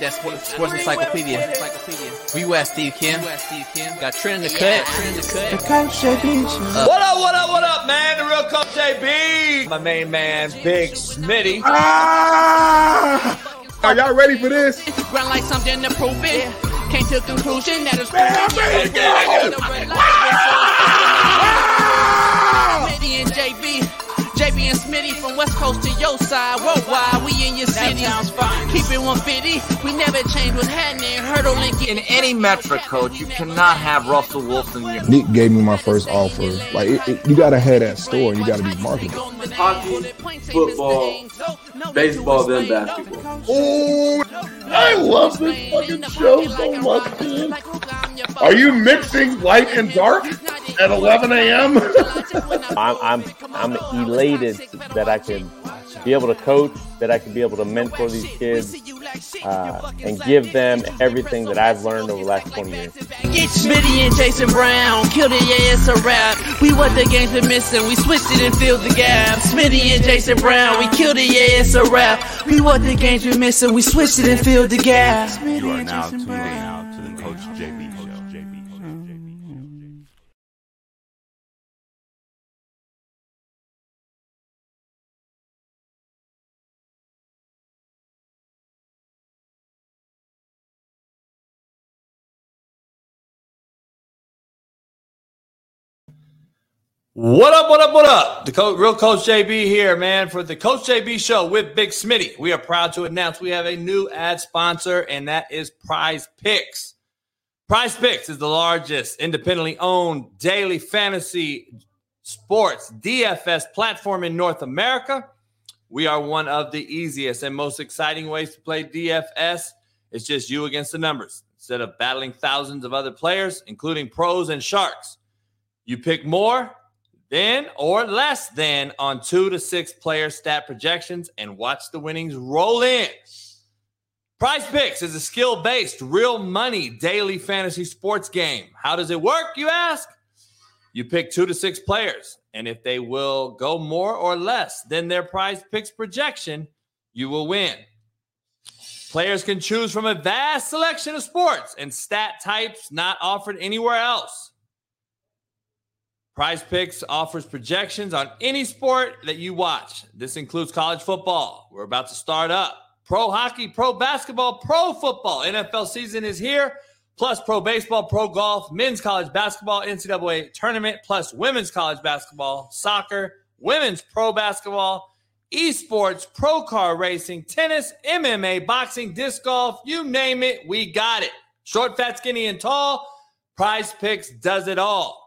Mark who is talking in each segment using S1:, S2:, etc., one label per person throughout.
S1: I need that sports, sports encyclopedia. Where you at, Steve Kim? Got Trent in the cut. Trent in the cut.
S2: What up, what up, what up, man? The real Coach JB. My main man, Big Smitty.
S3: Ah! Are y'all ready for this?
S1: Run like something to prove it. Came to a conclusion that it's
S3: Man, I'm ready to get it.
S1: West Coast to your side. Worldwide, we in your city. Keep it 150. We never change what's happening. Hurdle link
S2: In any metric, coach, you cannot have Russell Wilson. in your-
S3: Nick gave me my first offer. Like it, it- you gotta have that store. You gotta be marketable.
S4: Hockey, football, baseball, then basketball.
S3: Oh, I love this fucking show so much, man. Are you mixing light and dark at 11 a.m.?
S5: I'm I'm I'm elated that I can be able to coach, that I can be able to mentor these kids, uh, and give them everything that I've learned over the last 20 years.
S1: Get Smitty and Jason Brown, killed it, yeah, it's a rap. We what the game's been missing, we switched it and filled the gap. Smitty and Jason Brown, we killed it, yeah, it's a rap. We what the game's been missing, we switched it and filled the gap.
S6: You are now tuned in now to the Coach JB
S2: What up, what up, what up? The co- real Coach JB here, man, for the Coach JB show with Big Smitty. We are proud to announce we have a new ad sponsor, and that is Prize Picks. Prize Picks is the largest independently owned daily fantasy sports DFS platform in North America. We are one of the easiest and most exciting ways to play DFS. It's just you against the numbers instead of battling thousands of other players, including pros and sharks. You pick more than or less than on two to six player stat projections and watch the winnings roll in. Prize Picks is a skill based, real money daily fantasy sports game. How does it work, you ask? You pick two to six players, and if they will go more or less than their prize picks projection, you will win. Players can choose from a vast selection of sports and stat types not offered anywhere else. Prize Picks offers projections on any sport that you watch. This includes college football. We're about to start up. Pro hockey, pro basketball, pro football. NFL season is here. Plus pro baseball, pro golf, men's college basketball, NCAA tournament, plus women's college basketball, soccer, women's pro basketball, esports, pro car racing, tennis, MMA, boxing, disc golf, you name it, we got it. Short, fat, skinny, and tall. Prize Picks does it all.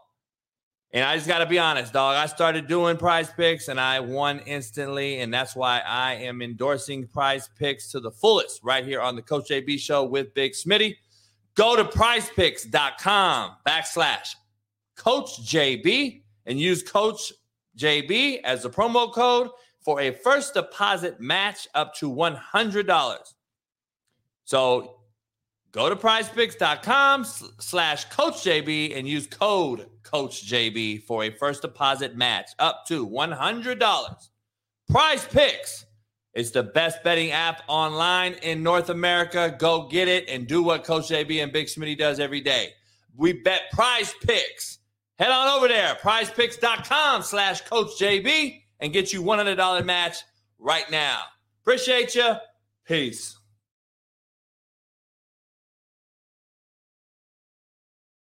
S2: And I just got to be honest, dog. I started doing prize picks and I won instantly. And that's why I am endorsing prize picks to the fullest right here on the Coach JB show with Big Smitty. Go to prizepicks.com backslash Coach JB and use Coach JB as the promo code for a first deposit match up to $100. So go to prizepicks.com slash coach JB and use code coach JB for a first deposit match up to $100. Prize Picks is the best betting app online in North America. Go get it and do what Coach JB and Big Smitty does every day. We bet prize picks. Head on over there, prizepicks.com slash coach JB and get you $100 match right now. Appreciate you. Peace.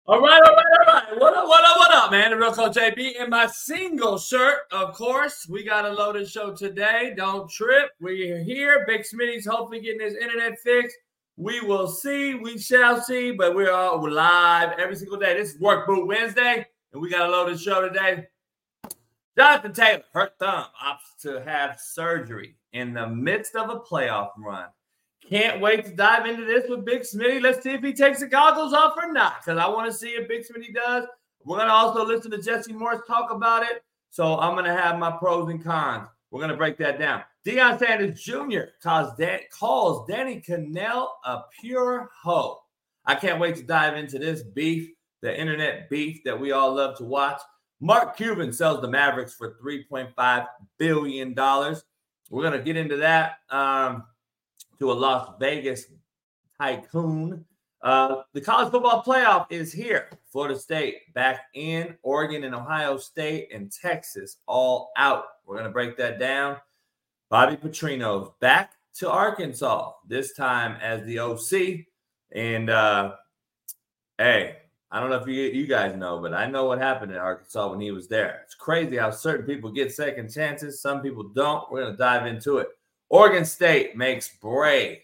S2: All right, all right, all right. What up, what up, what up, man? The real coach JB in my single shirt, of course. We got a loaded show today. Don't trip. We're here. Big Smitty's hopefully getting his internet fixed. We will see. We shall see. But we're all live every single day. This is Work Boot Wednesday, and we got a loaded show today. Jonathan Taylor, hurt thumb, opts to have surgery in the midst of a playoff run. Can't wait to dive into this with Big Smitty. Let's see if he takes the goggles off or not, because I want to see if Big Smitty does. We're going to also listen to Jesse Morse talk about it. So I'm going to have my pros and cons. We're going to break that down. Deion Sanders Jr. calls, Dan- calls Danny Kanell a pure hoe. I can't wait to dive into this beef, the internet beef that we all love to watch. Mark Cuban sells the Mavericks for $3.5 billion. We're going to get into that. Um, to a Las Vegas tycoon. Uh, the college football playoff is here. Florida State back in, Oregon and Ohio State and Texas all out. We're going to break that down. Bobby Petrino's back to Arkansas, this time as the OC. And uh, hey, I don't know if you, you guys know, but I know what happened in Arkansas when he was there. It's crazy how certain people get second chances, some people don't. We're going to dive into it. Oregon State makes Bray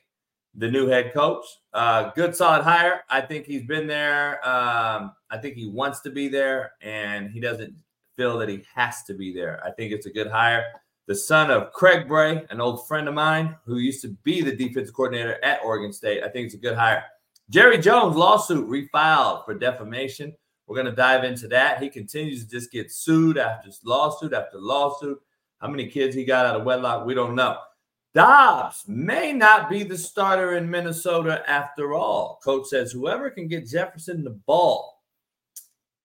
S2: the new head coach. Uh, good, solid hire. I think he's been there. Um, I think he wants to be there, and he doesn't feel that he has to be there. I think it's a good hire. The son of Craig Bray, an old friend of mine who used to be the defensive coordinator at Oregon State. I think it's a good hire. Jerry Jones lawsuit refiled for defamation. We're going to dive into that. He continues to just get sued after lawsuit after lawsuit. How many kids he got out of wedlock, we don't know. Dobbs may not be the starter in Minnesota after all. Coach says whoever can get Jefferson the ball.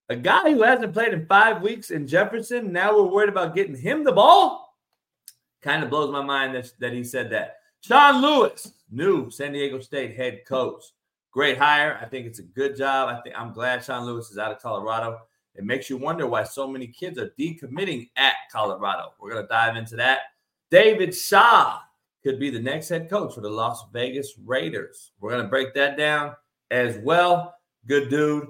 S2: A guy who hasn't played in five weeks in Jefferson, now we're worried about getting him the ball. Kind of blows my mind that, that he said that. Sean Lewis, new San Diego State head coach. Great hire. I think it's a good job. I think I'm glad Sean Lewis is out of Colorado. It makes you wonder why so many kids are decommitting at Colorado. We're going to dive into that. David Shaw could be the next head coach for the Las Vegas Raiders. We're going to break that down as well. Good dude.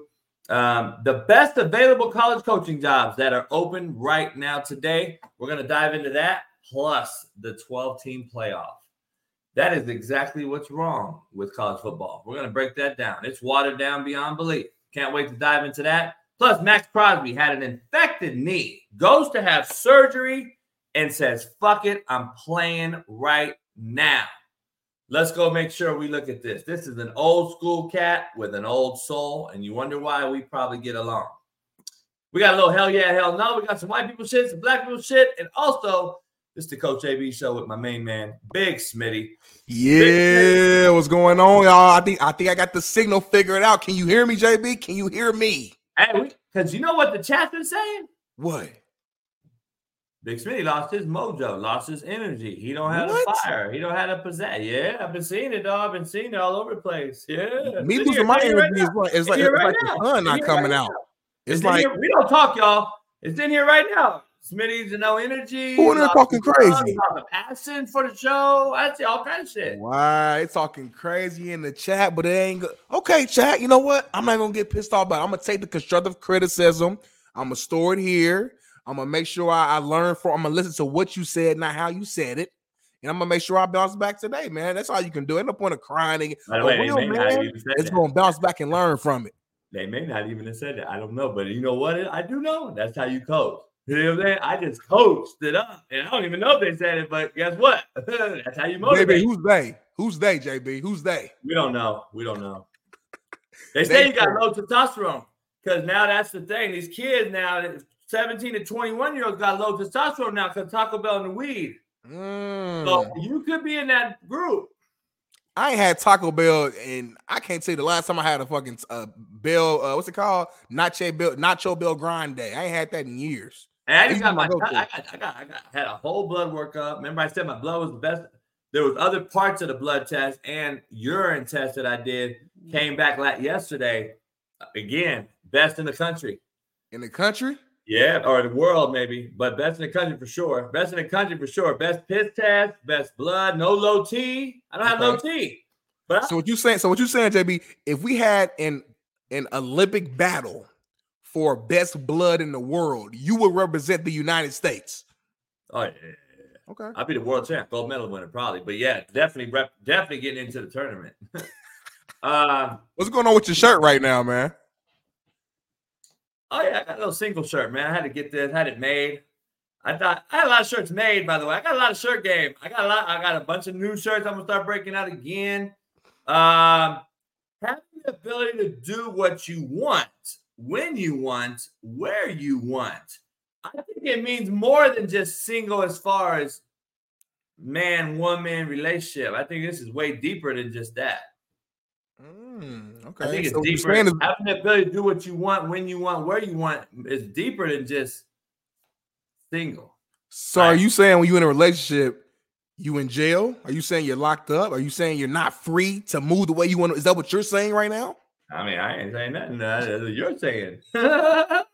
S2: Um, the best available college coaching jobs that are open right now today. We're going to dive into that, plus the 12 team playoff. That is exactly what's wrong with college football. We're going to break that down. It's watered down beyond belief. Can't wait to dive into that. Plus, Maxx Crosby had an infected knee, goes to have surgery, and says, fuck it, I'm playing right now. Let's go make sure we look at this. This is an old school cat with an old soul, and you wonder why we probably get along. We got a little hell yeah, hell no. We got some white people shit, some black people shit, and also this is the Coach JB show with my main man, Big Smitty.
S7: Yeah, Big what's going on, y'all? I think I think I got the signal figured out. Can you hear me, JB? Can you hear me?
S2: Hey, because you know what the chat's been saying?
S7: What?
S2: Big Smitty lost his mojo, lost his energy. He don't have what? a fire. He don't have a pizzazz. Yeah, I've been seeing it, dog. I've been seeing it all over the place. Yeah.
S7: Me losing my energy right is like it's like, it's right like the sun not coming right out.
S2: It's, it's like here. we don't talk, y'all. It's in here right now. Smitty's no energy.
S7: Who in there talking crazy?
S2: Passion for the show. I see all kinds of shit.
S7: Why? It's talking crazy in the chat, but it ain't good. Okay, chat. You know what? I'm not gonna get pissed off about it. I'm gonna take the constructive criticism. I'm gonna store it here. I'm gonna make sure I, I learn from. I'm gonna listen to what you said, not how you said it, and I'm gonna make sure I bounce back today, man. That's all you can do. Ain't no point of crying.
S2: By the way, real man,
S7: it's gonna bounce back and learn from it.
S2: They may not even have said that. I don't know, but you know what? I do know. That's how you coach. You know what I'm saying? I just coached it up, and I don't even know if they said it, but guess what? That's how you motivate.
S7: Baby, who's they? Who's they, JB? Who's they?
S2: We don't know. We don't know. They say you got low testosterone because now that's the thing. These kids now, 17 to 21 year olds got low testosterone now because Taco Bell and the weed. Mm. So you could be in that group.
S7: I ain't had Taco Bell, and I can't say the last time I had a fucking uh, Bell. Uh, what's it called? Nacho Bell, Nacho Bell Grande. Day. I ain't had that in years.
S2: And I just got my, I got, I got, I got, had a whole blood workup. Remember, I said my blood was the best. There was other parts of the blood test and urine test that I did came back like yesterday. Again, best in the country.
S7: In the country?
S2: Yeah, or the world maybe, but best in the country for sure. Best in the country for sure. Best piss test, best blood, no low T. I don't have okay. low T.
S7: But so what you saying? So what you saying, JB? If we had an an Olympic battle for best blood in the world, you would represent the United States.
S2: Oh yeah. Okay. I'd be the world champ, gold medal winner, probably. But yeah, definitely, rep, definitely getting into the tournament.
S7: uh, What's going on with your shirt right now, man?
S2: Oh yeah, I got a little single shirt, man. I had to get this, had it made. I thought I had a lot of shirts made, by the way. I got a lot of shirt game. I got a lot, I got a bunch of new shirts. I'm gonna start breaking out again. Um, having the ability to do what you want, when you want, where you want. I think it means more than just single as far as man woman relationship. I think this is way deeper than just that.
S7: Mm, okay.
S2: I think it's so deeper. Is- Having the ability to do what you want, when you want, where you want is deeper than just single.
S7: So are you saying when you're in a relationship, You in jail? Are you saying you're locked up? Are you saying you're not free to move the way you want? to? Is that what you're saying right now?
S2: I mean, I ain't saying nothing. That's what you're saying.
S7: I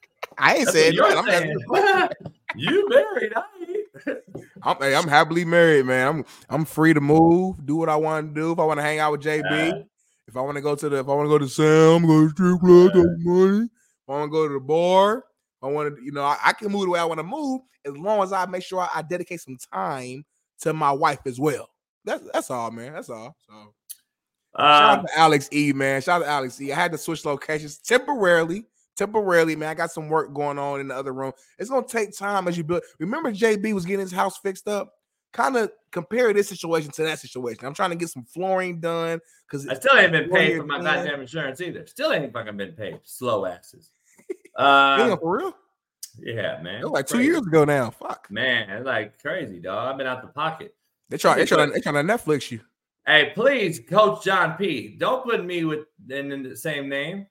S7: ain't
S2: That's
S7: saying
S2: you're
S7: I'm,
S2: saying. you married, I ain't.
S7: I'm, hey, I'm happily married, man. I'm I'm free to move, do what I want to do. If I want to hang out with JB,
S2: Uh,
S7: if I want to go to the, if I want to go to Sam, go to strip club, take money. If I want to go to the bar, I want to, you know, I, I can move the way I want to move as long as I make sure I, I dedicate some time to my wife as well. That's that's all, man. That's all. So shout
S2: Um,
S7: out to Alex E, man. Shout out to Alex E. I had to switch locations temporarily. Temporarily, man. I got some work going on in the other room. It's gonna take time as you build. Remember, JB was getting his house fixed up. Kind of compare this situation to that situation. I'm trying to get some flooring done because
S2: I still ain't been paid for my
S7: done.
S2: goddamn insurance either. Still ain't fucking been paid. Slow asses. Uh,
S7: for real.
S2: yeah, man.
S7: It was like two
S2: Crazy.
S7: years ago now. Fuck.
S2: Man, it's like crazy, dog. I've been out the pocket.
S7: They try. They try. They trying to Netflix you.
S2: Hey, please, Coach John P. Don't put me with in, in the same name.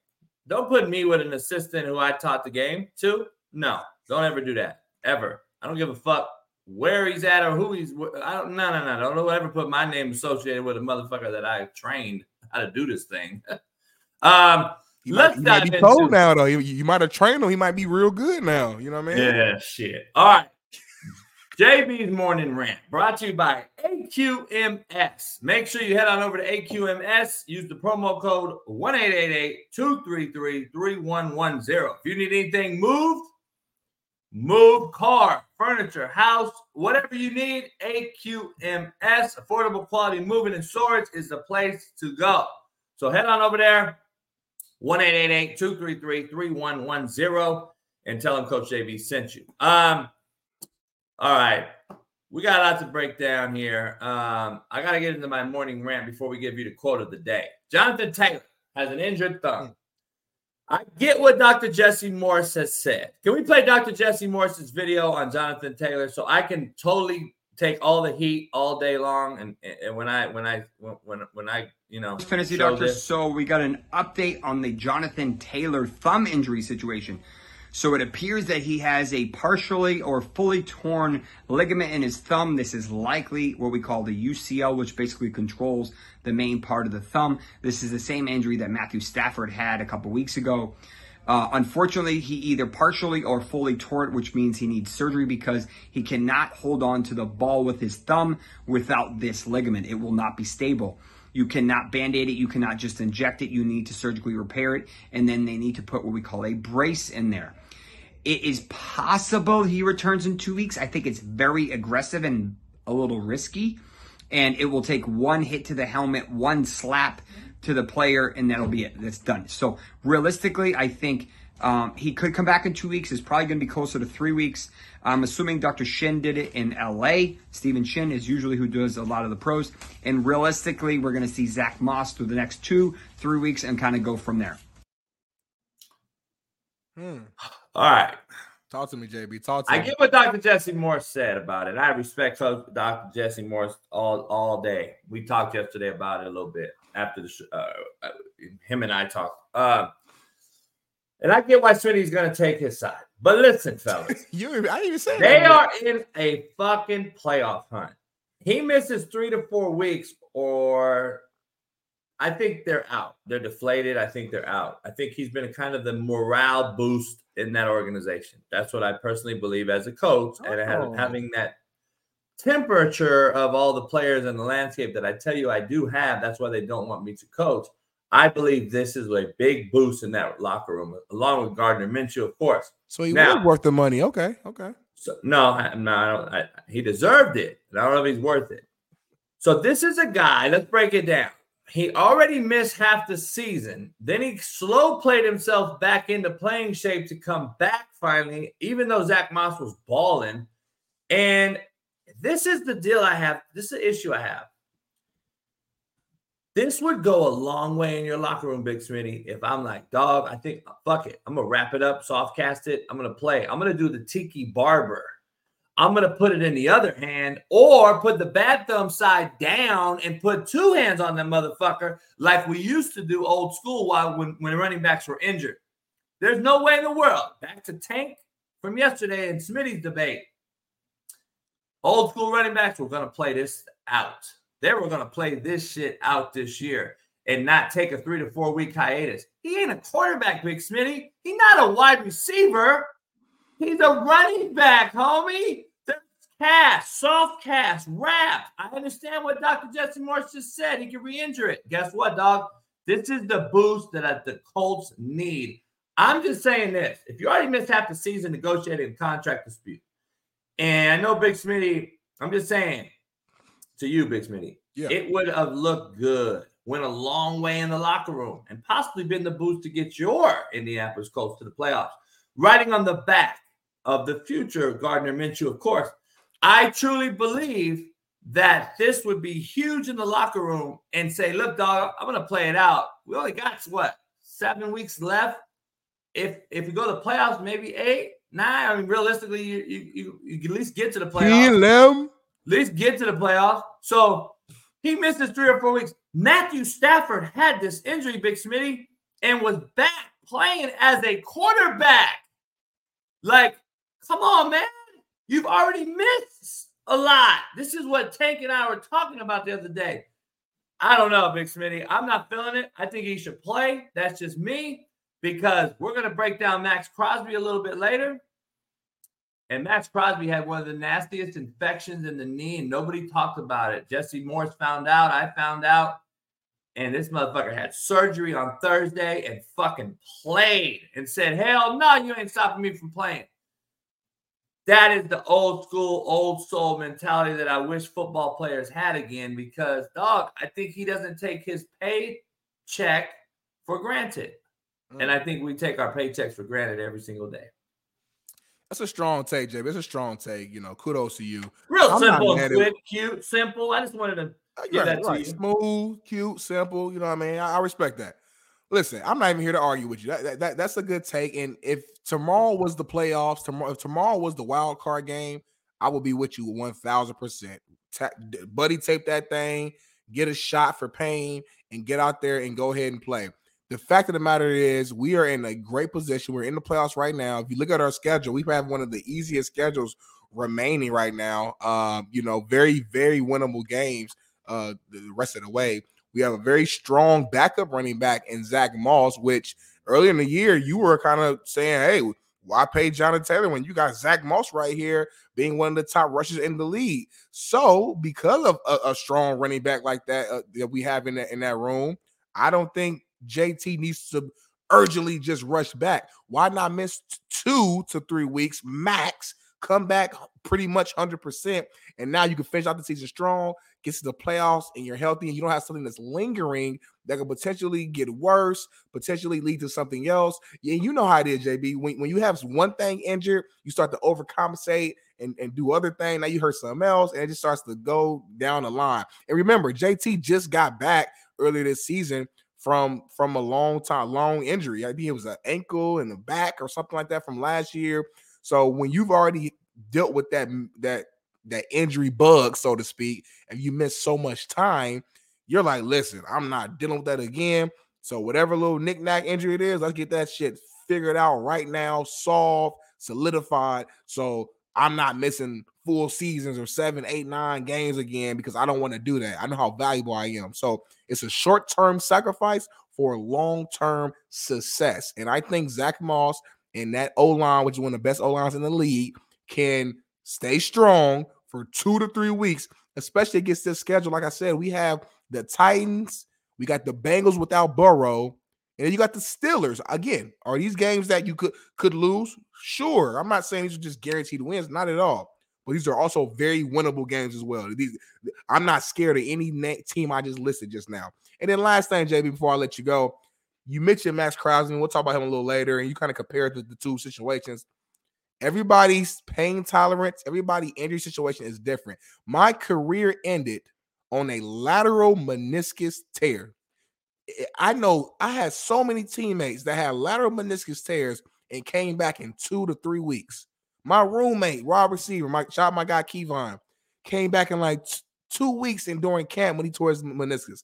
S2: Don't put me with an assistant who I taught the game to. No, don't ever do that. Ever. I don't give a fuck where he's at or who he's. I don't. No, no, no. Don't ever put my name associated with a motherfucker that I trained how to do this thing. um,
S7: He
S2: let's
S7: might,
S2: dive
S7: be
S2: into-
S7: now though. You, you might have trained him. He might be real good now. You know what I mean?
S2: Yeah, shit. All right. JB's morning rant brought to you by AQMS. Make sure you head on over to AQMS. Use the promo code 1-888-233-3110. If you need anything moved, move car, furniture, house, whatever you need, AQMS, affordable quality moving and storage is the place to go. So head on over there, 1-888-233-3110 and tell them Coach JB sent you. Um, all right. We got a lot to break down here. Um, I got to get into my morning rant before we give you the quote of the day. Jonathan Taylor has an injured thumb. I get what Dr. Jesse Morse has said. Can we play Dr. Jesse Morse's video on Jonathan Taylor so I can totally take all the heat all day long and, and when I when I when when I you know
S8: Fantasy Doctor.
S2: this-
S8: So we got an update on the Jonathan Taylor thumb injury situation. So it appears that he has a partially or fully torn ligament in his thumb. This is likely what we call the UCL, which basically controls the main part of the thumb. This is the same injury that Matthew Stafford had a couple weeks ago. Uh, unfortunately, he either partially or fully tore it, which means he needs surgery because he cannot hold on to the ball with his thumb without this ligament. It will not be stable. You cannot band aid it. You cannot just inject it. You need to surgically repair it. And then they need to put what we call a brace in there. It is possible he returns in two weeks. I think it's very aggressive and a little risky. And it will take one hit to the helmet, one slap to the player, and that'll be it. That's done. So realistically, I think um, he could come back in two weeks. It's probably going to be closer to three weeks. I'm assuming Dr. Shin did it in LA. Stephen Shin is usually who does a lot of the pros. And realistically, we're going to see Zach Moss through the next two, three weeks and kind of go from there.
S7: Hmm.
S2: All right.
S7: Talk to me, JB. Talk to
S2: I
S7: me.
S2: get what Dr. Jesse Morse said about it. I respect Dr. Jesse Morse all all day. We talked yesterday about it a little bit after the sh- uh, uh, him and I talked. Uh, and I get why Smitty's going to take his side. But listen, fellas,
S7: you, I didn't even say
S2: they are in a fucking playoff hunt. He misses three to four weeks, or I think they're out. They're deflated. I think they're out. I think he's been kind of the morale boost in that organization. That's what I personally believe as a coach, and
S7: Oh.
S2: having that temperature of all the players in the landscape that I tell you I do have. That's why they don't want me to coach. I believe this is a big boost in that locker room, along with Gardner Minshew, of course.
S7: So he
S2: Now-
S7: was worth the money. Okay, okay.
S2: So, no, I, no, I don't. I, he deserved it. and I don't know if he's worth it. So this is a guy. Let's break it down. He already missed half the season. Then he slow played himself back into playing shape to come back finally, even though Zach Moss was balling. And this is the deal I have. This is the issue I have. This would go a long way in your locker room, Big Smitty. If I'm like, dog, I think fuck it. I'm gonna wrap it up, soft cast it. I'm gonna play. I'm gonna do the Tiki Barber. I'm gonna put it in the other hand, or put the bad thumb side down and put two hands on that motherfucker, like we used to do old school while when, when running backs were injured. There's no way in the world. Back to Tank from yesterday and Smitty's debate. Old school running backs were going to play this out. They were going to play this shit out this year and not take a three to four week hiatus. He ain't a quarterback, Big Smitty. He's not a wide receiver. He's a running back, homie. There's cast, soft cast, wrap. I understand what Dr. Jesse Morse just said. He can re-injure it. Guess what, dog? This is the boost that uh, the Colts need. I'm just saying this. If you already missed half the season negotiating a contract dispute, and I know Big Smitty, I'm just saying to you, Big Smitty, yeah. it would have looked good, went a long way in the locker room, and possibly been the boost to get your Indianapolis Colts to the playoffs. Riding on the back of the future Gardner Minshew, of course. I truly believe that this would be huge in the locker room and say, look, dog, I'm going to play it out. We only got what seven weeks left. If if we go to the playoffs, maybe eight, nine. I mean, realistically, you you you, you at least get to the playoffs. At least get to the playoffs. So he misses three or four weeks. Matthew Stafford had this injury, Big Smitty, and was back playing as a quarterback. Like, come on, man. You've already missed a lot. This is what Tank and I were talking about the other day. I don't know, Big Smitty. I'm not feeling it. I think he should play. That's just me because we're going to break down Maxx Crosby a little bit later. And Maxx Crosby had one of the nastiest infections in the knee, and nobody talked about it. Jesse Morse found out. I found out. And this motherfucker had surgery on Thursday and fucking played and said, Hell no, you ain't stopping me from playing. That is the old school, old soul mentality that I wish football players had again because, dog, I think he doesn't take his paycheck for granted. Mm. And I think we take our paychecks for granted every single day.
S7: That's a strong take, Jay. It's a strong take. You know, kudos to you.
S2: Real I'm simple, quick, cute, simple. I just wanted to uh, give right, that to right. you.
S7: Smooth, cute, simple. You know what I mean? I, I, respect that. Listen, I'm not even here to argue with you. That, that, that, that's a good take. And if tomorrow was the playoffs, tomorrow if tomorrow was the wild card game, I would be with you one thousand percent. Buddy, tape that thing, get a shot for pain, and get out there and go ahead and play the fact of the matter is we are in a great position. We're in the playoffs right now. If you look at our schedule, we have one of the easiest schedules remaining right now. Uh, you know, very, very winnable games uh, the rest of the way. We have a very strong backup running back in Zach Moss, which earlier in the year you were kind of saying, hey, why pay Jonathan Taylor when you got Zach Moss right here being one of the top rushers in the league? So, because of a, a strong running back like that uh, that we have in that in that room, I don't think JT needs to urgently just rush back. Why not miss two to three weeks max? Come back pretty much 100%. And now you can finish out the season strong, get to the playoffs, and you're healthy, and you don't have something that's lingering that could potentially get worse, potentially lead to something else. Yeah, you know how it is, JB. When, when you have one thing injured, you start to overcompensate and, and do other things. Now you hurt something else, and it just starts to go down the line. And remember, JT just got back earlier this season from from a long time, long injury. I think it was an ankle and a back or something like that from last year. So when you've already dealt with that that that injury bug, so to speak, and you miss so much time, you're like, listen, I'm not dealing with that again. So whatever little knickknack injury it is, let's get that shit figured out right now, solved, solidified. So I'm not missing full seasons or seven, eight, nine games again because I don't want to do that. I know how valuable I am. So it's a short term sacrifice for long term success. And I think Zach Moss and that O line, which is one of the best O lines in the league, can stay strong for two to three weeks, especially against this schedule. Like I said, we have the Titans, we got the Bengals without Burrow, and you got the Steelers. Again, are these games that you could could lose? Sure. I'm not saying these are just guaranteed wins, not at all but these are also very winnable games as well. These, I'm not scared of any team I just listed just now. And then last thing, JB, before I let you go, you mentioned Maxx Crosby. We'll talk about him a little later, and you kind of compared the, the two situations. Everybody's pain tolerance, everybody injury situation is different. My career ended on a lateral meniscus tear. I know I had so many teammates that had lateral meniscus tears and came back in two to three weeks. My roommate, Rob Receiver, my shot my guy Kevon, came back in like t- two weeks and during camp when he tore his meniscus.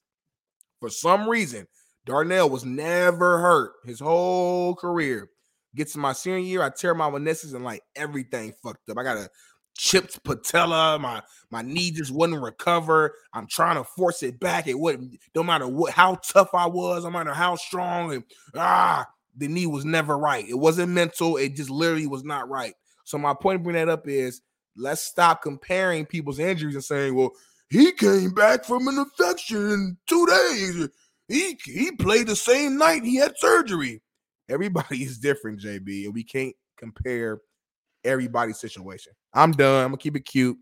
S7: For some reason, Darnell was never hurt his whole career. Gets to my senior year, I tear my meniscus and like everything fucked up. I got a chipped patella. My my knee just wouldn't recover. I'm trying to force it back. It wouldn't. No matter what, how tough I was, no matter how strong, and ah, the knee was never right. It wasn't mental. It just literally was not right. So my point of bringing that up is let's stop comparing people's injuries and saying, well, he came back from an infection in two days. He he played the same night he had surgery. Everybody is different, JB, and we can't compare everybody's situation. I'm done. I'm gonna keep it cute.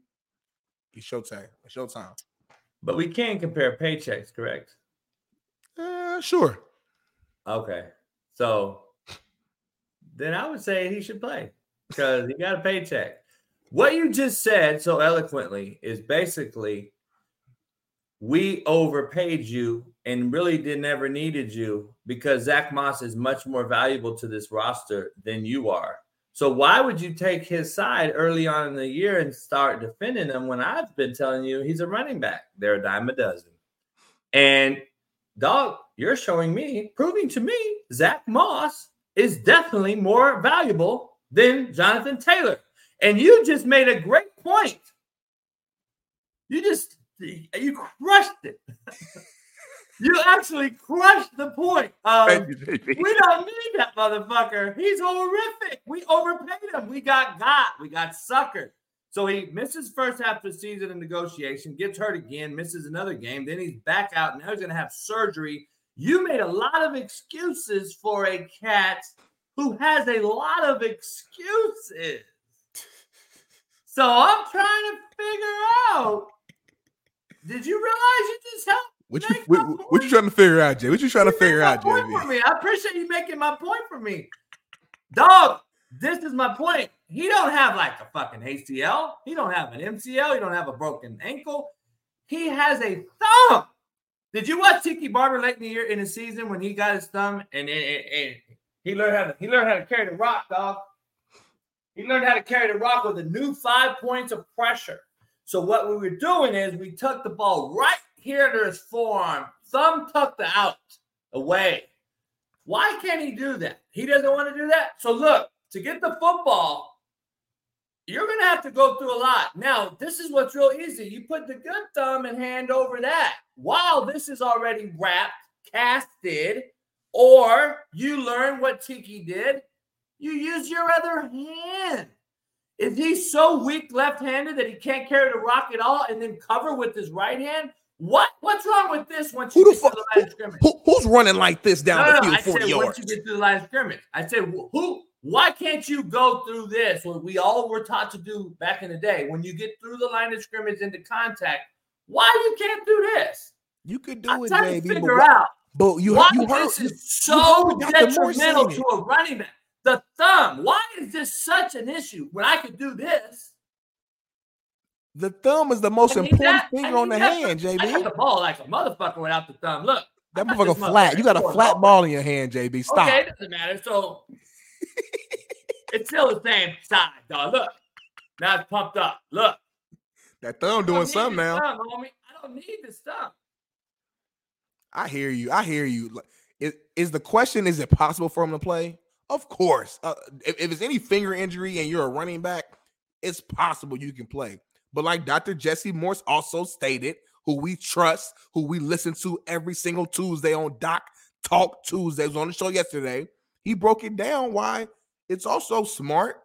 S7: It's showtime. It's showtime.
S2: But we can compare paychecks, correct?
S7: Uh, sure.
S2: Okay. So then I would say he should play because he got a paycheck. What you just said so eloquently is basically we overpaid you and really did never needed you because Zach Moss is much more valuable to this roster than you are. So why would you take his side early on in the year and start defending him when I've been telling you he's a running back? They're a dime a dozen. And dog, you're showing me, proving to me, Zach Moss is definitely more valuable than Jonathan Taylor. And you just made a great point. You just you crushed it. you actually crushed the point. Um, we don't need that motherfucker. He's horrific. We overpaid him. We got got. We got suckered. So he misses first half of the season in negotiation, gets hurt again, misses another game. Then he's back out. Now he's going to have surgery. You made a lot of excuses for a cat who has a lot of excuses. So I'm trying to figure out. Did you realize you just helped?
S7: What you what, what, you trying to figure out, Jay? What you trying to figure out, Jay?
S2: For me. I appreciate you making my point for me, dog. This is my point. He don't have like a fucking ACL. He don't have an MCL. He don't have a broken ankle. He has a thumb. Did you watch Tiki Barber late in the year in the season when he got his thumb and, and, and he learned how to he learned how to carry the rock, dog. He learned how to carry the rock with a new five points of pressure. So what we were doing is we tucked the ball right here to his forearm, thumb tucked out away. Why can't he do that? He doesn't want to do that. So look, to get the football, you're to have to go through a lot. Now, this is what's real easy. You put the good thumb and hand over that. While this is already wrapped, casted, or you learn what Tiki did, you use your other hand. Is he so weak left-handed that he can't carry the rock at all and then cover with his right hand? What what's wrong with this once you who get the fuck, to the line of scrimmage?
S7: Who, who's running like this down no, the field no, 40
S2: said,
S7: yards?
S2: Once you get to the line of scrimmage, I said, who? Why can't you go through this? What we all were taught to do back in the day. When you get through the line of scrimmage into contact, why you can't do this?
S7: You could do I'm it, baby.
S2: Figure out
S7: but you,
S2: why
S7: you
S2: heard this is so detrimental to a running back. The thumb. Why is this such an issue when I could do this?
S7: The thumb is the most important that, finger on the hand, JB. I
S2: got the ball like a motherfucker without the thumb. Look,
S7: that motherfucker flat. You got a flat ball in your hand, JB. Stop.
S2: Okay, it doesn't matter. So it's still the same size, dog. Look, now it's pumped up. Look,
S7: that thumb doing something now.
S2: Thumb, homie. I don't need this thumb.
S7: I hear you. I hear you. Is, is the question, is it possible for him to play? Of course. Uh, if, if it's any finger injury and you're a running back, it's possible you can play. But like Dr. Jesse Morse also stated, who we trust, who we listen to every single Tuesday on Doc Talk Tuesdays on the show yesterday, he broke it down why it's also smart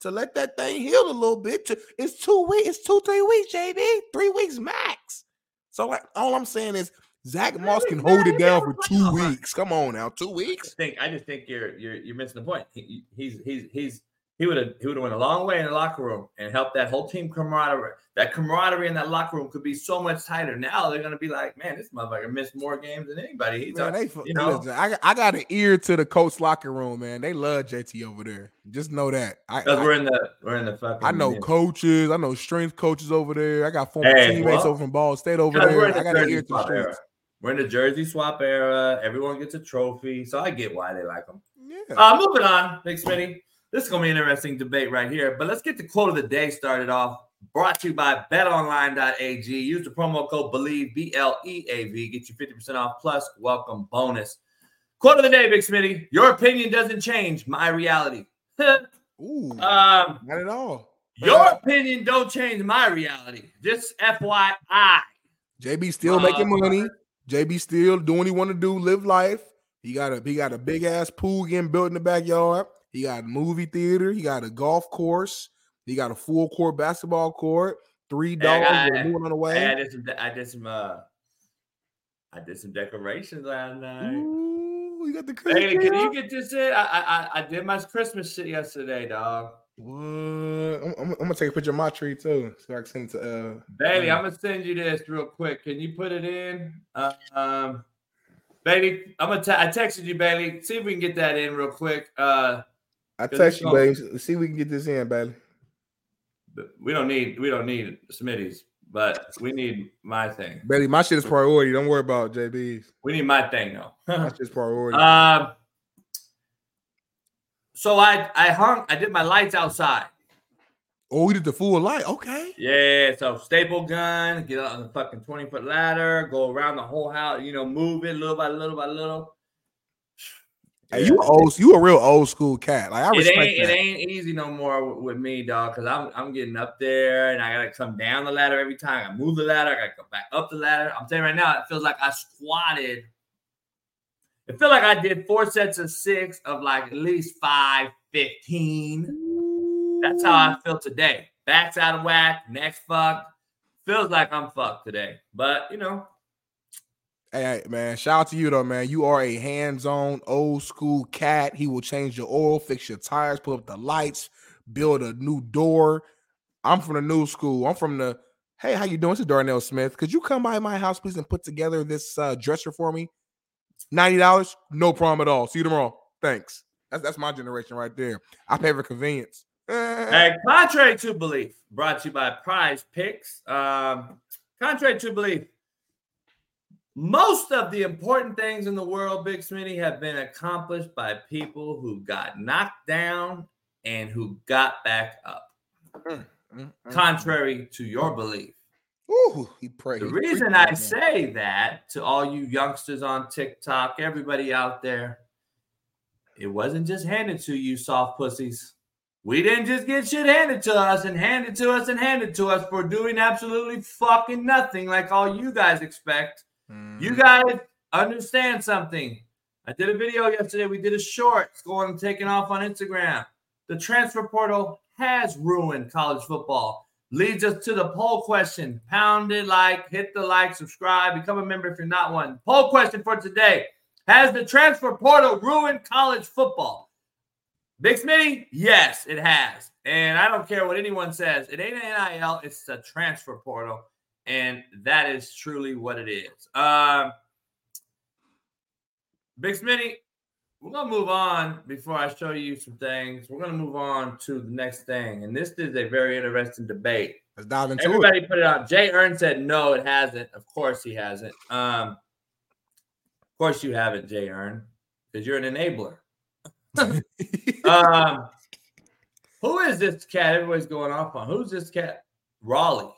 S7: to let that thing heal a little bit. It's two weeks, it's two, three weeks, JB, three weeks max. So like all I'm saying is Zach Moss can hold it down for two oh weeks. Come on now, two weeks.
S2: I think I just think you're you're you're missing the point. He, he's he's he's he would have he would have went a long way in the locker room and helped that whole team camaraderie. That camaraderie in that locker room could be so much tighter. Now they're gonna be like, man, this motherfucker missed more games than anybody. He's man, they, you know,
S7: listen, I, I got an ear to the coach locker room, man. They love JT over there. Just know that.
S2: Because we're in the we're in the fucking.
S7: I know coaches. I know strength coaches over there. I got former hey, teammates well, over from Ball State over there. I got an ear to the strength.
S2: We're in the jersey swap era. Everyone gets a trophy, so I get why they like them. Yeah. Uh, moving on, Big Smitty. This is gonna be an interesting debate right here. But let's get the quote of the day started off. Brought to you by BetOnline.ag. Use the promo code Believe B L E A V. Get you fifty percent off plus welcome bonus. Quote of the day, Big Smitty. Your opinion doesn't change my reality.
S7: Ooh, um, not at all.
S2: Your opinion don't change my reality. Just FYI.
S7: JB still making money. JB still doing what he want to do, live life. He got a he got a big ass pool getting built in the backyard. He got a movie theater. He got a golf course. He got a full court basketball court. Three dogs
S2: I,
S7: moving on the way.
S2: I did some. I did some. Uh, I did some decorations last night.
S7: Ooh, you got the
S2: Hey, can you get this in? I, I I did my Christmas shit yesterday, dog.
S7: What? I'm, I'm, I'm gonna take a picture of my tree too, so I can send it to. Uh,
S2: Bailey,
S7: um,
S2: I'm gonna send you this real quick. Can you put it in? Uh, um, Bailey, I'm gonna. T- I texted you, Bailey. See if we can get that in real quick. Uh,
S7: I text you, baby. See if we can get this in,
S2: but we don't need. We don't need Smitty's, but we need my thing.
S7: Baby, my shit is priority. Don't worry about JB's.
S2: We need my thing though.
S7: My shit's priority.
S2: Um. So I I hung. I did my lights outside.
S7: oh, we did the full light. Okay.
S2: Yeah, so staple gun, get on the fucking 20 foot ladder, go around the whole house, you know, move it little by little by little.
S7: Hey, you a old, you a real old school cat. Like I
S2: It
S7: respect
S2: ain't it ain't easy no more with, with me, dog, because I'm I'm getting up there and I gotta come down the ladder every time. I move the ladder, I gotta go back up the ladder. I'm saying right now, it feels like I squatted. It felt like I did four sets of six of like at least five, 15. That's how I feel today. Back's out of whack, neck's fucked. Feels like I'm fucked today. But you know,
S7: Hey, man, shout out to you though, man. You are a hands-on old school cat. He will change your oil, fix your tires, put up the lights, build a new door. I'm from the new school. I'm from the hey, how you doing? This is Darnell Smith. Could you come by my house, please, and put together this uh, dresser for me? Ninety dollars, no problem at all. See you tomorrow. Thanks. That's that's my generation right there. I pay for convenience.
S2: Hey, contrary to belief, brought to you by Prize Picks. Um, contrary to belief, most of the important things in the world, Big Smitty, have been accomplished by people who got knocked down and who got back up.
S7: Mm, mm,
S2: Contrary to your belief.
S7: Ooh, he prayed.
S2: The
S7: He
S2: reason I say that to all you youngsters on TikTok, everybody out there, it wasn't just handed to you, soft pussies. We didn't just get shit handed to us and handed to us and handed to us for doing absolutely fucking nothing like all you guys expect. You
S7: Mhm.
S2: guys understand something. I did a video yesterday. We did a short. It's going and taking off on Instagram. The transfer portal has ruined college football. Leads us to the poll question. Pound it like, hit the like, subscribe, become a member if you're not one. Poll question for today. Has the transfer portal ruined college football? Big Smitty, yes, it has. And I don't care what anyone says. It ain't an NIL, it's a transfer portal. And that is truly what it is. Um, Big Smitty, we're gonna move on before I show you some things. We're gonna move on to the next thing, and this is a very interesting debate.
S7: Let's dive into it.
S2: Everybody put it out. Jay Earn said no, it hasn't. Of course he hasn't. Um, of course you haven't, Jay Earn, because you're an enabler. um, who is this cat? Everybody's going off on. Who's this cat? Raleigh.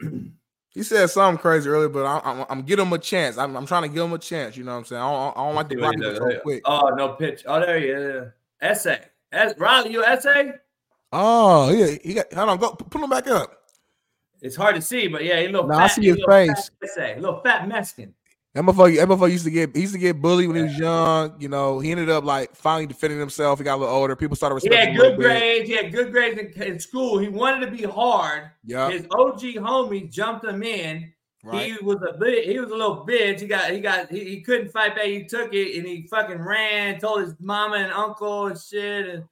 S7: He said something crazy earlier, but I, I'm, I'm giving him a chance. I'm, I'm trying to give him a chance. You know what I'm saying? I don't, I don't like to block people so quick.
S2: Oh no, pitch. Oh, there he is. Essay. Es- Riley, you essay?
S7: Oh, yeah. He got. Hold on. Go pull him back up.
S2: It's hard to see, but yeah, he little.
S7: Nah,
S2: fat,
S7: I see his
S2: fat
S7: face.
S2: Essay, a little fat Mexican.
S7: That motherfucker, that motherfucker used to get he used to get bullied when he was young. You know, he ended up like finally defending himself. He got a little older. People started
S2: He
S7: respecting
S2: had
S7: him a little
S2: good grades. He had good grades in, in school. He wanted to be hard.
S7: Yeah,
S2: His OG homie jumped him in.
S7: right.
S2: He was a bit. He was a little bitch. He got. He got. He, he couldn't fight back. He took it and he fucking ran. Told his mama and uncle and shit. And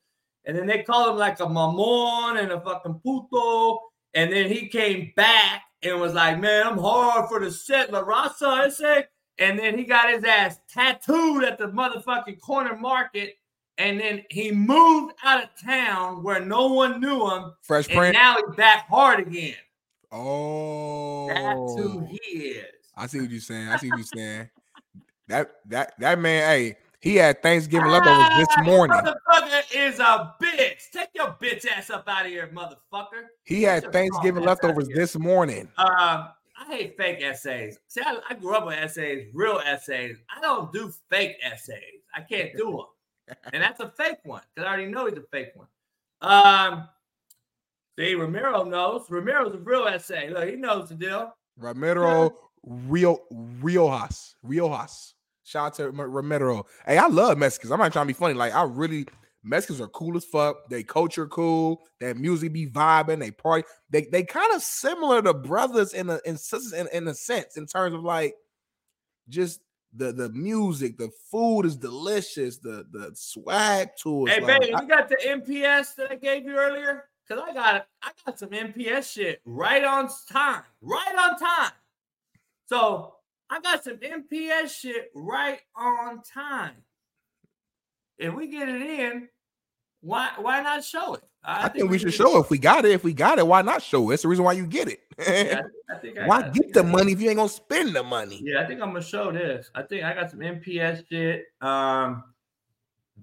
S2: and then they called him like a mamon and a fucking puto. And then he came back and was like, "Man, I'm hard for the set, La Raza." I say. And then he got his ass tattooed at the motherfucking corner market. And then he moved out of town where no one knew him.
S7: Fresh
S2: And
S7: print.
S2: now he's back hard again.
S7: Oh,
S2: That's who oh. he is.
S7: I see what you're saying. I see what you're saying. That that that man, hey, he had Thanksgiving leftovers this
S2: Ah,
S7: morning.
S2: Motherfucker is a bitch. Take your bitch ass up out of here, motherfucker.
S7: He had Thanksgiving
S2: strong ass outta
S7: leftovers this morning.
S2: Um, I hate fake essays. See, I, I grew up with essays, real essays. I don't do fake essays. I can't do them. and that's a fake one because I already know he's a fake one. Um, See, Ramiro knows. Ramiro's a real essay. Look, he knows the deal.
S7: Ramiro real Rio Riojas. Riojas. Shout out to R- Ramiro. Hey, I love Mexicans. I'm not trying to be funny. Like, I really Mexicans are cool as fuck. They culture cool. Their music be vibing. They party. They they kind of similar to brothers in a in, sisters in, in a sense, in terms of like just the the music, the food is delicious, the the swag to it.
S2: Hey,
S7: like,
S2: baby,
S7: I-
S2: you got the MPS that I gave you earlier? Cause I got I got some MPS shit right on time, right on time. So I got some MPS shit right on time. If we get it in, why why not show it?
S7: I, think, we should show it. if we got it. If we got it, why not show it? It's the reason why you get it.
S2: Yeah, I think I
S7: why
S2: got-
S7: get the money if you ain't gonna spend the money?
S2: Yeah, I think I'm gonna show this. I think I got some MPS shit. Um,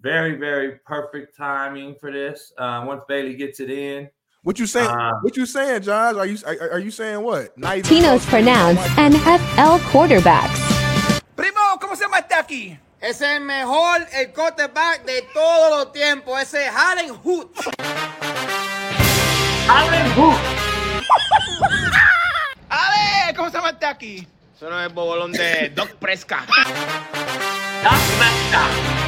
S2: very, very perfect timing for this. Uh, once Bailey gets it in.
S7: What you saying?
S2: Uh,
S7: what you saying, Josh? Are you are, are you saying what? Not even
S9: Tino's pronounced NFL quarterbacks.
S10: Primo, ¿cómo se llama este aquí?
S11: Es el mejor el quarterback de todos los tiempos. Ese es Allen Hood.
S2: Allen Hood.
S10: Ale, ¿cómo se llama este aquí? Eso no es bobolón de Doc Presca.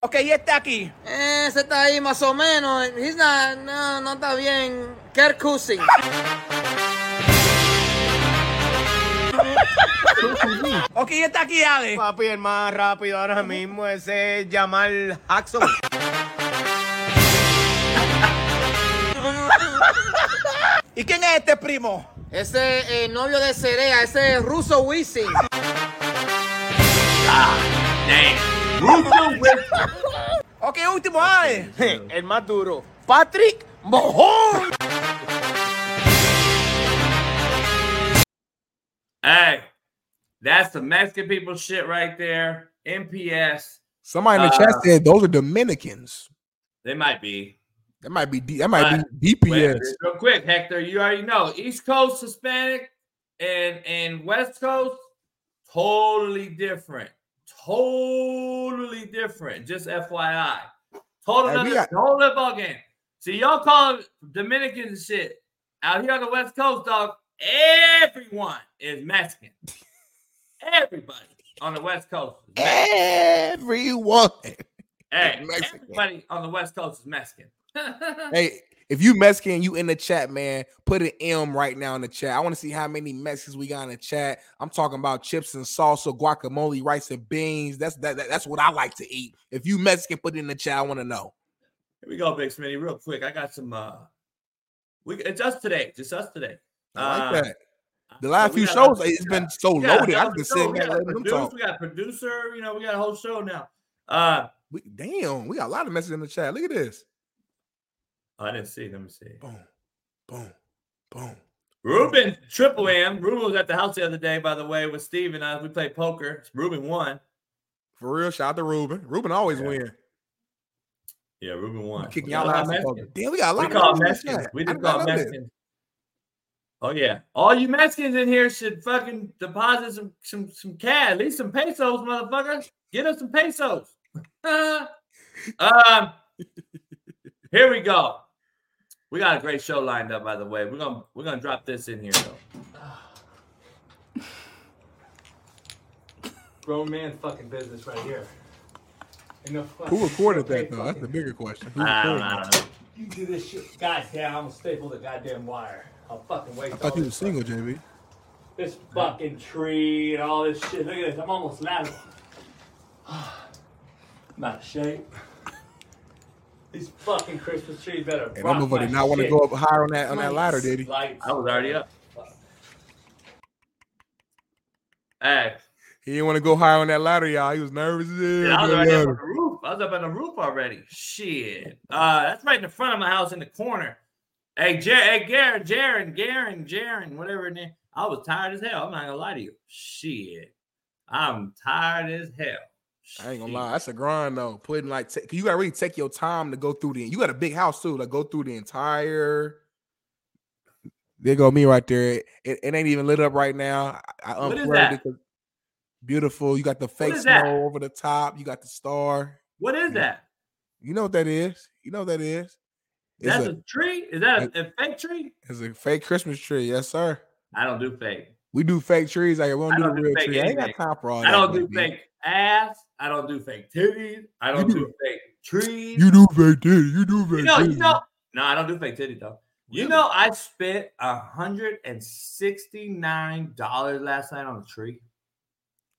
S10: ok, y este aquí.
S11: Ese está ahí más o menos. He's not, no, no está bien. Kirk Cousins.
S10: Ok, y este aquí, Ale. Papi, el más rápido ahora mismo ese es Jamal Jackson. ¿Y quién es este primo?
S11: Ese es el novio de Cerea. Ese es Russo Wisin.
S10: Ok, último, Ale. el más duro. Patrick Mojón.
S2: Hey, that's the Mexican people shit right there. MPS.
S7: Somebody in the chat
S2: Uh,
S7: said those are Dominicans.
S2: They might be.
S7: That might be D- that might
S2: Uh,
S7: be
S2: Wait,
S7: DPS.
S2: real quick, Hector, you already know East Coast Hispanic and and West Coast totally different. Totally different. Just FYI. Total
S7: Hey,
S2: another
S7: got-
S2: total ball game. See, y'all call Dominican shit. Out here on the West Coast, dog, everyone is Mexican. Everybody on the West Coast.
S7: Everyone.
S2: Hey,
S7: Mexican.
S2: everybody on the West Coast is Mexican.
S7: Hey, if you Mexican, you in the chat, man. Put an M right now in the chat. I want to see how many Mexicans we got in the chat. I'm talking about chips and salsa, guacamole, rice and beans. That's that, that- that's what I like to eat. If you Mexican, put it in the chat. I want to know.
S2: Here we go, Big Smitty, real quick. I got some uh we it's us today, just us today.
S7: I like
S2: Uh,
S7: that. The last few shows, it's been so loaded. I've been sitting
S2: we got,
S7: letting them talk.
S2: we got producer, you know, we got a whole show now. Uh
S7: We, damn, we got a lot of messages in the chat. Look at this.
S2: I didn't see. Let me see.
S7: Boom, boom, boom.
S2: Ruben Triple M. Ruben was at the house the other day, by the way, with Steve and I. We played poker. Ruben won.
S7: For real, shout out to Ruben. Ruben always win.
S2: Yeah, Ruben won.
S7: Kicking y'all out. Damn, we got a lot
S2: We
S7: of
S2: call
S7: Mexicans in the
S2: Mexicans.
S7: chat.
S2: We do call. Mexicans. Oh yeah, all you Mexicans in here should fucking deposit some some some cash, at least some pesos, motherfucker. Get us some pesos. um, here we go. We got a great show lined up, by the way. We're gonna we're gonna drop this in here though. Grown man fucking business right here. Ain't no fucking-
S7: Who recorded that though? That's the bigger question. Who
S2: I don't, I don't know. You do this shit. Goddamn, I'm gonna staple the goddamn wire. I'll fucking wait.
S7: I thought you were single, JB.
S2: This fucking tree and all this shit. Look at this. I'm almost lateral. I'm out of shape. These fucking Christmas trees better.
S7: And that
S2: rock
S7: motherfucker
S2: my
S7: did not want to go up higher on that on that ladder, did he?
S2: Lights. I was already up. Hey,
S7: He didn't want to go higher on that ladder, y'all. He was nervous. as
S2: yeah, I was
S7: on that
S2: already up on the roof. I was up on the roof already. Shit. Uh, that's right in the front of my house in the corner. Hey, Jer- hey, Garen, Jaren, Garen, Jaren, whatever. it is. I was tired as hell. I'm not gonna lie to you. Shit. I'm tired as hell.
S7: I ain't gonna lie, that's a grind though. Putting like, ta- you gotta really take your time to go through the. You got a big house too, like go through the entire. There go me right there. It, it ain't even lit up right now. I, I
S2: What is
S7: unplugged
S2: that?
S7: Beautiful. You got the fake snow
S2: that?
S7: over the top. You got the star.
S2: What is that?
S7: You know what that is. You know what that is. It's
S2: That's
S7: a,
S2: a, tree? Is that a, a fake tree?
S7: it's a fake Christmas tree. Yes, sir.
S2: I don't do fake.
S7: We do fake trees. Like we don't
S2: I
S7: do
S2: don't
S7: the
S2: do
S7: real tree. I ain't got time for all
S2: I
S7: that.
S2: don't do
S7: baby.
S2: fake ass. I don't do fake titties. I don't
S7: do.
S2: do fake trees.
S7: You do fake titties. You do fake
S2: You know, you know. No, I don't do fake titties though. You know, I spent hundred and sixty-nine dollars last night on a tree,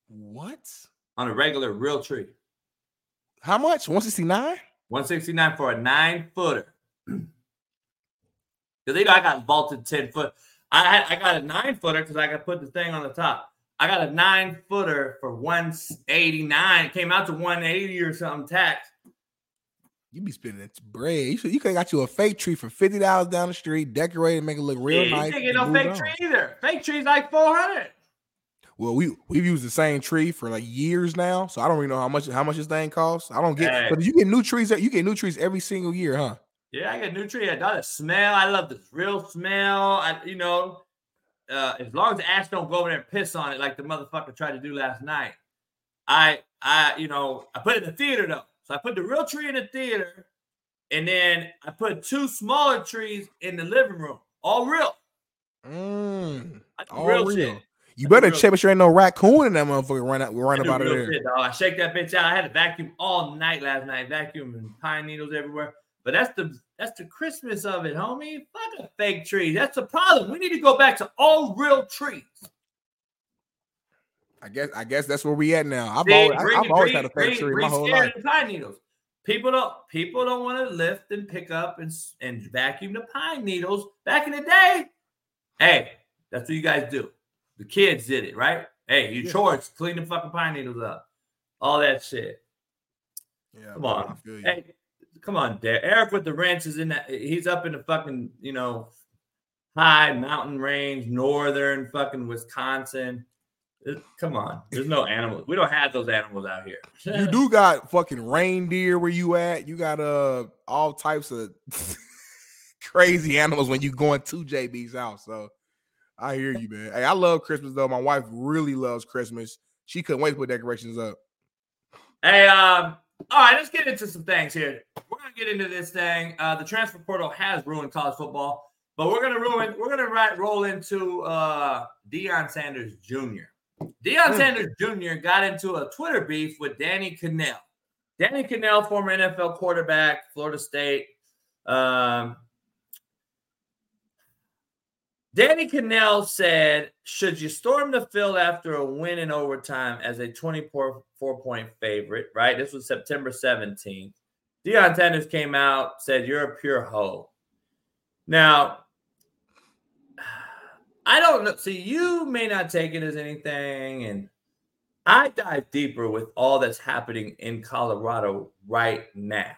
S7: What?
S2: on a regular real tree.
S7: How much? 169?
S2: One sixty-nine for a nine footer. Because you know I got vaulted ten foot. I had I got a nine footer because I could put the thing on the top. I got a nine footer for one eighty-nine. It came out to one eighty or something tax.
S7: You be spending that bread. You should, you could have got you a fake tree for fifty dollars down the street, decorated, make it look real
S2: Yeah,
S7: nice.
S2: you can't get no fake
S7: on.
S2: tree either. Fake trees like four hundred.
S7: Well, we we've used the same tree for like years now, so I don't really know how much how much this thing costs. I don't get,
S2: Hey.
S7: but you get new trees. You get new trees every single year, huh?
S2: Yeah, I got new tree. I got the smell. I love this real smell. I, you know, uh, as long as Ash don't go over there and piss on it like the motherfucker tried to do last night. I, I, you know, I put it in the theater though. So I put the real tree in the theater, and then I put two smaller trees in the living room. All real.
S7: Mm, all
S2: real
S7: real. You
S2: I
S7: better check make sure ain't no raccoon in that motherfucker run out run
S2: I
S7: up
S2: do
S7: out of
S2: real
S7: there.
S2: shit, dog. I shake that bitch out. I had to vacuum all night last night, vacuum and pine needles everywhere. But that's the that's the Christmas of it, homie. Fuck a fake tree. That's the problem. We need to go back to all real trees.
S7: I guess I guess that's where we at now. I've
S2: See,
S7: always,
S2: bring-
S7: I've always
S2: bring-
S7: had a fake
S2: bring-
S7: tree
S2: bring
S7: my whole life.
S2: and pine needles. People don't people don't want to lift and pick up and and vacuum the pine needles. Back in the day, hey, that's what you guys do. The kids did it, right? Hey, you
S7: Yeah.
S2: chores, clean the fucking pine needles up, all that shit.
S7: Yeah,
S2: Come
S7: man, I
S2: on,
S7: feel you.
S2: hey, come on, Derek. Eric with the wrench is in that. He's up in the fucking you know high mountain range, northern fucking Wisconsin. It- come on, there's no animals. We don't have those animals out here.
S7: You do got fucking reindeer where you at. You got uh all types of crazy animals when you going to JB's house. So I hear you, man. Hey, I love Christmas though. My wife really loves Christmas. She couldn't wait to put decorations up.
S2: Hey, um, all right, let's get into some things here. We're gonna get into this thing. Uh, the transfer portal has ruined college football, but we're gonna ruin. We're gonna right, roll into uh, Deion Sanders Jr. Deion
S7: Hmm.
S2: Sanders Jr. got into a Twitter beef with Danny Kanell. Danny Kanell, former NFL quarterback, Florida State. Um, Danny Kanell said, Should you storm the field after a win in overtime as a 24 point favorite? Right? This was September 17th. Deion Sanders came out, said, You're a pure hoe. Now, I don't know. See, you may not take it as anything, and I dive deeper with all that's happening in Colorado right now.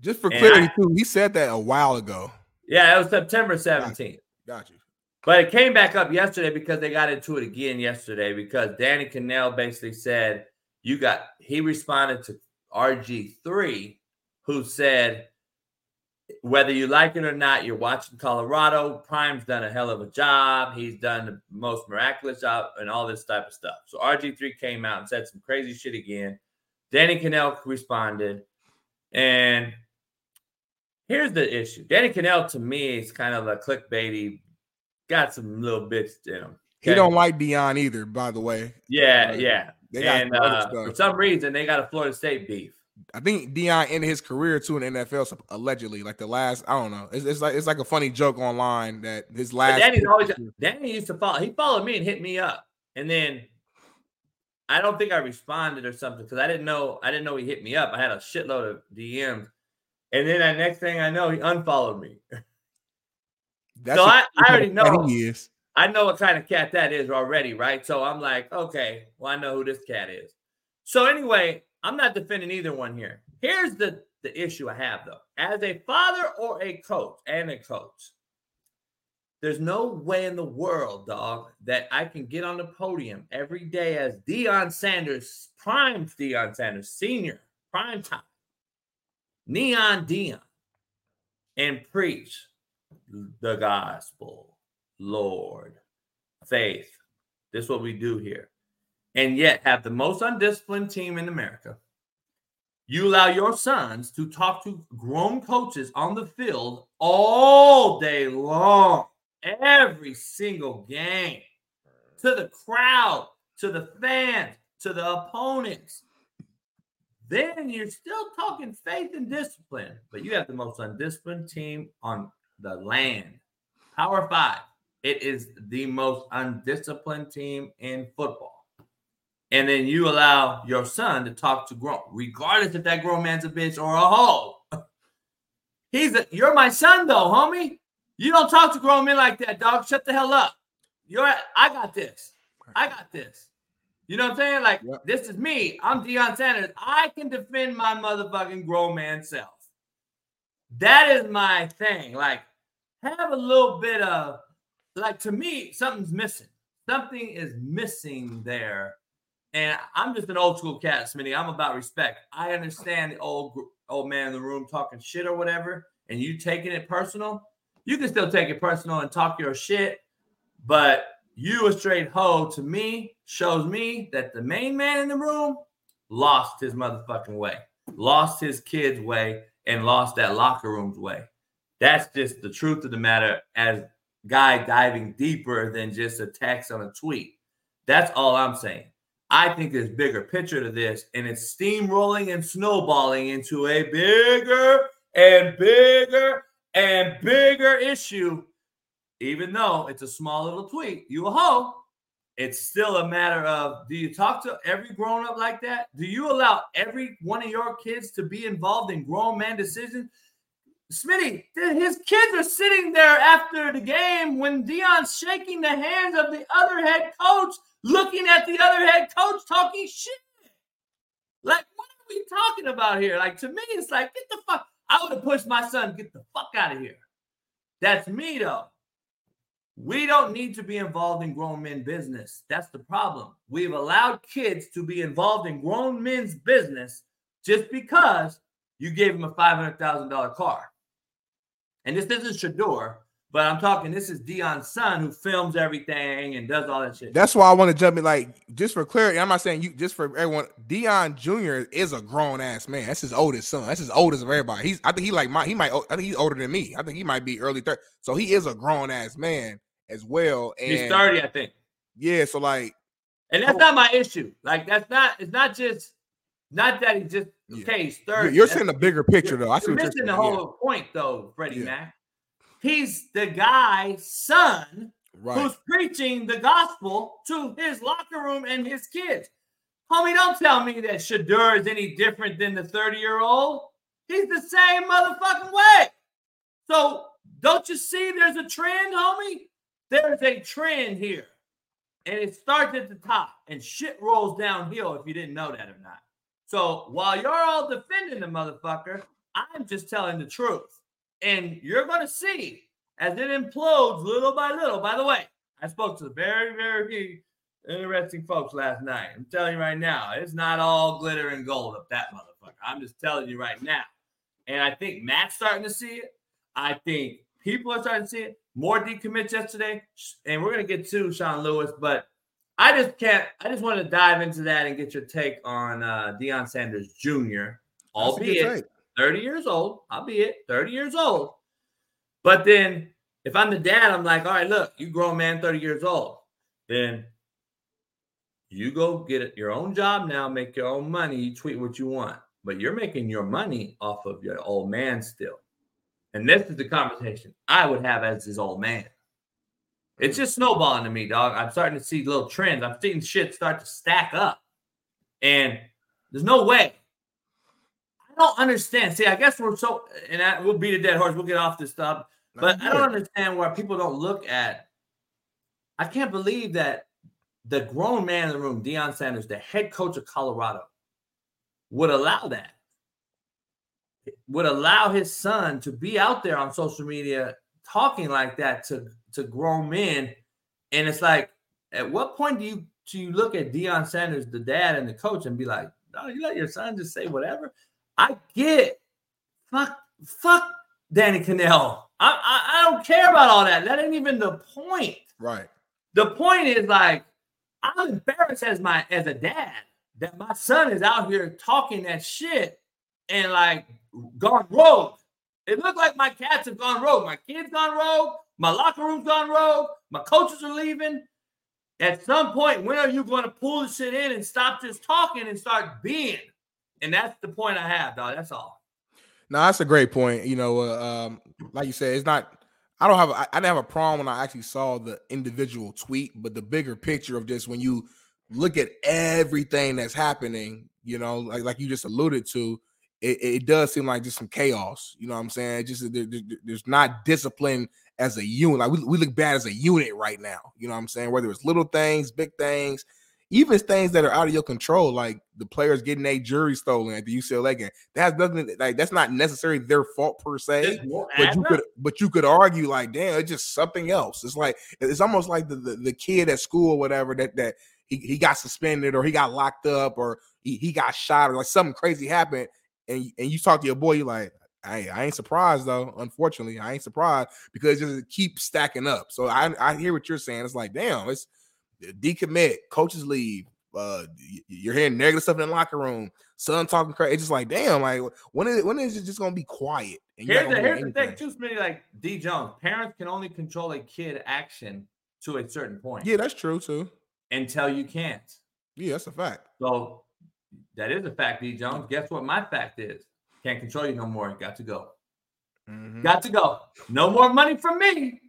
S7: Just for clarity,
S2: I-
S7: too, he said that a while ago.
S2: Yeah, it was September 17th.
S7: Got you.
S2: But it came back up yesterday because they got into it again yesterday because Danny Kanell basically said, You got, he responded to RG3, who said, Whether you like it or not, you're watching Colorado. Prime's done a hell of a job. He's done the most miraculous job and all this type of stuff. So RG3 came out and said some crazy shit again. Danny Kanell responded. And here's the issue Danny Kanell, to me, is kind of a clickbaity, got some little bits in him.
S7: He don't like Deion either, by the way.
S2: Yeah,
S7: Uh,
S2: yeah. And uh, for some reason, they got a Florida State beef.
S7: I think Deion ended his career too in the NFL allegedly. Like the last, I don't know. It's, it's like it's like a funny joke online that his
S2: But
S7: last.
S2: Danny's always Danny used to follow. He followed me and hit me up, and then I don't think I responded or something because I didn't know. I didn't know he hit me up. I had a shitload of DMs, and then the next thing I know, he unfollowed me.
S7: That's
S2: so I, I already know.
S7: he is.
S2: I know what kind of cat that is already, right? So I'm like, okay, well, I know who this cat is. So anyway, I'm not defending either one here. Here's the the issue I have though. As a father or a coach and a coach, there's no way in the world, dog, that I can get on the podium every day as Deion Sanders, prime Deion Sanders, senior, prime time, neon Deion, and preach the gospel, Lord, faith. This is what we do here. And yet have the most undisciplined team in America. you allow your sons to talk to grown coaches on the field all day long, every single game, to the crowd, to the fans, to the opponents. Then you're still talking faith and discipline, but you have the most undisciplined team on the land. Power five. It is the most undisciplined team in football. And then you allow your son to talk to grown, regardless if that grown man's a bitch or a hoe. He's a, you're my son though, homie. You don't talk to grown men like that, dog. Shut the hell up. You're I got this. I got this. You know what I'm saying? Like, yep. this is me. I'm Deion Sanders. I can defend my motherfucking grown man self. That is my thing. Like, have a little bit of, like, to me, something's missing. Something is missing there. And I'm just an old school cat, Smitty. I'm about respect. I understand the old old man in the room talking shit or whatever, and you taking it personal. You can still take it personal and talk your shit, but you a straight hoe to me shows me that the main man in the room lost his motherfucking way, lost his kids' way, and lost that locker room's way. That's just the truth of the matter as guy diving deeper than just a text on a tweet. That's all I'm saying. I think there's bigger picture to this, and it's steamrolling and snowballing into a bigger and bigger and bigger issue even though it's a small little tweet, you a hoe. It's still a matter of do you talk to every grown up like that? Do you allow every one of your kids to be involved in grown man decisions? Smitty, his kids are sitting there after the game when Deion's shaking the hands of the other head coach, looking at the other head coach talking shit. Like, what are we talking about here? Like, to me, it's like, get the fuck. I would have pushed my son, get the fuck out of here. That's me, though. We don't need to be involved in grown men business. That's the problem. We've allowed kids to be involved in grown men's business just because you gave them a $500,000 car. And this isn't Shedeur, but I'm talking, this is Deion's son who films everything and does all that shit.
S7: That's why I want to jump in. Like, just for clarity, I'm not saying you, just for everyone, Deion Jr. is a grown ass man. That's his oldest son. That's his oldest of everybody. He's, I think he like my, he might, I think he's older than me. I think he might be early 30. So he is a grown ass man as well. And
S2: he's 30, I think.
S7: Yeah, so like
S2: and that's oh, not my issue. Like that's not it's not just not that he just okay, he's 30.
S7: You're seeing the bigger picture though. I see
S2: you're missing the whole yeah. point though, Freddie yeah. Mac. He's the guy's son right. who's preaching the gospel to his locker room and his kids. Homie, don't tell me that Shedeur is any different than the 30 year old. He's the same motherfucking way. So don't you see there's a trend, homie? There's a trend here. And it starts at the top and shit rolls downhill if you didn't know that or not. So while you're all defending the motherfucker, I'm just telling the truth. And you're going to see as it implodes little by little. By the way, I spoke to very, very interesting folks last night. I'm telling you right now, it's not all glitter and gold up that motherfucker. I'm just telling you right now. And I think Matt's starting to see it. I think people are starting to see it more decommits yesterday, and we're gonna get to Sean Lewis, but I just can't. I just want to dive into that and get your take on uh, Deion Sanders Jr., albeit 30 years old, I'll be it, 30 years old. But then, if I'm the dad, I'm like, all right, look, you grown man, 30 years old, then you go get your own job now, make your own money, you tweet what you want, but you're making your money off of your old man still. And this is the conversation I would have as his old man. It's just snowballing to me, dog. I'm starting to see little trends. I'm seeing shit start to stack up. And there's no way. I don't understand. See, I guess we're so, and I, we'll beat a dead horse. We'll get off this stuff. But I don't understand why people don't look at. I can't believe that the grown man in the room, Deion Sanders, the head coach of Colorado, would allow that would allow his son to be out there on social media talking like that to to grown men. And it's like, at what point do you do you look at Deion Sanders, the dad and the coach, and be like, no, you let your son just say whatever? I get fuck, fuck Danny Kanell. I, I, I don't care about all that. That ain't even the point.
S7: Right.
S2: The point is like, I'm embarrassed as my as a dad that my son is out here talking that shit and like gone rogue. It looked like my cats have gone rogue. My kids gone rogue. My locker room's gone rogue. My coaches are leaving. At some point, when are you going to pull the shit in and stop just talking and start being? And that's the point I have, dog. That's all.
S7: No, that's a great point. You know, uh, um, like you said, it's not. I don't have. I didn't have a problem when I actually saw the individual tweet, but the bigger picture of just when you look at everything that's happening, you know, like like you just alluded to, it, it does seem like just some chaos. You know what I'm saying? Just there, there- there's not discipline as a unit. Like we, we look bad as a unit right now. You know what I'm saying? Whether it's little things, big things, even things that are out of your control, like the players getting a jury stolen at the UCLA game. That has nothing like that's not necessarily their fault per se. But you could but you could argue like, damn, it's just something else. It's like it's almost like the, the, the kid at school or whatever that that he, he got suspended or he got locked up or he, he got shot or like something crazy happened. And, and you talk to your boy, you like, I, I ain't surprised though. Unfortunately, I ain't surprised because it just keeps stacking up. So I, I hear what you're saying. It's like, damn, it's decommit, coaches leave. Uh, you're hearing negative stuff in the locker room. Son talking crazy. It's just like, damn, like when is when is it just gonna be quiet?
S2: Here's the, here's the thing, too, Smitty, like D Jones. Parents can only control a kid action to a certain point.
S7: Yeah, that's true too.
S2: Until you can't.
S7: Yeah, that's a fact.
S2: So that is a fact, D Jones. Guess what my fact is? Can't control you no more. Got to go.
S7: Mm-hmm.
S2: Got to go. No more money from me.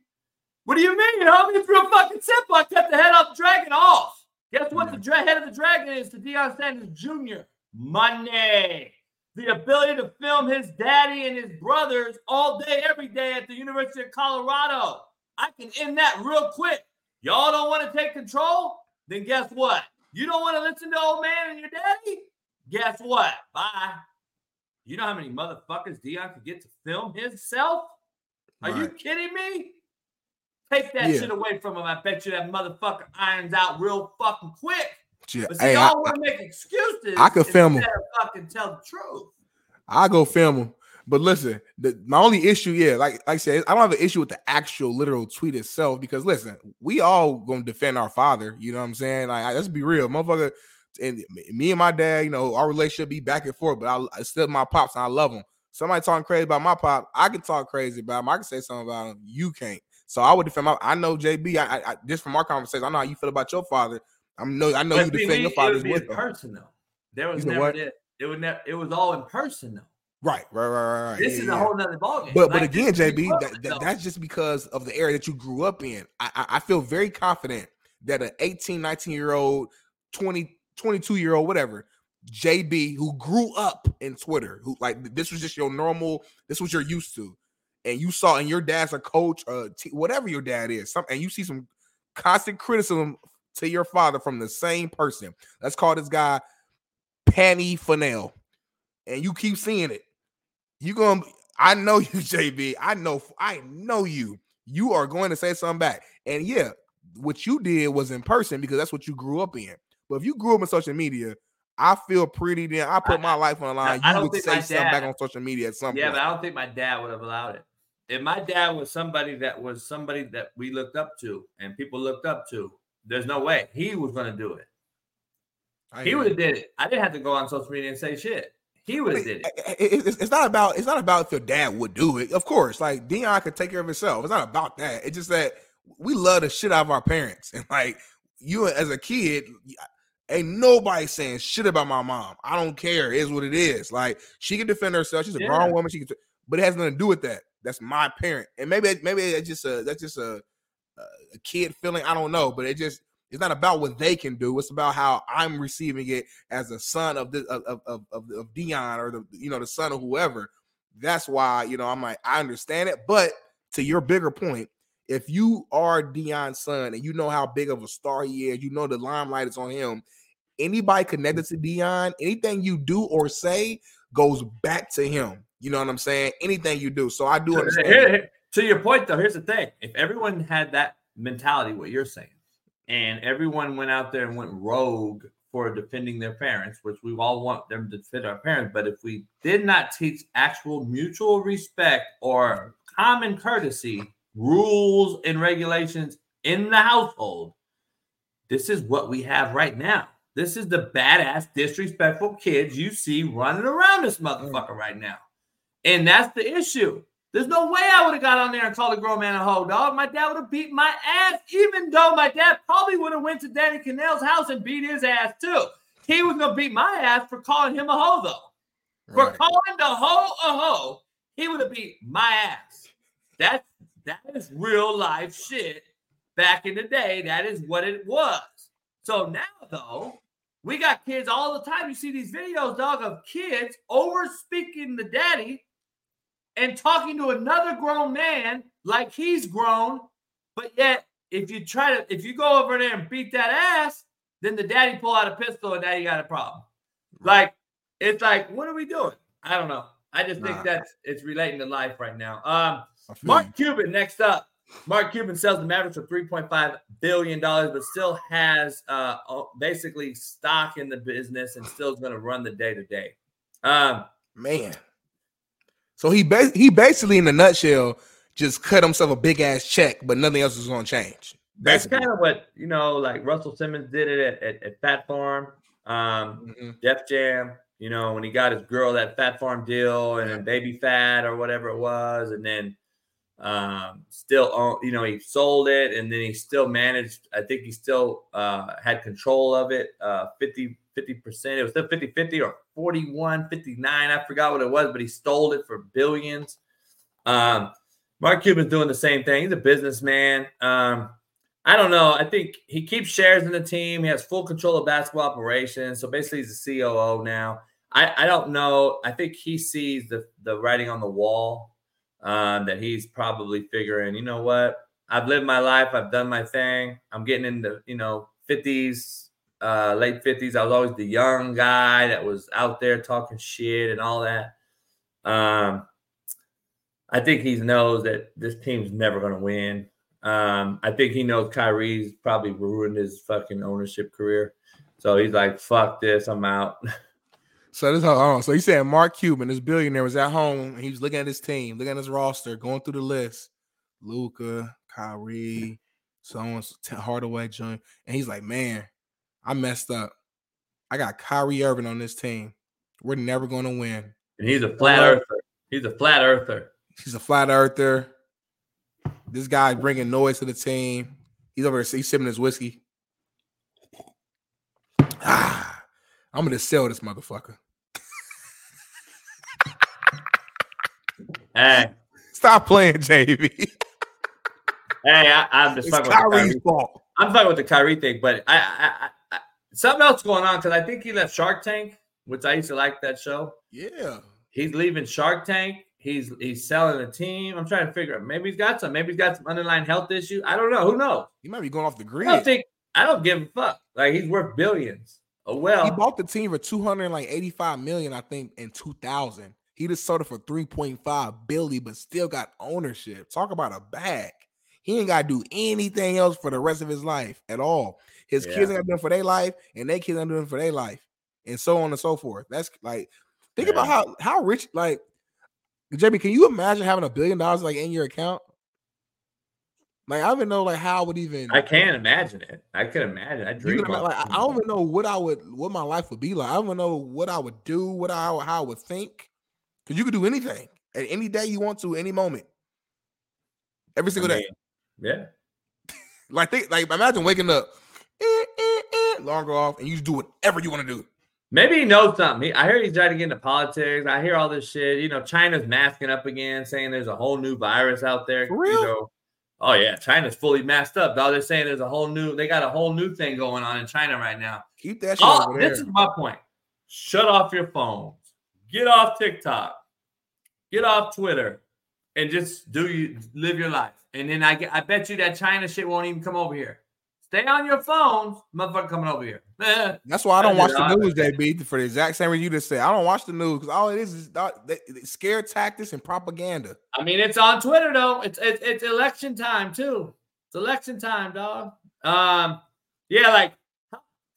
S2: What do you mean, homie? It's real fucking simple. I cut the head off the dragon off. Guess what the dra- head of the dragon is to Deion Sanders Jr.? Money. The ability to film his daddy and his brothers all day, every day at the University of Colorado. I can end that real quick. Y'all don't want to take control? Then guess what? You don't want to listen to old man and your daddy? Guess what? Bye. You know how many motherfuckers Deion could get to film himself? Are you kidding me? Take that
S7: Yeah.
S2: shit away from him. I bet you that motherfucker irons out real fucking quick.
S7: Yeah,
S2: But see,
S7: hey, I,
S2: y'all want to make excuses.
S7: I could film
S2: of fucking tell the truth.
S7: I go film them. But listen, the, my only issue, yeah, like, like I said, I don't have an issue with the actual literal tweet itself because listen, we all gonna defend our father. You know what I'm saying? Like, I- let's be real, motherfucker. And me and my dad, you know, our relationship be back and forth, but I, I still my pops and I love him. Somebody talking crazy about my pop, I can talk crazy about him. I can say something about him. You can't. So I would defend my. I know JB. I, I, I just from our conversation, I know how you feel about your father. I know. I know
S2: But
S7: you defend
S2: me,
S7: your
S2: it
S7: father
S2: would be
S7: with
S2: in
S7: him.
S2: person. There was
S7: You said
S2: never
S7: what?
S2: this. It would never. It was all in person though.
S7: Right, right, right, right. right.
S2: This
S7: Yeah,
S2: is
S7: yeah.
S2: a whole nother ballgame.
S7: But but again, JB, that, that- that's just because of the area that you grew up in. I, I, I feel very confident that an 18, 19 year old, 20, 22 year old, whatever, JB, who grew up in Twitter, who like this was just your normal, this was you're used to, and you saw, and your dad's a coach, uh, t- whatever your dad is, some, and you see some constant criticism to your father from the same person. Let's call this guy Panny Fennell, and you keep seeing it you gonna I know you, JB. I know I know you. You are going to say something back. And yeah, what you did was in person because that's what you grew up in. But if you grew up in social media, I feel pretty then I put my life on the line.
S2: I
S7: You would say something back on social media at some
S2: Yeah,
S7: point.
S2: but I don't think my dad would have allowed it. If my dad was somebody that was somebody that we looked up to and people looked up to, there's no way he was going to do it.
S7: I
S2: He would have did it. I didn't have to go on social media and say shit. He would have did it.
S7: It- it- it's, it's not about it's not about if your dad would do it. Of course, like Deion could take care of himself. It's not about that. It's just that we love the shit out of our parents, and like you as a kid, ain't nobody saying shit about my mom. I don't care. It is what it is. Like she can defend herself. She's a
S2: Yeah.
S7: grown woman. She can, but it has nothing to do with that. That's my parent, and maybe maybe it's just a that's just a a kid feeling. I don't know, but it just it's not about what they can do. It's about how I'm receiving it as a son of of of of, of, of Deion or the you know the son of whoever. That's why you know I'm like I understand it, but to your bigger point, if you are Deion's son and you know how big of a star he is, you know the limelight is on him. Anybody connected to Deion, anything you do or say goes back to him. You know what I'm saying? Anything you do. So I do understand.
S2: Here- here- to your point, though, here's the thing: if everyone had that mentality, what you're saying, and everyone went out there and went rogue for defending their parents, which we all want them to defend our parents, but if we did not teach actual mutual respect or common courtesy, rules and regulations in the household, this is what we have right now. This is the badass, disrespectful kids you see running around this mm. motherfucker right now. And that's the issue. There's no way I would have got on there and called a grown man a hoe, dog. My dad would have beat my ass, even though my dad probably would have went to Danny Kanell's house and beat his ass too. He was gonna beat my ass for calling him a hoe, though. For calling the hoe a hoe, he would have beat my ass. That's that is real life shit. Back in the day, that is what it was. So now, though, we got kids all the time. You see these videos, dog, of kids over speaking the daddy and talking to another grown man like he's grown. But yet, if you try to, if you go over there and beat that ass, then the daddy pull out a pistol and now you got a problem. Like, it's like, what are we doing? I don't know. I just
S7: Nah.
S2: think that's it's relating to life right now. Um, Mark Cuban next up. Mark Cuban sells the Mavericks for three point five billion dollars, but still has uh basically stock in the business and still is going to run the day to day. Um,
S7: Man. So he ba- he basically in a nutshell just cut himself a big ass check, but nothing else is going to change.
S2: that's kind of what you know, like Russell Simmons did it at, at, at Phat Farm, um,
S7: Mhm.
S2: Def Jam. You know, when he got his girl that Phat Farm deal and then Baby Phat or whatever it was, and then um still own, you know he sold it and then he still managed i think he still uh had control of it uh 50 50% it was still 50 50 or 41 59 i forgot what it was but he stole it for billions. Um mark cuban's doing the same thing. He's a businessman. Um i don't know. I think he keeps shares in the team. He has full control of basketball operations. So basically he's the coo now. I i don't know. I think he sees the the writing on the wall um, that he's probably figuring, you know what? I've lived my life. I've done my thing. I'm getting into, you know, 50s, uh, late 50s. I was always the young guy that was out there talking shit and all that. Um, I think he knows that this team's never going to win. Um, I think he knows Kyrie's probably ruined his fucking ownership career. So he's like, fuck this. I'm out.
S7: So this hold on. So he's saying Mark Cuban, this billionaire, was at home. And he was looking at his team, looking at his roster, going through the list. Luka, Kyrie, so Hardaway, John, and he's like, "Man, I messed up. I got Kyrie Irving on this team. We're never going to win.
S2: And he's a flat earther. He's a flat earther.
S7: He's a flat earther. This guy bringing noise to the team. He's over there. He's sipping his whiskey. Ah, I'm gonna sell this motherfucker.
S2: Hey,
S7: Stop playing, JV.
S2: hey, I, I'm just
S7: It's
S2: fucking with the
S7: Kyrie's
S2: Kyrie.
S7: fault.
S2: I'm fucking with the Kyrie thing, but I, I, I something else going on because I think he left Shark Tank, which I used to like that show.
S7: Yeah.
S2: He's leaving Shark Tank. He's he's selling the team. I'm trying to figure out. Maybe he's got some. Maybe he's got some underlying health issue. I don't know. Who knows?
S7: He might be going off the grid.
S2: I don't think. I don't give a fuck. Like he's worth billions. Oh well.
S7: he bought the team for 285 million, I think, in 2000. He just sold it for 3.5 billion, but still got ownership. Talk about a bag. He ain't got to do anything else for the rest of his life at all. His
S2: Yeah.
S7: kids ain't got to do it for their life, and their kids ain't doing for their life, and so on and so forth. That's like, think about how how rich, like, JB, can you imagine having a billion dollars like in your account? Like, I don't even know like how I would even.
S2: I can't imagine it. I can imagine. I dream. of
S7: like, I I don't even know what I would, what my life would be like. I don't even know what I would do, what I how I would think, because you could do anything at any day you want to, any moment, every single day.
S2: Yeah.
S7: Like, think, like imagine waking up, eh, eh, eh, alarm off, and you just do whatever you want to do.
S2: Maybe he knows something. He, I hear he's trying to get into politics. I hear all this shit. You know, China's masking up again, saying there's a whole new virus out there.
S7: For real?
S2: You know, oh yeah, China's fully masked up. They're saying there's a whole new. They got a whole new thing going on in China right now.
S7: Keep that shit
S2: Oh, this is my point. Shut off your phones. Get off TikTok. Get off Twitter, and just do you live your life. And then I get, I bet you that China shit won't even come over here. Stay on your phones, motherfucker, coming over here.
S7: That's why I don't watch the news, JB, for the exact same reason you just said. I don't watch the news because all it is is that- scare tactics and propaganda.
S2: I mean, it's on Twitter though. It's it's, it's election time too. It's election time, dog. Um, yeah, like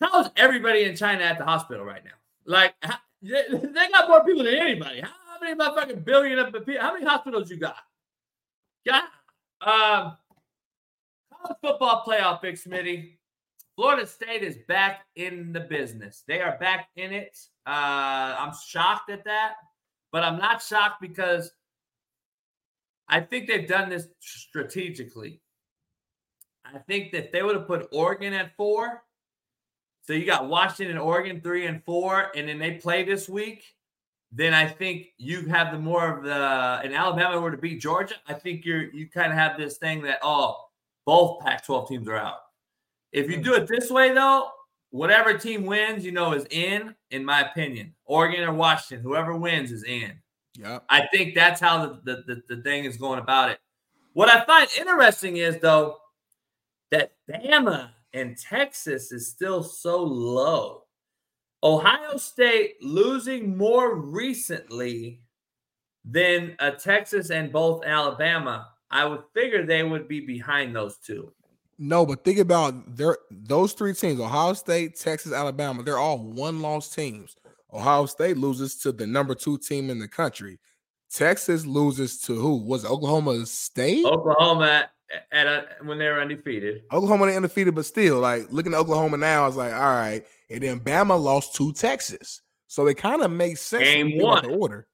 S2: how, is everybody in China at the hospital right now? Like how, they, they got more people than anybody. How, how many motherfucking billion of people? How many hospitals you got? Yeah. Um, football playoff, Big Smitty. Florida State is back in the business. They are back in it. Uh, I'm shocked at that, but I'm not shocked because I think they've done this strategically. I think that they would have put Oregon at four. So you got Washington Oregon three and four, and then they play this week. Then I think you have the more of the and Alabama were to beat Georgia. I think you're you kind of have this thing that oh both Pac-12 teams are out. If you hmm. do it this way though, whatever team wins, you know, is in. In my opinion, Oregon or Washington, whoever wins is in.
S7: Yeah,
S2: I think that's how the, the, the, the thing is going about it. What I find interesting is though that Bama and Texas is still so low. Ohio State losing more recently than a Texas and both Alabama. I would figure they would be behind those two.
S7: No, but think about their those three teams: Ohio State, Texas, Alabama. They're all one-loss teams. Ohio State loses to the number two team in the country. Texas loses to who? Was Oklahoma State?
S2: Oklahoma at a, when they were undefeated.
S7: Oklahoma undefeated, but still, like looking at Oklahoma now, it's like all right. And then Bama lost to Texas, so it kind of makes sense.
S2: Game one.
S7: The order.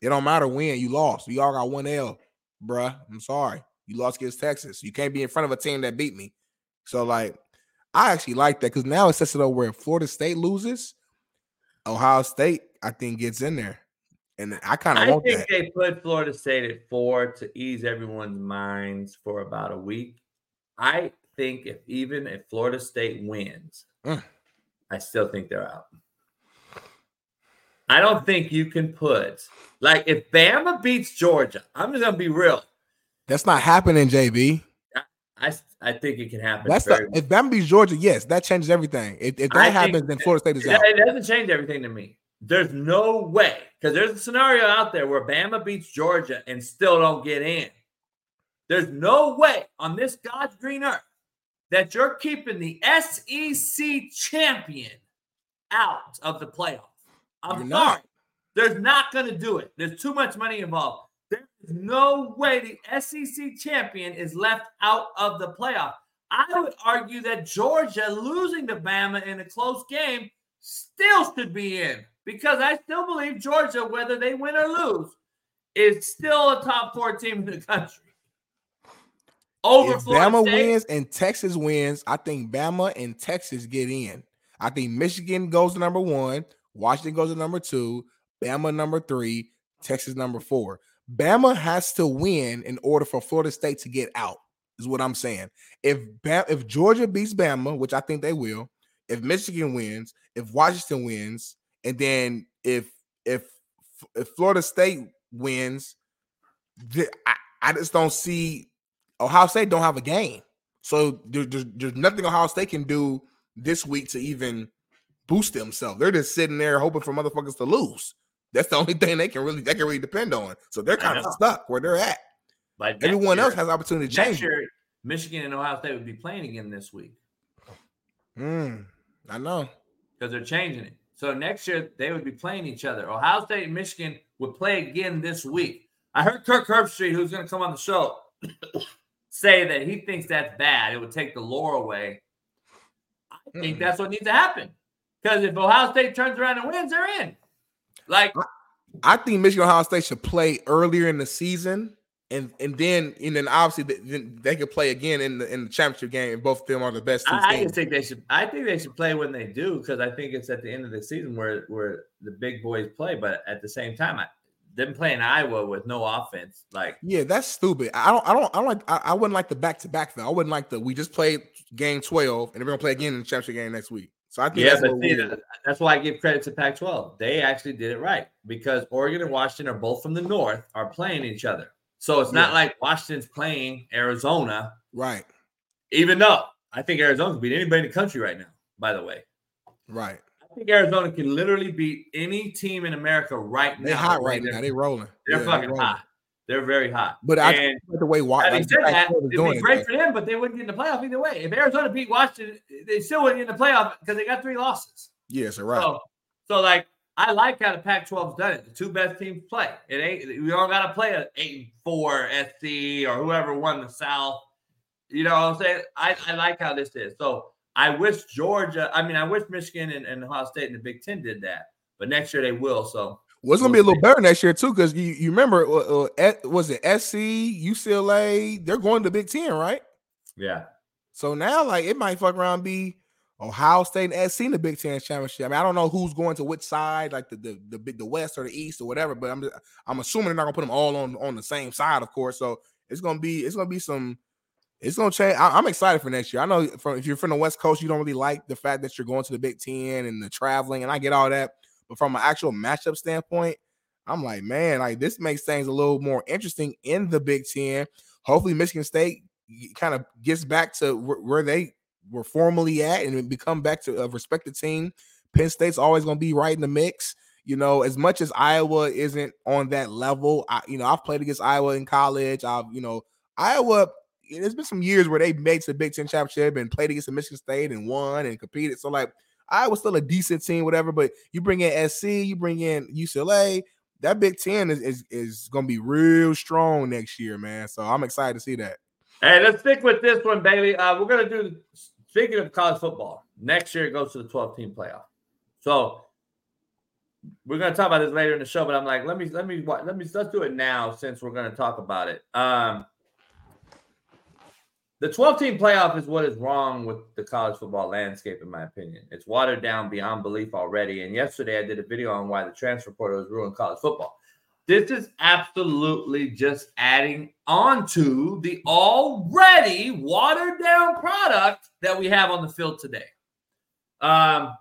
S7: It don't matter when you lost. You all got one L, bruh. I'm sorry. You lost against Texas. You can't be in front of a team that beat me. So like, I actually like that because now it sets it up where Florida State loses, Ohio State I think gets in there, and I kind of
S2: I think
S7: that.
S2: they put Florida State at four to ease everyone's minds for about a week. I think if even if Florida State wins,
S7: Mm.
S2: I still think they're out. I don't think you can put like if Bama beats Georgia. I'm just gonna be real.
S7: That's not happening, JB.
S2: I I think it can happen.
S7: That's the if Bama beats Georgia, yes, that changes everything. If, if that
S2: I
S7: happens, then Florida State is
S2: It,
S7: out.
S2: it doesn't change everything to me. There's no way because there's a scenario out there where Bama beats Georgia and still don't get in. There's no way on this God's green earth that you're keeping the SEC champion out of the playoff. I'm
S7: You're
S2: sorry.
S7: not.
S2: There's not going to do it. There's too much money involved. There's no way the SEC champion is left out of the playoff. I would argue that Georgia losing to Bama in a close game still should be in because I still believe Georgia, whether they win or lose, is still a top four team in the country. Over
S7: if
S2: Florida
S7: Bama
S2: State,
S7: wins and Texas wins, I think Bama and Texas get in. I think Michigan goes to number one, Washington goes to number two, Bama number three, Texas number four. Bama has to win in order for Florida State to get out. Is what I'm saying. If Bam, if Georgia beats Bama, which I think they will, if Michigan wins, if Washington wins, and then if if if Florida State wins, th- I, I just don't see Ohio State don't have a game. So there, there's, there's nothing Ohio State can do this week to even boost themselves. They're just sitting there hoping for motherfuckers to lose. That's the only thing they can really they can really depend on. So they're kind of stuck where they're at.
S2: But next
S7: Everyone else has opportunity to change.
S2: year, Michigan and Ohio State would be playing again this week.
S7: Mm, I know.
S2: because they're changing it. So next year they would be playing each other. Ohio State and Michigan would play again this week. I heard Kirk Herbstreit, who's going to come on the show, say that he thinks that's bad. It would take the lore away. I think
S7: Mm.
S2: that's what needs to happen. Because if Ohio State turns around and wins, they're in. Like
S7: I think Michigan Ohio State should play earlier in the season, and and then and then obviously they, then they could play again in the in the championship game. And both of them are the best two
S2: I, I just think they should. I think they should play when they do because I think it's at the end of the season where where the big boys play. But at the same time, I, them playing Iowa with no offense, like
S7: Yeah, that's stupid. I don't. I don't. I don't like. I, I wouldn't like the back to back though. I wouldn't like the. We just played game twelve, and we're gonna play again in the championship game next week. So I think
S2: Yeah,
S7: that's
S2: but see, that- that's why I give credit to Pac-12. They actually did it right because Oregon and Washington are both from the north, are playing each other. So it's not like Washington's playing Arizona,
S7: right,
S2: even though I think Arizona can beat anybody in the country right now. By the way,
S7: right.
S2: I think Arizona can literally beat any team in America right
S7: They
S2: now. They're hot
S7: right now.
S2: they're-
S7: rolling.
S2: They're
S7: Yeah,
S2: fucking
S7: rolling.
S2: hot. They're very hot.
S7: But I
S2: and
S7: think the way Wa-
S2: having said that, it'd be
S7: it,
S2: great
S7: though.
S2: for them, but they wouldn't get in the playoff either way. If Arizona beat Washington, they still wouldn't get in the playoff because they got three losses.
S7: Yes, right.
S2: So, so like I like how the Pac-12's done it. The two best teams play. It ain't we don't gotta play a eight and four SC or whoever won the South. You know what I'm saying? I, I like how this is. So I wish Georgia, I mean, I wish Michigan and, and Ohio State and the Big Ten did that, but next year they will. So
S7: well, it's gonna be a little better next year too, because you, you remember uh, uh, was it SC, UCLA? They're going to Big Ten, right?
S2: Yeah.
S7: So now, like, it might fuck around be Ohio State and SC in the Big Ten championship. I mean, I don't know who's going to which side, like the the the, the West or the East or whatever. But I'm just, I'm assuming they're not gonna put them all on on the same side, of course. So it's gonna be it's gonna be some. It's gonna change. I, am excited for next year. I know from if you're from the West Coast, you don't really like the fact that you're going to the Big Ten and the traveling, and I get all that. But from an actual matchup standpoint, I'm like, man, like this makes things a little more interesting in the Big Ten. Hopefully, Michigan State kind of gets back to where they were formerly at and become back to a respected team. Penn State's always going to be right in the mix. You know, as much as Iowa isn't on that level, I, you know, I've played against Iowa in college. I've, you know, Iowa. There's been some years where they made to the Big Ten championship and played against the Michigan State and won and competed. So like, Iowa's still a decent team, whatever. But you bring in SC, you bring in UCLA. That Big Ten is is, is going to be real strong next year, man. So I'm excited to see that.
S2: Hey, let's stick with this one, Bailey. Uh, we're gonna do Speaking of college football, next year it goes to the 12 team playoff. So we're going to talk about this later in the show, but I'm like, let me, let me, let me, let's do it now since we're going to talk about it. Um, the 12 team playoff is what is wrong with the college football landscape, in my opinion. It's watered down beyond belief already. And yesterday I did a video on why the transfer portal has ruined college football. This is absolutely just adding on to the already watered down product that we have on the field today. Um,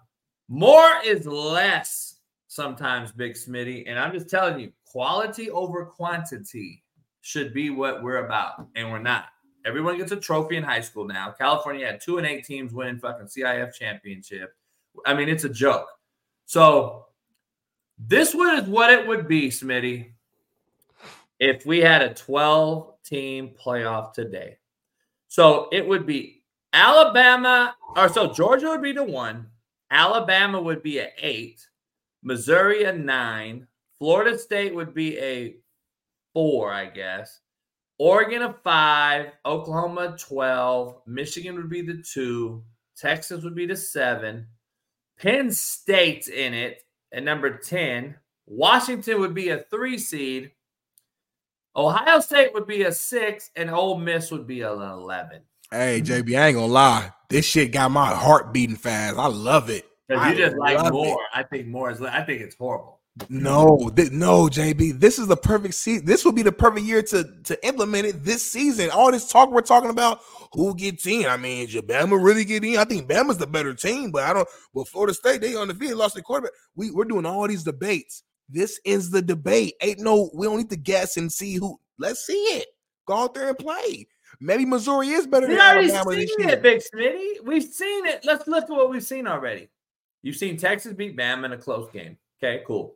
S2: more is less sometimes, Big Smitty. And I'm just telling you, quality over quantity should be what we're about, and we're not. Everyone gets a trophy in high school now. California had two and eight teams winning fucking CIF championship. I mean, it's a joke. So this is what it would be, Smitty, if we had a 12 team playoff today. So it would be Alabama, or so Georgia would be the one, Alabama would be a eight, Missouri a nine, Florida State would be a four, I guess. Oregon a five, Oklahoma 12, Michigan would be the two, Texas would be the seven, Penn State's in it, at number 10. Washington would be a three seed. Ohio State would be a six, and Ole Miss would be an 11.
S7: Hey, JB, I ain't gonna lie. This shit got my heart beating fast. I love it.
S2: Because you just like more. It. I think more is, I think it's horrible.
S7: No, th- no, JB. This is the perfect season. This would be the perfect year to to implement it this season. All this talk we're talking about, who gets in? I mean, did Bama really get in? I think Bama's the better team, but I don't. Well, Florida State they on the field lost their quarterback. We we're doing all these debates. This is the debate. Ain't no. We don't need to guess and see who. Let's see it. Go out there and play. Maybe Missouri is better.
S2: We already Alabama seen it, Big Smitty. We've seen it. Let's look at what we've seen already. You've seen Texas beat Bama in a close game. Okay, cool.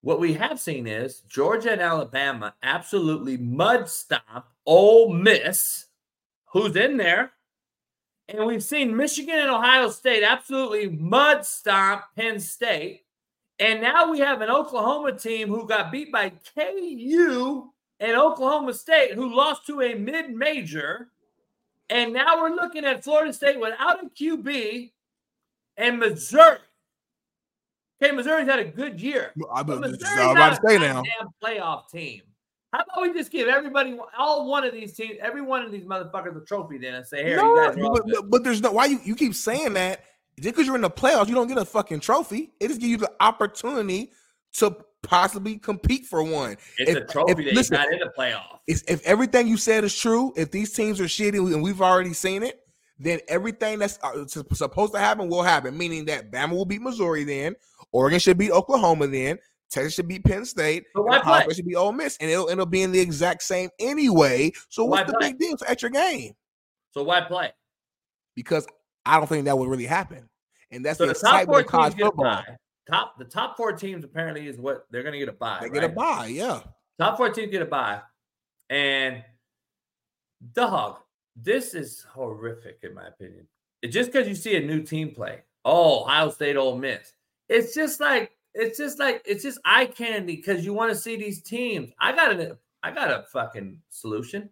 S2: What we have seen is Georgia and Alabama absolutely mud stomp Ole Miss, who's in there. And we've seen Michigan and Ohio State absolutely mud stomp Penn State. And now we have an Oklahoma team who got beat by KU and Oklahoma State, who lost to a mid major. And now we're looking at Florida State without a QB and Missouri Okay, Missouri's had a good year.
S7: I am about to say now.
S2: Playoff team. How about we just give everybody, all one of these teams, every one of these motherfuckers a trophy then and say, here, no, you guys
S7: but, but, but, there's no, why you, you keep saying that? Just because you're in the playoffs, you don't get a fucking trophy. It just gives you the opportunity to possibly compete for one.
S2: It's if, a trophy if, listen, not in the playoffs.
S7: If everything you said is true, if these teams are shitty and we've already seen it, then everything that's uh, supposed to happen will happen. Meaning that Bama will beat Missouri, then Oregon should beat Oklahoma, then Texas should beat Penn State.
S2: But why play?
S7: should be Ole Miss, and it'll end up being the exact same anyway. So what's why the play? big deal? It's extra game.
S2: So why play?
S7: Because I don't think that would really happen, and that's so the, the top four teams get football.
S2: a Top the top four teams apparently is what they're going to get a buy.
S7: They
S2: right?
S7: get a buy, yeah.
S2: Top four teams get a buy, and dog this is horrific in my opinion. It, just because you see a new team play, oh, Ohio State, Ole Miss, it's just like it's just like it's just eye candy because you want to see these teams. I got an I got a fucking solution.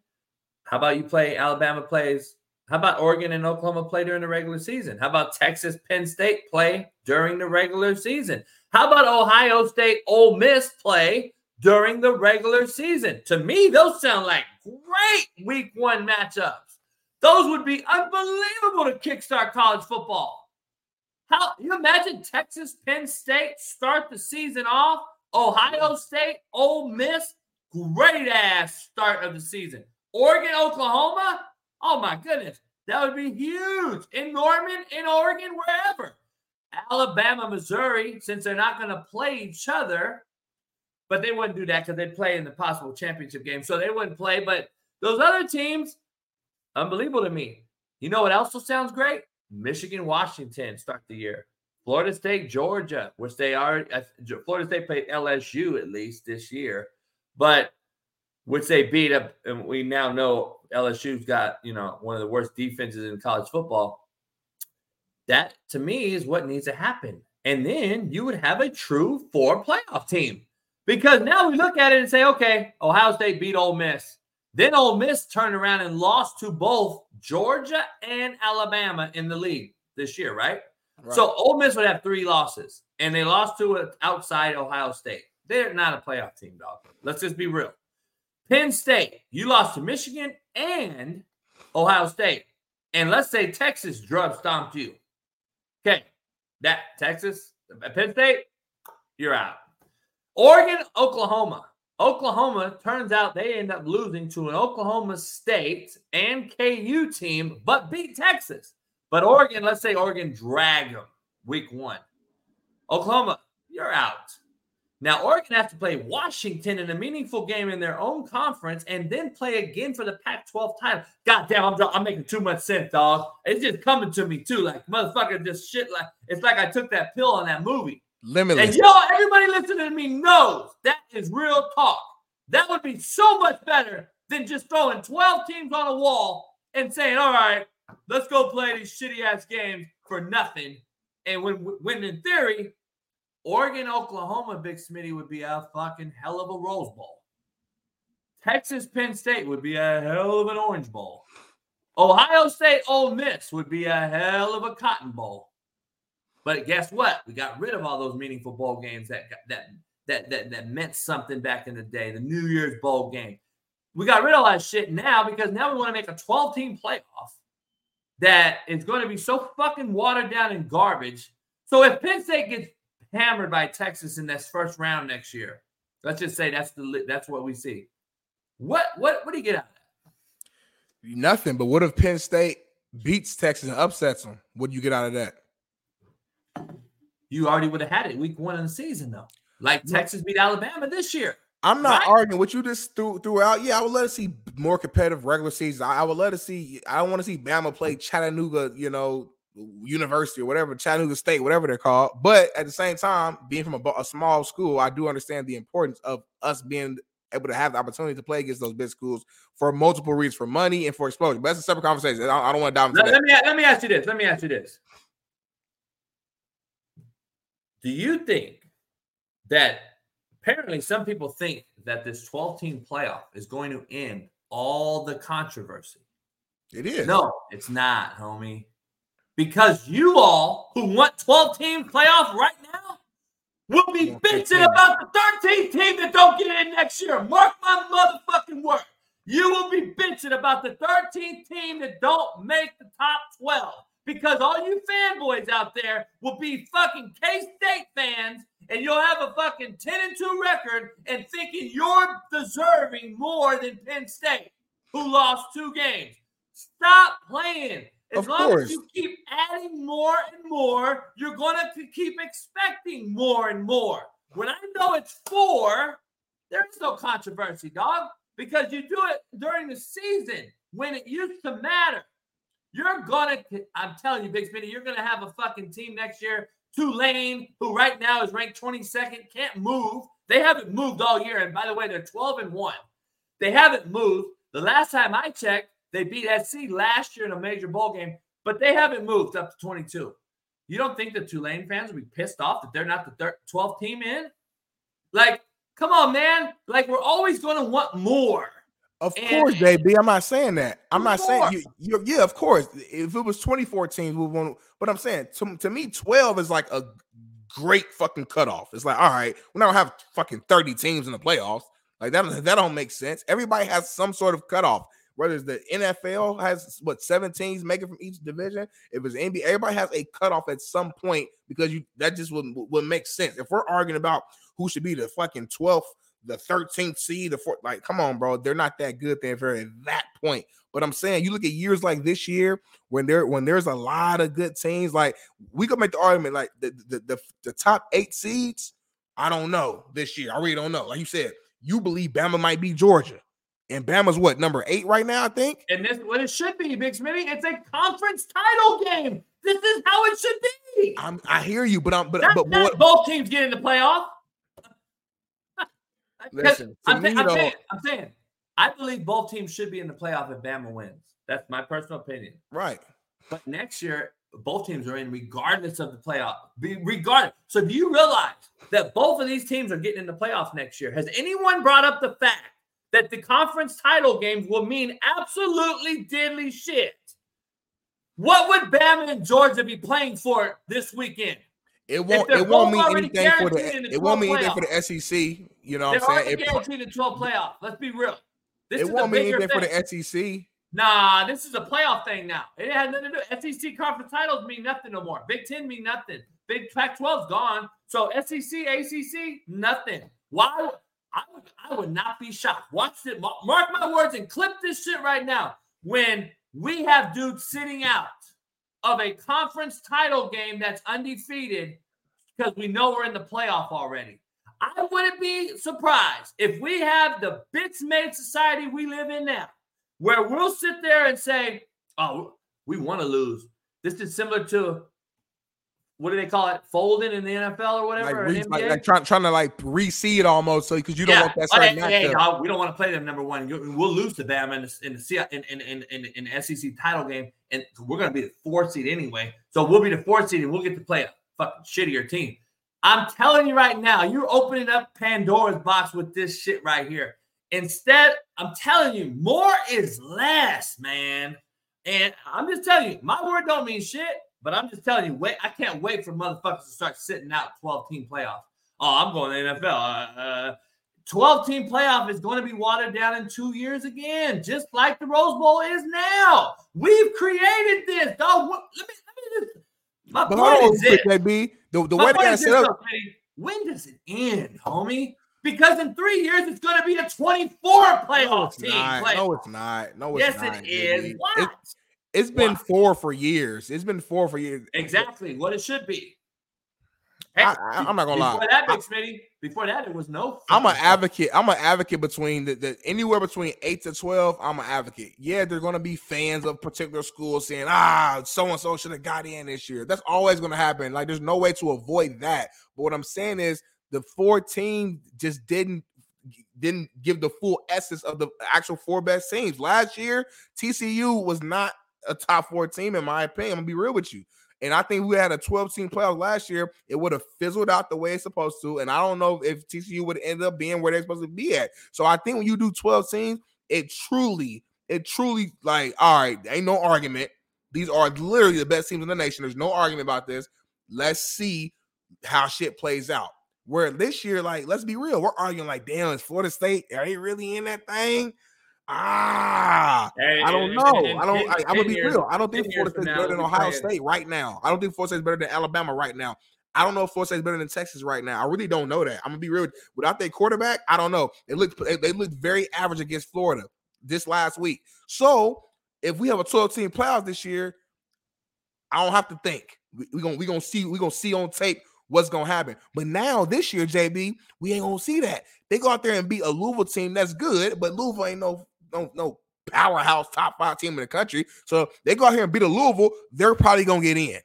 S2: How about you play Alabama plays How about Oregon and Oklahoma play during the regular season? How about Texas, Penn State play during the regular season? How about Ohio State, Ole Miss play during the regular season? To me, those sound like great week one matchups. Those would be unbelievable to kickstart college football. How you imagine Texas, Penn State start the season off? Ohio State, Ole Miss, great ass start of the season. Oregon, Oklahoma, oh my goodness, that would be huge. In Norman, in Oregon, wherever. Alabama, Missouri, since they're not going to play each other, but they wouldn't do that because they'd play in the possible championship game. So they wouldn't play. But those other teams, unbelievable to me. You know what also sounds great? Michigan, Washington start the year. Florida State, Georgia, which they are. Florida State played LSU at least this year, but which they beat up. And we now know LSU's got you know one of the worst defenses in college football. That to me is what needs to happen, and then you would have a true four playoff team. Because now we look at it and say, okay, Ohio State beat Ole Miss. Then Ole Miss turned around and lost to both Georgia and Alabama in the league this year, right? right? So Ole Miss would have three losses, and they lost to it outside Ohio State. They're not a playoff team, dog. Let's just be real. Penn State, you lost to Michigan and Ohio State. And let's say Texas drug stomped you. Okay, that Texas, Penn State, you're out. Oregon, Oklahoma. Oklahoma turns out they end up losing to an Oklahoma State and KU team, but beat Texas. But Oregon, let's say Oregon drag them week one. Oklahoma, you're out. Now, Oregon has to play Washington in a meaningful game in their own conference and then play again for the Pac 12 title. God damn, I'm, I'm making too much sense, dog. It's just coming to me, too. Like, motherfucker, just shit. Like, it's like I took that pill on that movie.
S7: Limitless.
S2: And yo, everybody listening to me knows that is real talk. That would be so much better than just throwing 12 teams on a wall and saying, all right, let's go play these shitty ass games for nothing. And when, when in theory, Oregon, Oklahoma, Big Smitty would be a fucking hell of a Rose Bowl. Texas, Penn State would be a hell of an Orange Bowl. Ohio State, Ole Miss would be a hell of a Cotton Bowl. But guess what? We got rid of all those meaningful bowl games that that that that, that meant something back in the day. The New Year's bowl game. We got rid of all that shit now because now we want to make a 12 team playoff that is going to be so fucking watered down and garbage. So if Penn State gets hammered by Texas in this first round next year, let's just say that's the that's what we see. What what what do you get out of
S7: that? Nothing. But what if Penn State beats Texas and upsets them? What do you get out of that?
S2: You already would have had it week one of the season, though. Like Texas beat Alabama this year.
S7: I'm not right? arguing what you just threw, threw out. Yeah, I would let us see more competitive regular season. I, I would let us see. I don't want to see Bama play Chattanooga, you know, University or whatever, Chattanooga State, whatever they're called. But at the same time, being from a, a small school, I do understand the importance of us being able to have the opportunity to play against those big schools for multiple reasons, for money and for exposure. But that's a separate conversation. I don't, I don't want to dive into
S2: let, let me let me ask you this. Let me ask you this. Do you think that apparently some people think that this 12 team playoff is going to end all the controversy?
S7: It is.
S2: No, it's not, homie. Because you all who want 12 team playoff right now will be bitching about the 13th team that don't get in next year. Mark my motherfucking word. You will be bitching about the 13th team that don't make the top 12 because all you fanboys out there will be fucking K State fans and you'll have a fucking 10 and 2 record and thinking you're deserving more than Penn State, who lost two games. Stop playing. As of long course. as you keep adding more and more, you're going to keep expecting more and more. When I know it's four, there's no controversy, dog, because you do it during the season when it used to matter. You're gonna, I'm telling you, Big Smitty, you're gonna have a fucking team next year. Tulane, who right now is ranked 22nd, can't move. They haven't moved all year. And by the way, they're 12 and 1. They haven't moved. The last time I checked, they beat SC last year in a major bowl game, but they haven't moved up to 22. You don't think the Tulane fans will be pissed off that they're not the 12th team in? Like, come on, man. Like, we're always going to want more.
S7: Of
S2: And-
S7: course, JB. I'm not saying that. I'm not saying
S2: More.
S7: you. Yeah, of course. If it was 24 teams, we want. But I'm saying to, to me, 12 is like a great fucking cutoff. It's like, all right, we're not have fucking 30 teams in the playoffs. Like that. That don't make sense. Everybody has some sort of cutoff. Whether it's the NFL has what seven teams making from each division. If it's NBA, everybody has a cutoff at some point because you that just would would make sense. If we're arguing about who should be the fucking 12th the 13th seed, the fourth, like, come on, bro. They're not that good there for at that point. But I'm saying you look at years like this year when there when there's a lot of good teams, like we could make the argument like the the, the, the top eight seeds. I don't know this year. I really don't know. Like you said, you believe Bama might be Georgia. And Bama's what number eight right now, I think.
S2: And this what it should be, Big Smitty. It's a conference title game. This is how it should be.
S7: I'm I hear you, but I'm but
S2: Not,
S7: but,
S2: not
S7: what
S2: both teams get in the playoff.
S7: Listen,
S2: I'm,
S7: me,
S2: saying, I'm, saying, I'm saying, I believe both teams should be in the playoff if Bama wins. That's my personal opinion.
S7: right.
S2: But next year, both teams are in regardless of the playoff. Be regardless. So do you realize that both of these teams are getting in the playoffs next year? Has anyone brought up the fact that the conference title games will mean absolutely diddly shit? What would Bama and Georgia be playing for this weekend?
S7: It won't it won't mean anything for the it won't
S2: 12
S7: mean anything for the SEC. You know
S2: They're
S7: what I'm saying? It,
S2: guaranteed the 12 playoff. Let's be real. This
S7: it won't mean anything for the SEC.
S2: Nah, this is a playoff thing now. It had nothing to do. SEC conference titles mean nothing no more. Big Ten mean nothing. Big Pac 12's gone. So SEC, ACC, nothing. Why? I would, I would not be shocked. Watch it. Mark my words and clip this shit right now. When we have dudes sitting out of a conference title game that's undefeated because we know we're in the playoff already. I wouldn't be surprised if we have the bits made society we live in now, where we'll sit there and say, "Oh, we want to lose." This is similar to what do they call it, folding in the NFL or whatever,
S7: Like, re, like, like trying trying to like reseed almost so because you don't
S2: Yeah.
S7: want that certain
S2: oh, hey,
S7: hey,
S2: oh, we don't want to play them number one. We'll lose to them in the in the in in in, in, in the SEC title game, and we're going to be the fourth seed anyway. So we'll be the fourth seed, and we'll get to play a fucking shittier team. I'm telling you right now, you're opening up Pandora's box with this shit right here. Instead, I'm telling you, more is less, man. And I'm just telling you, my word don't mean shit, but I'm just telling you, wait, I can't wait for motherfuckers to start sitting out 12 team playoffs. Oh, I'm going to NFL. Uh, uh, 12 team playoff is going to be watered down in two years again, just like the Rose Bowl is now. We've created this, dog. Let me, let me just. My
S7: But
S2: point
S7: hold
S2: is this.
S7: JB. The, the
S2: My
S7: way they
S2: point
S7: got
S2: is
S7: set up,
S2: Kenny. when does it end, homie? Because in three years, it's going to be a 24 playoff
S7: it's
S2: team.
S7: not.
S2: play-
S7: No, it's not. No, it's
S2: yes,
S7: not.
S2: Yes, it is. What?
S7: It, it's been four for years. It's been four for years.
S2: exactly what it should be. Hey,
S7: I, I, I'm not gonna
S2: before
S7: lie.
S2: that, Big Smitty, before that, it was no.
S7: I'm an advocate. I'm an advocate between the, the anywhere between eight to twelve. I'm an advocate. Yeah, there's gonna be fans of particular schools saying, ah, so and so should have got in this year. That's always gonna happen. Like, there's no way to avoid that. But what I'm saying is, the four teams just didn't didn't give the full essence of the actual four best teams. Last year, TCU was not a top four team, in my opinion. I'm gonna be real with you. And I think we had a 12 team playoff last year. It would have fizzled out the way it's supposed to. And I don't know if TCU would end up being where they're supposed to be at. So I think when you do 12 teams, it truly, it truly like, all right, ain't no argument. These are literally the best teams in the nation. There's no argument about this. Let's see how shit plays out. Where this year, like, let's be real, we're arguing like, damn, is Florida State are they really in that thing? Ah,
S2: Hey,
S7: I don't know.
S2: in-
S7: I don't. I, I'm gonna be
S2: years-
S7: real. I don't think
S2: 10
S7: Florida State's better than Ohio
S2: playing-
S7: State right now. I don't think Florida State's better than Alabama right now. I don't know if Florida State's better than Texas right now. I really don't know that. I'm gonna be real. Without their quarterback, I don't know. They looked they, they looked very average against Florida this last week. So if we have a 12 team playoffs this year, I don't have to think. We're we gonna we gonna see we gonna see on tape what's gonna happen. But now this year, JB, we ain't gonna see that. They go out there and beat a Louisville team that's good, but Louisville ain't no no no powerhouse top five team in the country. So they go out here and beat a Louisville, they're probably gonna get in.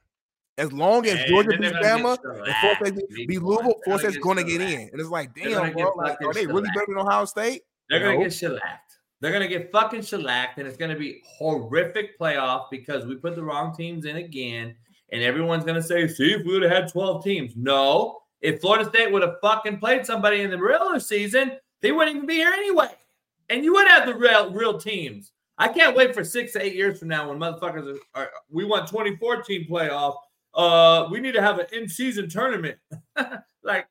S7: As long as
S2: And
S7: Georgia beats Bama and Florida
S2: shellacked,
S7: beat. Louisville,
S2: They're
S7: Florida
S2: gonna get
S7: in. And it's like, damn, bro, like, are they really better than Ohio State?
S2: They're gonna get shellacked. They're gonna get fucking shellacked, and it's gonna be horrific playoff because we put the wrong teams in again, and everyone's gonna say, "See, if we would have had 12 teams." No, if Florida State would have fucking played somebody in the regular season, they wouldn't even be here anyway. And you would have the real real teams. I can't wait for six to eight years from now when motherfuckers are, are we want 2014 playoff. Uh, we need to have an in-season tournament. like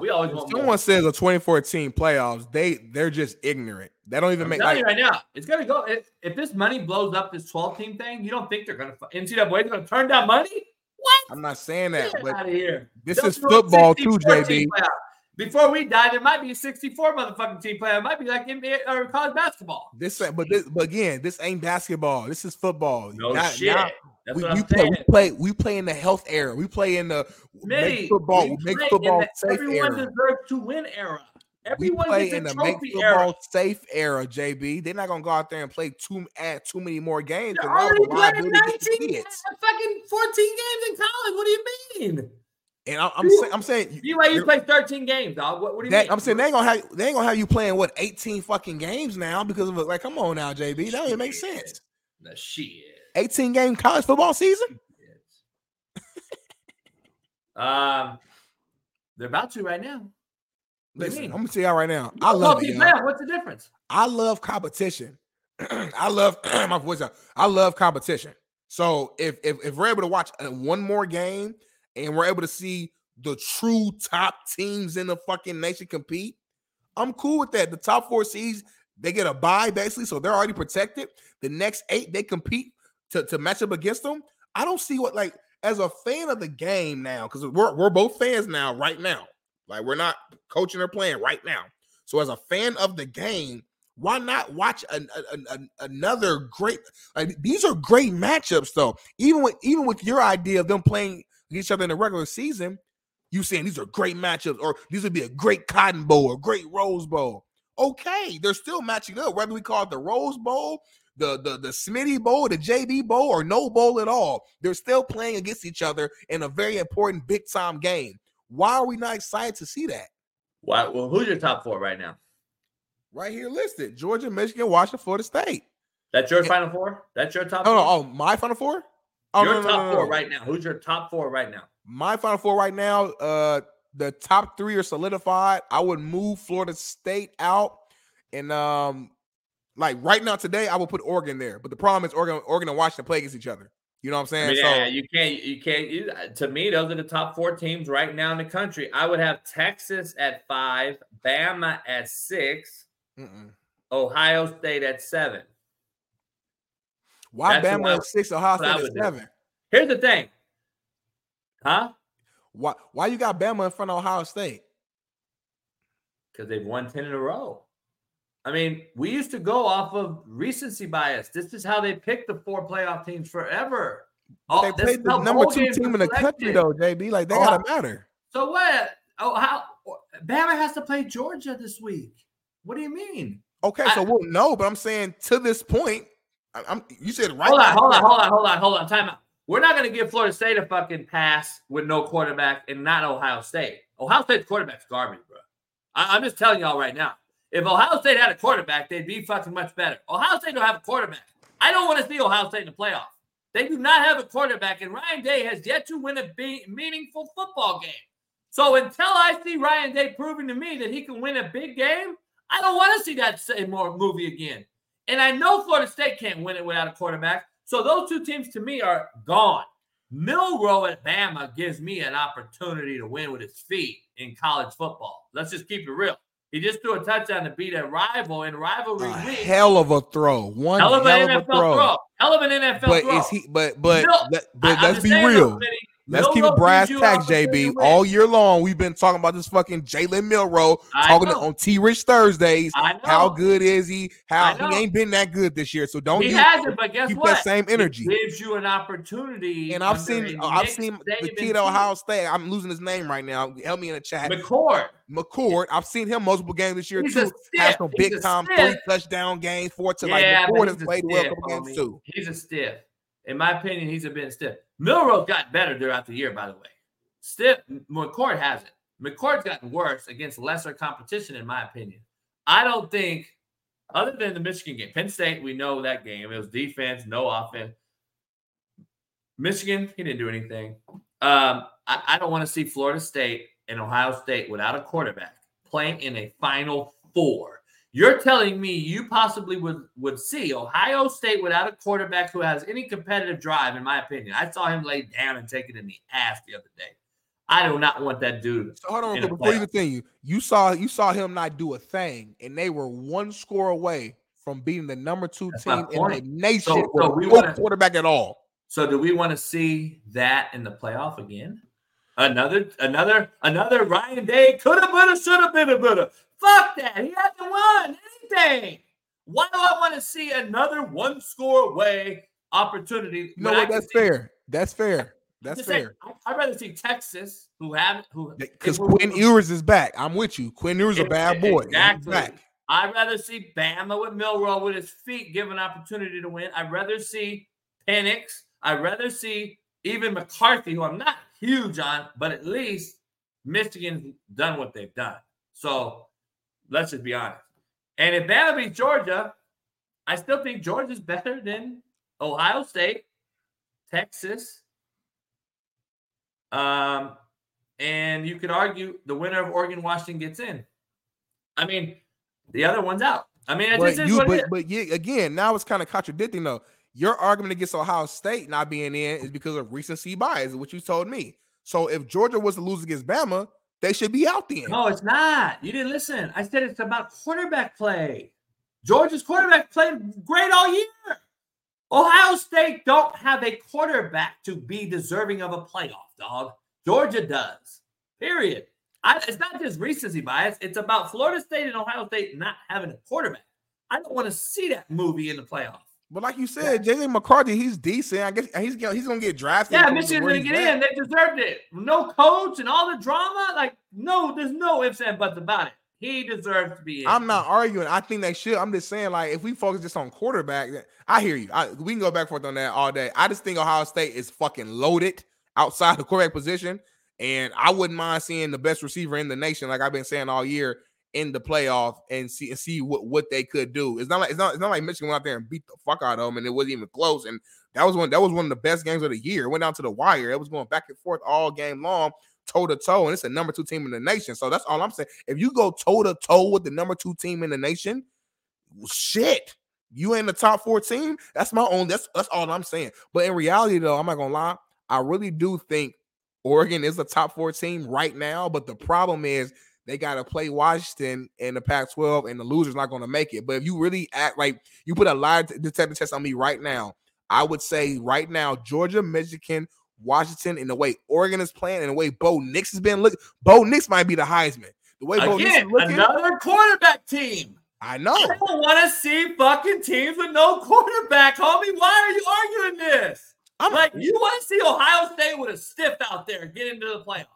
S2: we always
S7: If
S2: want
S7: someone
S2: more.
S7: says a 2014 playoffs, they they're just ignorant. They don't even
S2: I'm
S7: make like
S2: right now, it's gonna go. If, if this money blows up this 12 team thing, you don't think they're gonna NCAA is gonna turn down money? What?
S7: I'm not saying that,
S2: Get
S7: but
S2: out of here.
S7: this
S2: They'll
S7: is football too, JB.
S2: playoff. Before we die, there might be a 64 motherfucking team playoff. It might be like NBA or college basketball.
S7: This ain't- but this but again, this ain't basketball. This is football.
S2: No
S7: Now-
S2: shit. That's
S7: we,
S2: what
S7: we play, we play we play in the health era. We play in the make football
S2: we
S7: make football
S2: the
S7: safe
S2: everyone
S7: era.
S2: deserves to win era.
S7: We play in the make
S2: era.
S7: football safe era, JB. They're not gonna go out there and play too add too many more games.
S2: They're already playing
S7: liability to
S2: 19
S7: kids.
S2: fucking 14 games in college. What do you mean?
S7: And I- I'm saying I'm saying
S2: BYU plays 13 games, dog. What, what do you
S7: That,
S2: mean?
S7: I'm saying they ain't gonna have they ain't gonna have you playing what 18 fucking games now because of it. Like, come on now, JB. That don't even make sense.
S2: The shit.
S7: 18 game college football season.
S2: Um, they're about to right now.
S7: Listen. I'm gonna tell y'all right now. I love it. y'all.
S2: What's the difference?
S7: I love competition. I love my voice out. I love competition. So if if if we're able to watch uh, one more game and we're able to see the true top teams in the fucking nation compete, I'm cool with that. The top four seeds they get a bye basically, so they're already protected. The next eight they compete to to match up against them. I don't see what like as a fan of the game now because we're we're both fans now right now. Like we're not coaching or playing right now. So as a fan of the game, why not watch an, an- an- another great? Like these are great matchups, though. Even with even with your idea of them playing each other in the regular season, you saying these are great matchups, or these would be a great Cotton Bowl or great Rose Bowl. Okay, they're still matching up, whether we call it the Rose Bowl, the the the Smitty Bowl, the JB Bowl, or no bowl at all. They're still playing against each other in a very important big time game. Why are we not excited to see that?
S2: Why, well, who's your top four right now?
S7: Right here listed: Georgia, Michigan, Washington, Florida State.
S2: That's your final four? That's your top
S7: Oh no, oh my final four. Oh,
S2: your
S7: no, no,
S2: top
S7: no,
S2: four right now. Who's your top four right now?
S7: My final four right now. Uh, the top three are solidified. I would move Florida State out, and um, like right now today, I would put Oregon there. But the problem is Oregon, Oregon and Washington play against each other. You know what I'm
S2: I
S7: saying?
S2: mean,
S7: so
S2: yeah, you can't, you can't. You, to me, those are the top four teams right now in the country. I would have Texas at five, Bama at six,
S7: mm-mm.
S2: Ohio State at seven.
S7: Why
S2: That's
S7: Bama at six, Ohio
S2: I
S7: State at
S2: do.
S7: seven?
S2: Here's the thing, huh?
S7: Why why you got Bama in front of Ohio State?
S2: Because they've won ten in a row. I mean, we used to go off of recency bias. This is how they picked the four playoff teams forever. Oh,
S7: they played the number two team in the country, though, JB. Like they
S2: Oh,
S7: gotta matter.
S2: So what? Oh, how? Bama has to play Georgia this week. What do you mean?
S7: Okay, so we'll know, but I'm saying to this point, I- I'm you said right.
S2: hold on, hold on, hold on, hold on, hold on. Time out. We're not going to give Florida State a fucking pass with no quarterback and not Ohio State. Ohio State's quarterback's garbage, bro. I, I'm just telling y'all right now. If Ohio State had a quarterback, they'd be fucking much better. Ohio State don't have a quarterback. I don't want to see Ohio State in the playoff. They do not have a quarterback, and Ryan Day has yet to win a big, meaningful football game. So until I see Ryan Day proving to me that he can win a big game, I don't want to see that same more movie again. And I know Florida State can't win it without a quarterback. So those two teams to me are gone. Milroe at Bama gives me an opportunity to win with his feet in college football. Let's just keep it real. He just threw a touchdown to beat a rival in rivalry
S7: a
S2: week.
S7: hell of a throw. One
S2: Hell of an
S7: a
S2: NFL
S7: throw.
S2: throw. Hell of an NFL
S7: But
S2: throw.
S7: is he? But but
S2: Mil-
S7: that, but
S2: I,
S7: let's be real.
S2: though,
S7: Let's keep it brass
S2: gives you an
S7: tacks, JB. All year long, we've been talking about this fucking Jalen
S2: Milroe,
S7: talking on T Rich Thursdays. How good is he? How he ain't been that good this year. So don't
S2: he hasn't, but guess
S7: keep
S2: what?
S7: that same energy.
S2: It gives you an opportunity.
S7: And I've seen,
S2: a
S7: uh,
S2: I've
S7: seen the kid at Ohio State. I'm losing his name right now. Help me in the chat.
S2: McCord.
S7: McCord. I've seen him multiple games this year
S2: He's
S7: too. Has some
S2: He's
S7: big time
S2: stiff.
S7: three touchdown games, four to
S2: Yeah, but
S7: McCord has played well
S2: stiff,
S7: couple games too.
S2: He's a stiff. In my opinion, he's a bit stiff. Milroe got better throughout the year, by the way. Stiff, McCord hasn't. McCord's gotten worse against lesser competition, in my opinion. I don't think, other than the Michigan game, Penn State, we know that game. It was defense, no offense. Michigan, he didn't do anything. Um, I, I don't want to see Florida State and Ohio State without a quarterback playing in a Final Four. You're telling me you possibly would would see Ohio State without a quarterback who has any competitive drive, in my opinion. I saw him lay down and take it in the ass the other day. I do not want that dude.
S7: So hold on, before you continue. You saw you saw him not do a thing, and they were one score away from beating the number two
S2: That's
S7: team in the nation
S2: So- so
S7: with
S2: we
S7: no
S2: wanna-
S7: quarterback at all.
S2: So do we want to see that in the playoff again? Another, another, another Ryan Day could have, would have, should have been a better. Fuck that. He hasn't won anything. Why do I want to see another one score away opportunity? No?
S7: That's
S2: see-
S7: fair. That's fair. That's
S2: say,
S7: fair.
S2: I- I'd rather see Texas, who have who
S7: Because Quinn Ewers is back. I'm with you. Quinn Ewers is a bad boy.
S2: Exactly. I'd rather see Bama with Milroe with his feet give an opportunity to win. I'd rather see Penix. I'd rather see even McCarthy, who I'm not huge on, but at least Michigan's done what they've done. So let's just be honest. And if Bama beats Georgia, I still think Georgia's better than Ohio State, Texas. Um, and you could argue the winner of Oregon Washington gets in. I mean, the other one's out. I mean, it
S7: But you, but, but yeah, again, now it's kind of contradicting though. Your argument against Ohio State not being in is because of recency bias, what you told me. So if Georgia was to lose against Bama, they should be out then.
S2: No, it's not. You didn't listen. I said it's about quarterback play. Georgia's quarterback played great all year. Ohio State don't have a quarterback to be deserving of a playoff, dog. Georgia does. Period. I, it's not just recency bias. It's about Florida State and Ohio State not having a quarterback. I don't want to see that movie in the playoff.
S7: But like you said, JJ McCarthy, he's decent. I guess he's gonna, he's gonna get drafted.
S2: Yeah, Michigan's gonna get
S7: at.
S2: in. They deserved it. No coach and all the drama. Like, no, there's no ifs and buts about it. He deserves to be in.
S7: I'm not arguing. I think they should. I'm just saying, like, if we focus just on quarterback, I hear you. I, we can go back and forth on that all day. I just think Ohio State is fucking loaded outside the quarterback position, and I wouldn't mind seeing the best receiver in the nation, like I've been saying all year, in the playoff and see and see what, what they could do. It's not like it's not it's not like Michigan went out there and beat the fuck out of them, and it wasn't even close. And that was one that was one of the best games of the year. It went down to the wire. It was going back and forth all game long toe to toe, and it's a number two team in the nation. So that's all I'm saying. If you go toe to toe with the number two team in the nation, well, shit, you ain't the top four team. That's my own. That's that's all I'm saying. But in reality, though, I'm not gonna lie. I really do think Oregon is a top four team right now. But the problem is they got to play Washington in the Pac-12, and the loser's not going to make it. But if you really act like you put a lie detector test on me right now, I would say right now, Georgia, Michigan, Washington, and the way Oregon is playing, and the way Bo Nix has been looking, Bo Nix might be the Heisman. The way Bo Nix is
S2: Again,
S7: looking,
S2: another quarterback team.
S7: I know.
S2: I don't want to see fucking teams with no quarterback, homie. Why are you arguing this?
S7: I'm
S2: like, you want to see Ohio State with a stiff out there get into the playoff.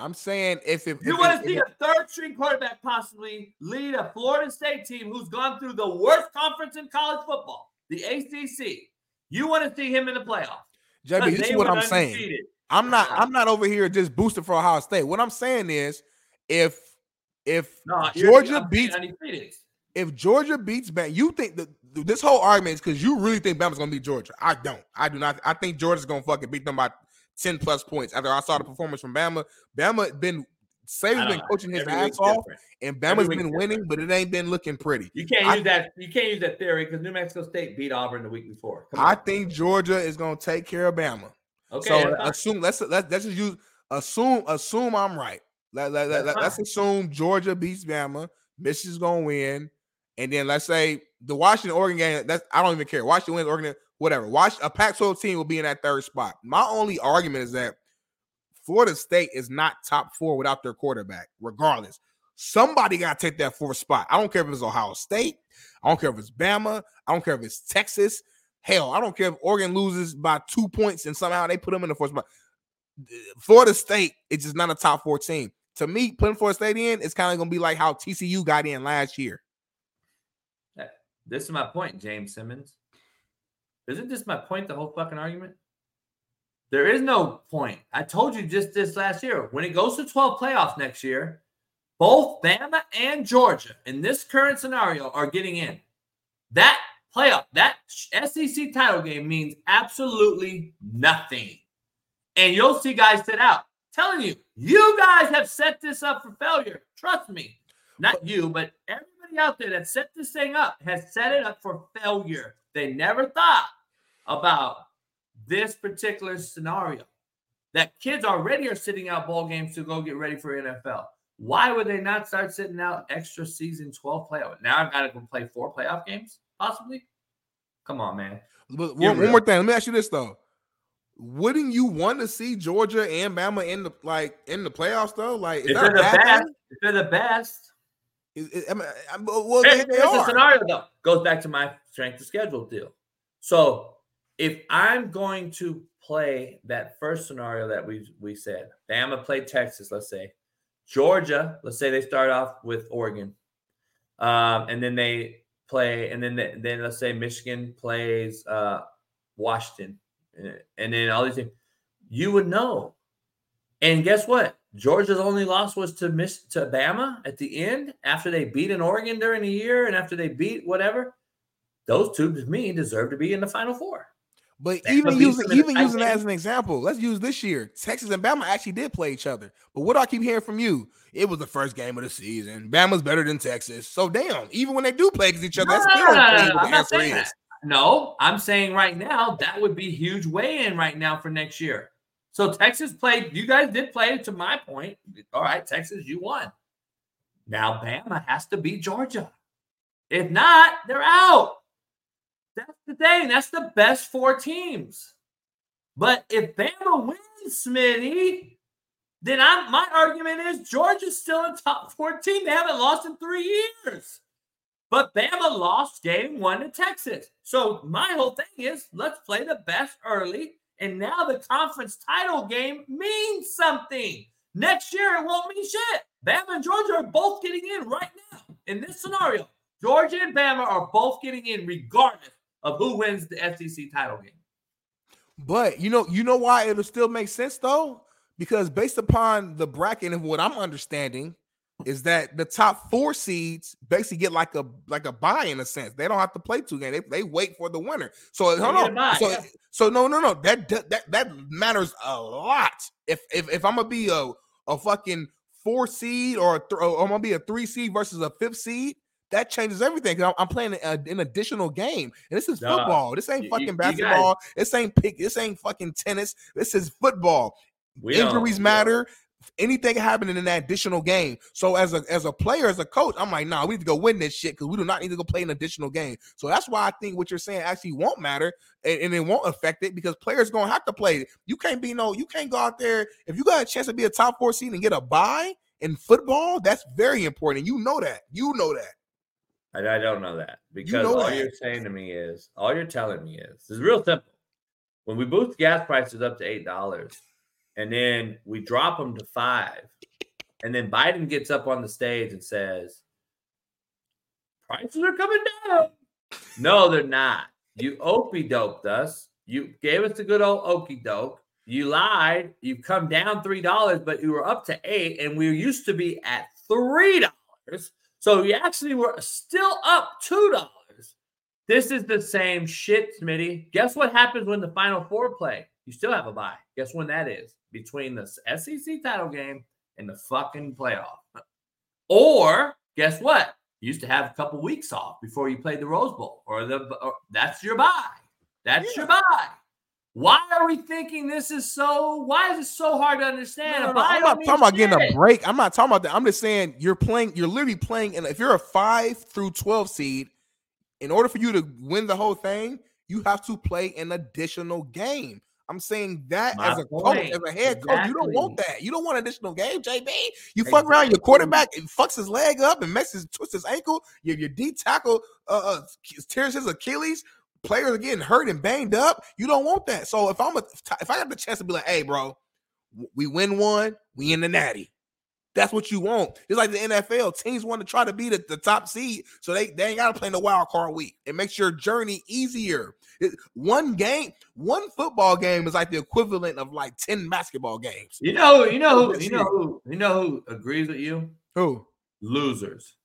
S7: I'm saying if if
S2: You
S7: if-
S2: want
S7: if-
S2: to see a third string quarterback possibly lead a Florida State team who's gone through the worst conference in college football, the ACC. You want to see him in the playoff.
S7: JB, this is what I'm saying. I'm not uh-huh. I'm not over here just boosting for Ohio State. What I'm saying is if if
S2: No,
S7: Georgia beats
S2: undefeated.
S7: if Georgia beats Bama, you think that this whole argument is because you really think Bama's gonna beat Georgia. I don't. I do not. I think Georgia's gonna fucking beat them by 10 plus points. After I saw the performance from Bama, Bama been Saban's been coaching his
S2: Every
S7: ass off,
S2: different.
S7: and Bama's been winning, but it ain't been looking pretty.
S2: You can't
S7: I-
S2: use that. You can't use that theory because New Mexico State beat Auburn the week before. Come
S7: I
S2: on.
S7: think Georgia is gonna take care of Bama.
S2: Okay,
S7: so
S2: uh,
S7: assume let's let's let's just use assume assume I'm right. Let, let, let, us assume Georgia beats Bama, Michigan's gonna win, and then let's say the Washington Oregon game. That's I don't even care. Washington wins Oregon, whatever. Watch a Pac-12 team will be in that third spot. My only argument is that Florida State is not top four without their quarterback, regardless. Somebody got to take that fourth spot. I don't care if it's Ohio State. I don't care if it's Bama. I don't care if it's Texas. Hell, I don't care if Oregon loses by two points and somehow they put them in the fourth spot. Florida State is just not a top four team. To me, putting Florida State in is kind of going to be like how TCU got in last year.
S2: This is my point, James Simmons. Isn't this my point? The whole fucking argument. There is no point. I told you just this last year. When it goes to 12 playoffs next year, both Bama and Georgia in this current scenario are getting in. That playoff, that SEC title game means absolutely nothing. And you'll see guys sit out. Telling you, you guys have set this up for failure. Trust me. Not you, but everybody everybody out there that set this thing up has set it up for failure. They never thought about this particular scenario. That kids already are sitting out ball games to go get ready for NFL. Why would they not start sitting out extra season 12 playoff? Now I've got to go play four playoff games, possibly. Come on, man.
S7: But one, one more thing. Let me ask you this though. Wouldn't you want to see Georgia and Bama in the like in the playoffs though? Like,
S2: If they're
S7: a
S2: the
S7: bad
S2: best,
S7: thing?
S2: if they're the best,
S7: Is- is- I mean, I- well, they, they
S2: here's the
S7: are.
S2: scenario though. Goes back to my strength of schedule deal. So if I'm going to play that first scenario that we we said, Bama played Texas, let's say, Georgia, let's say they start off with Oregon, um, and then they play, and then they, then let's say Michigan plays uh, Washington, uh, and then all these things, you would know. And guess what? Georgia's only loss was to miss to Bama at the end after they beat an Oregon during the year and after they beat whatever. Those two to me deserve to be in the final four.
S7: But
S2: That
S7: even using
S2: some of the
S7: even
S2: tight
S7: using that as an example, let's use this year. Texas and Bama actually did play each other. But what do I keep hearing from you? It was the first game of the season. Bama's better than Texas. So damn, even when they do play against each other, that's still
S2: No, no,
S7: don't
S2: no,
S7: tell you
S2: no,
S7: what
S2: I'm
S7: the
S2: not
S7: answer
S2: saying
S7: is.
S2: that. No, I'm saying right now that would be huge weigh in right now for next year. So Texas played, you guys did play to my point. All right, Texas, you won. Now Bama has to beat Georgia. If not, they're out. That's the thing. That's the best four teams. But if Bama wins, Smitty, then I'm my argument is Georgia's still a top 14. They haven't lost in three years. But Bama lost game one to Texas. So my whole thing is let's play the best early. And now the conference title game means something. Next year it won't mean shit. Bama and Georgia are both getting in right now. In this scenario, Georgia and Bama are both getting in regardless of who wins the SEC title game.
S7: But you know, you know why it'll still make sense though? Because based upon the bracket and what I'm understanding is that the top four seeds basically get like a like a buy in a sense. They don't have to play two games. They, they wait for the winner. So hold on. So
S2: yeah.
S7: so no no no that that that matters a lot. If if if I'm gonna be a a fucking four seed or, th- or I'm gonna be a three seed versus a fifth seed. That changes everything. I'm, I'm playing a, an additional game, and this is football. This ain't fucking
S2: you- you guys-
S7: basketball. This ain't pick. This ain't fucking tennis. This is football.
S2: Don't-
S7: Injuries matter. Anything happening in that additional game. So as a as a player, as a coach, I'm like, nah, we need to go win this shit because we do not need to go play an additional game. So that's why I think what you're saying actually won't matter and, and it won't affect it because players gonna have to play. You can't be no, you can't go out there if you got a chance to be a top four seed and get a bye in football. That's very important. You know that. You know that.
S2: I, I don't know that because
S7: know
S2: all
S7: that.
S2: you're saying to me is all you're telling me is this is real simple. When we boost gas prices up to eight dollars, and then we drop them to five, and then Biden gets up on the stage and says, "Prices are coming down." No, they're not. You opie doped us. You gave us the good old okey doke. You lied. You've come down three dollars, but you were up to eight, and we used to be at three dollars. So you actually were still up two dollars. This is the same shit, Smitty. Guess what happens when the final four play? You still have a buy. Guess when that is? Between the SEC title game and the fucking playoff. Or guess what? You used to have a couple weeks off before you played the Rose Bowl, or the or that's your buy. That's your bye. Why are we thinking this is so? Why is it so hard to understand?
S7: No, no, no, I'm
S2: don't
S7: talking about getting a break. I'm not talking about that. I'm just saying you're playing. You're literally playing. And if you're a five through twelve seed, in order for you to win the whole thing, you have to play an additional game. I'm saying that
S2: My
S7: as a coach,
S2: point.
S7: as a head coach, you don't want that. You don't want additional game, JB. You fuck around, your quarterback and fucks his leg up and messes twists his ankle. Your your D tackle uh, uh tears his Achilles. Players are getting hurt and banged up. You don't want that. So if I'm a if I got the chance to be like, hey, bro, we win one, we in the natty. That's what you want. It's like the NFL. Teams want to try to be the, the top seed, so they, they ain't got to play in the wild card week. It makes your journey easier. It- one game, one football game is like the equivalent of like 10 basketball games.
S2: You know, you know, who, you know who, you know who agrees with you?
S7: Who?
S2: Losers.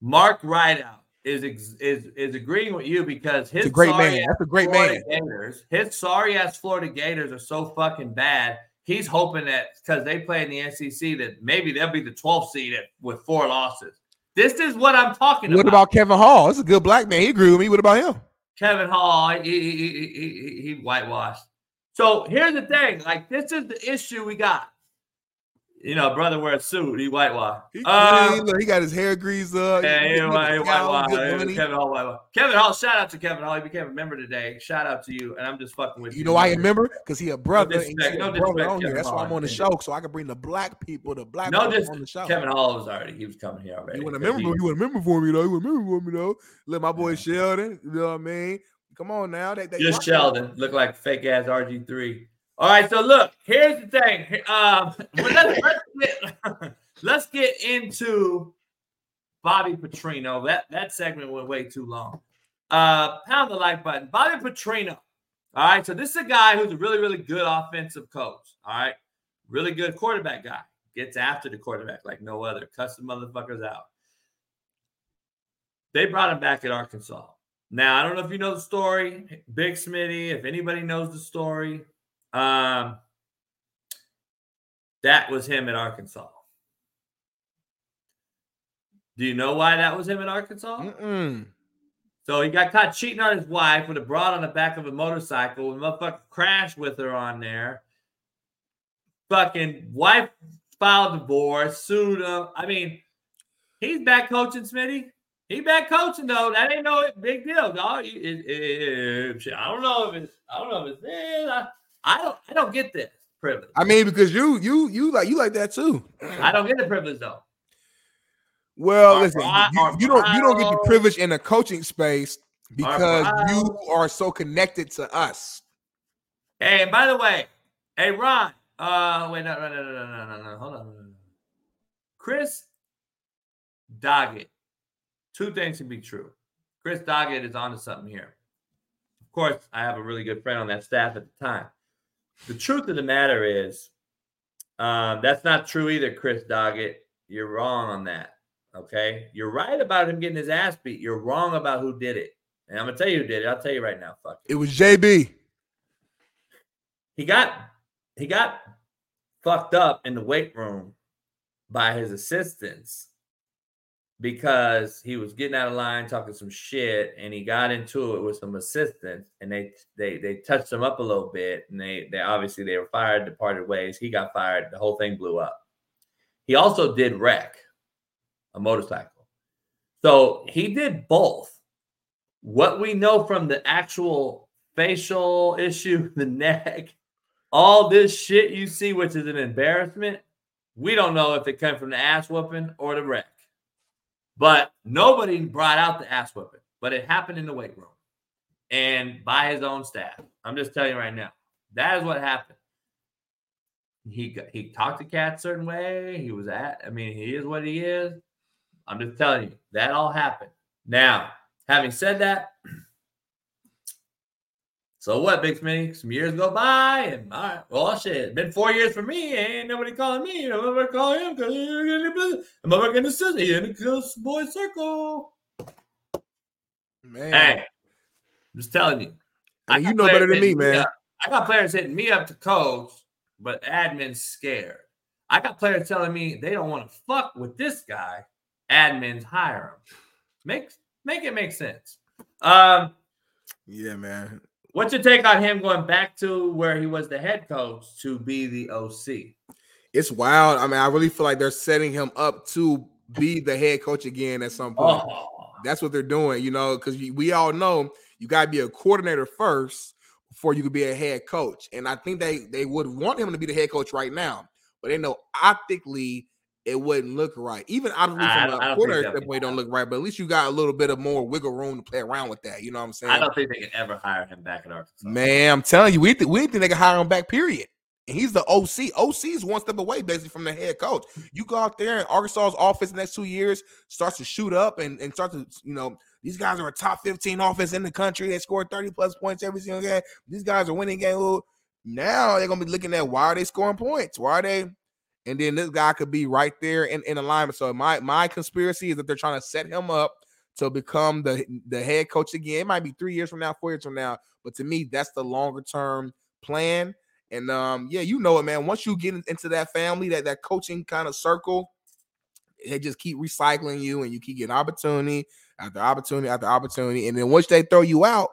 S2: Mark Rideout is is is agreeing with you because his
S7: It's a great man. That's a great
S2: Florida
S7: man.
S2: Gators, his sorry ass Florida Gators are so fucking bad. He's hoping that because they play in the SEC that maybe they'll be the 12th seed at, with four losses. This is what I'm talking
S7: What
S2: about.
S7: What about Kevin Hall? That's a good black man. He agree with me. What about him?
S2: Kevin Hall? He, he, he, he- he whitewashed. So here's the thing. Like this is the issue we got. You know, brother wear a suit. He whitewashed.
S7: He,
S2: uh,
S7: clean, he got his hair greased up.
S2: Yeah,
S7: He
S2: he
S7: looking
S2: white,
S7: scowl,
S2: white,
S7: good
S2: white,
S7: money.
S2: Kevin Hall, white, white. Kevin Hall, shout out to Kevin Hall. He became a member today. Shout out to you. And I'm just fucking with you.
S7: You know why I remember? Because he a brother. and
S2: disrespect,
S7: he a
S2: no
S7: brother
S2: disrespect,
S7: here.
S2: Kevin
S7: That's why I'm on the show, so I can bring the black people, the black
S2: No,
S7: people on the show.
S2: Kevin Hall was already. He was coming here already.
S7: You want to remember?
S2: he-
S7: You remember for me though? You remember for me though? Let my boy Sheldon. You know what I mean? Come on now. They, they
S2: Just Sheldon. Look like fake ass RG3. All right, so look, here's the thing. Um, let's, let's, get, let's get into Bobby Petrino. That that segment went way too long. Uh, pound the like button. Bobby Petrino. All right, so this is a guy who's a really, really good offensive coach. All right, really good quarterback guy. Gets after the quarterback like no other. Cuss the motherfuckers out. They brought him back at Arkansas. Now, I don't know if you know the story, Big Smitty, if anybody knows the story. Um, that was him at Arkansas. Do you know why that was him at Arkansas?
S7: Mm-mm.
S2: So he got caught cheating on his wife with a broad on the back of a motorcycle. And motherfucker crashed with her on there. Fucking wife filed divorce, sued him. I mean, he's back coaching, Smitty. He back coaching though. That ain't no big deal, dog. It- it- it- I don't know if it's. I don't know if it's. eh, I, I don't I don't get this privilege.
S7: I mean, because you you you like you like that too.
S2: I don't get the privilege though.
S7: Well,
S2: or
S7: listen,
S2: I,
S7: you, you don't you don't get the privilege in the coaching space because you are so connected to us.
S2: Hey, and by the way, hey Ron, uh, wait, no, no, no, no, no, no, no, hold on. Chris Doggett, two things can be true. Chris Doggett is onto something here. Of course, I have a really good friend on that staff at the time. The truth of the matter is, um, that's not true either, Chris Doggett. You're wrong on that. Okay, you're right about him getting his ass beat. You're wrong about who did it. And I'm gonna tell you who did it. I'll tell you right now. Fuck it.
S7: It was JB.
S2: He got he got fucked up in the weight room by his assistants because he was getting out of line talking some shit and he got into it with some assistants and they they they touched him up a little bit and they they obviously they were fired departed ways. He got fired. The whole thing blew up. He also did wreck a motorcycle. So he did both. What we know from the actual facial issue the neck all this shit you see which is an embarrassment we don't know if it came from the ass whooping or the wreck but nobody brought out the ass whipping, but it happened in the weight room and by his own staff. I'm just telling you right now. That is what happened. He he talked to Cat a certain way. He was at, I mean, he is what he is. I'm just telling you, that all happened. Now, having said that, so what, Big Smitty? Some years go by, and all right, well, shit, it's been four years for me. Ain't nobody calling me. Nobody calling him because I'm not getting the scissor. He in the boy circle.
S7: Man,
S2: Hey, I'm just telling you. Got
S7: you know better than me, man.
S2: up. I got players hitting me up to coach, but admin's scared. I got players telling me they don't want to fuck with this guy. Admins hire him. Make make it make sense. Um,
S7: Yeah, man.
S2: What's your take on him going back to where he was the head coach to be the OC?
S7: It's wild. I mean, I really feel like they're setting him up to be the head coach again at some point.
S2: Oh,
S7: That's what they're doing, you know, because we all know you got to be a coordinator first before you could be a head coach. And I think they they would want him to be the head coach right now, but they know optically it wouldn't look right. Even
S2: I
S7: from
S2: I
S7: a
S2: don't think
S7: coordinator
S2: that'd
S7: standpoint, don't look right. But at least you got a little bit of more wiggle room to play around with that. You know what I'm saying?
S2: I don't think they can ever hire him back at Arkansas.
S7: Man, I'm telling you, we th- we think they could hire him back. Period. And he's the OC. OC is one step away, basically, from the head coach. You go out there and Arkansas's offense the next two years starts to shoot up and, and start to, you know, these guys are a top 15 offense in the country. They score 30 plus points every single game. These guys are winning games. Now they're gonna be looking at why are they scoring points? Why are they? And then this guy could be right there in, in alignment. So my my conspiracy is that they're trying to set him up to become the the head coach again. It might be three years from now, four years from now, but to me, that's the longer term plan. And um, yeah, you know it, man. Once you get into that family, that that coaching kind of circle, they just keep recycling you, and you keep getting opportunity after opportunity after opportunity, and then once they throw you out,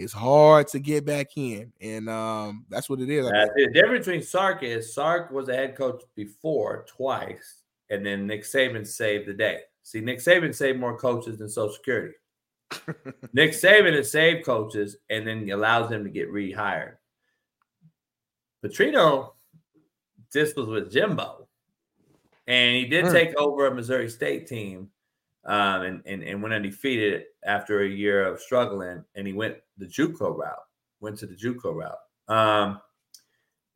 S7: it's hard to get back in, and um, that's what it is.
S2: Uh, the difference between Sark is Sark was a head coach before twice, and then Nick Saban saved the day. See, Nick Saban saved more coaches than Social Security. Nick Saban has saved coaches and then allows them to get rehired. Petrino just was with Jimbo, and he did
S7: Hmm.
S2: take over a Missouri State team, um, and, and and went undefeated after a year of struggling, and he went the JUCO route. Went to the JUCO route. Um,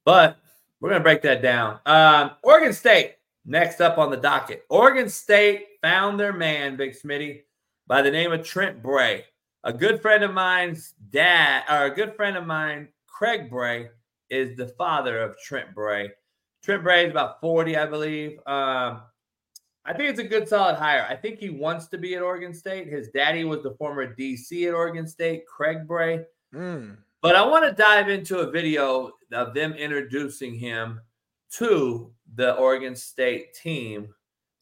S2: but we're gonna break that down. Um, Oregon State next up on the docket. Oregon State found their man, Big Smitty, by the name of Trent Bray. A good friend of mine's dad, or a good friend of mine, Craig Bray, is the father of Trent Bray. Trent Bray is about 40, I believe. Um, I think it's a good solid hire. I think he wants to be at Oregon State. His daddy was the former DC at Oregon State, Craig Bray.
S7: Mm.
S2: But I want to dive into a video of them introducing him to the Oregon State team.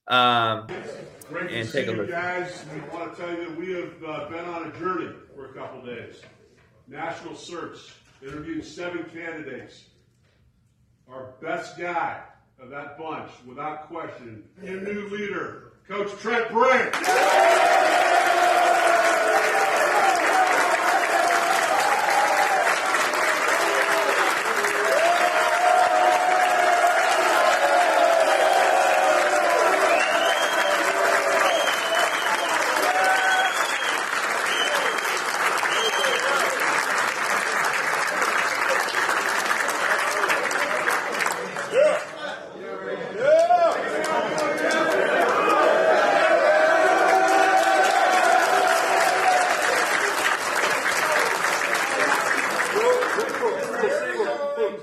S2: Um,
S12: Great
S2: and
S12: to
S2: take
S12: see
S2: a
S12: you
S2: look.
S12: guys. We want to tell you that we have uh, been on a journey for a couple days. National search, interviewed seven candidates. Our best guy of that bunch, without question, your new leader, Coach Trent Bray.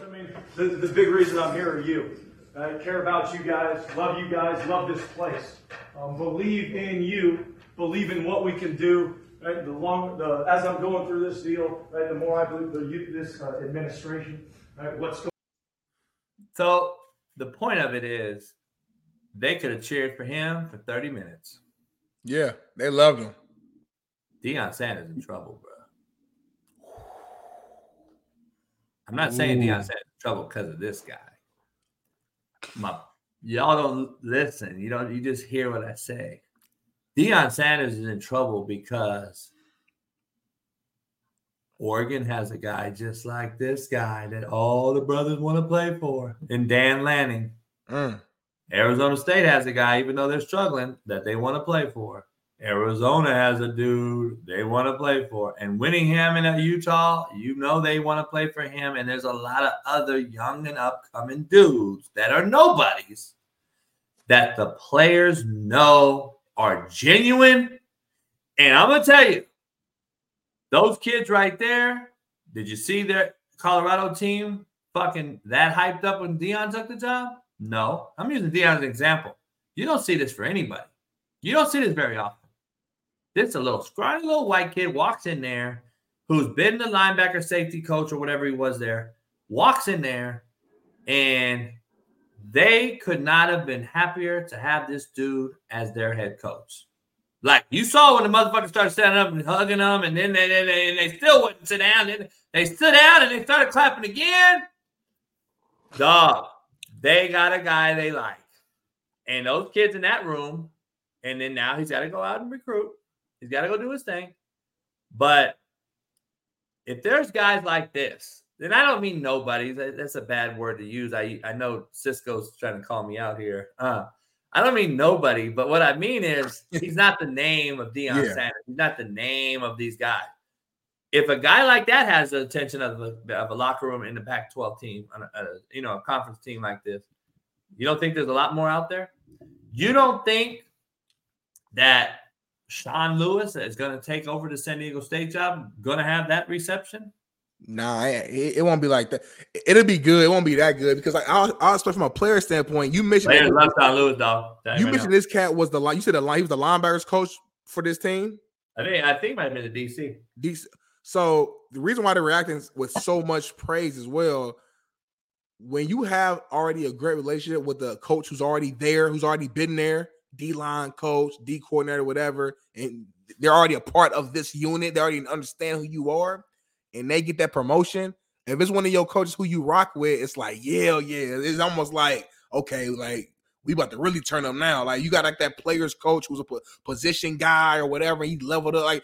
S13: I mean, the, the big reason I'm here are you. I care about you guys, love you guys, love this place. Um, believe in you, believe in what we can do. Right? The long, the, as I'm going through this deal, right, the more I believe the you- this uh, administration, right, what's going.
S2: so the point of it is they could have cheered for him for 30 minutes.
S7: Yeah, they loved him.
S2: Deion Sanders in trouble, bro. I'm not saying
S7: Ooh.
S2: Deion Sanders in trouble because of this guy. My, y'all don't listen. You don't. You just hear what I say. Deion Sanders is in trouble because Oregon has a guy just like this guy that all the brothers want to play for, and Dan Lanning.
S7: Mm.
S2: Arizona State has a guy, even though they're struggling, that they want to play for. Arizona has a dude they want to play for. And winning him in uh, Utah, you know they want to play for him. And there's a lot of other young and upcoming dudes that are nobodies that the players know are genuine. And I'm going to tell you, those kids right there, did you see their Colorado team fucking that hyped up when Deion took the job? No. I'm using Deion as an example. You don't see this for anybody. You don't see this very often. This a little scrawny little white kid walks in there who's been the linebacker safety coach or whatever he was there, walks in there, and they could not have been happier to have this dude as their head coach. Like you saw when the motherfuckers started standing up and hugging them, and then they, they, they, they still wouldn't sit down. Then they stood down and they started clapping again. Dog, they got a guy they like. And those kids in that room, and then now he's got to go out and recruit. He's got to go do his thing. But if there's guys like this, then I don't mean nobody. That's a bad word to use. I I know Cisco's trying to call me out here. Uh, I don't mean nobody, but what I mean is he's not the name of Deion
S7: Yeah.
S2: Sanders. He's not the name of these guys. If a guy like that has the attention of a, of a locker room in the Pac-12 team, on a, a, you know, a conference team like this, you don't think there's a lot more out there? You don't think that Sean Lewis is going to take over the San Diego State job, going to have that reception?
S7: Nah, it, it won't be like that. It'll be good. It won't be that good because like I'll, I'll expect from a player standpoint. You mentioned
S2: Players love Sean Lewis, dog.
S7: You mentioned this cat was the line. You said the line. He was the linebackers coach for this team.
S2: I think I think might have been the DC.
S7: DC. so the reason why they're reacting with so much praise as well, when you have already a great relationship with the coach who's already there, who's already been there, D line coach, D coordinator, whatever, and they're already a part of this unit. They already understand who you are, and they get that promotion. If it's one of your coaches who you rock with, it's like, yeah, yeah. It's almost like, okay, like we about to really turn them now. Like you got like that players coach who's a po- position guy or whatever. He leveled up. Like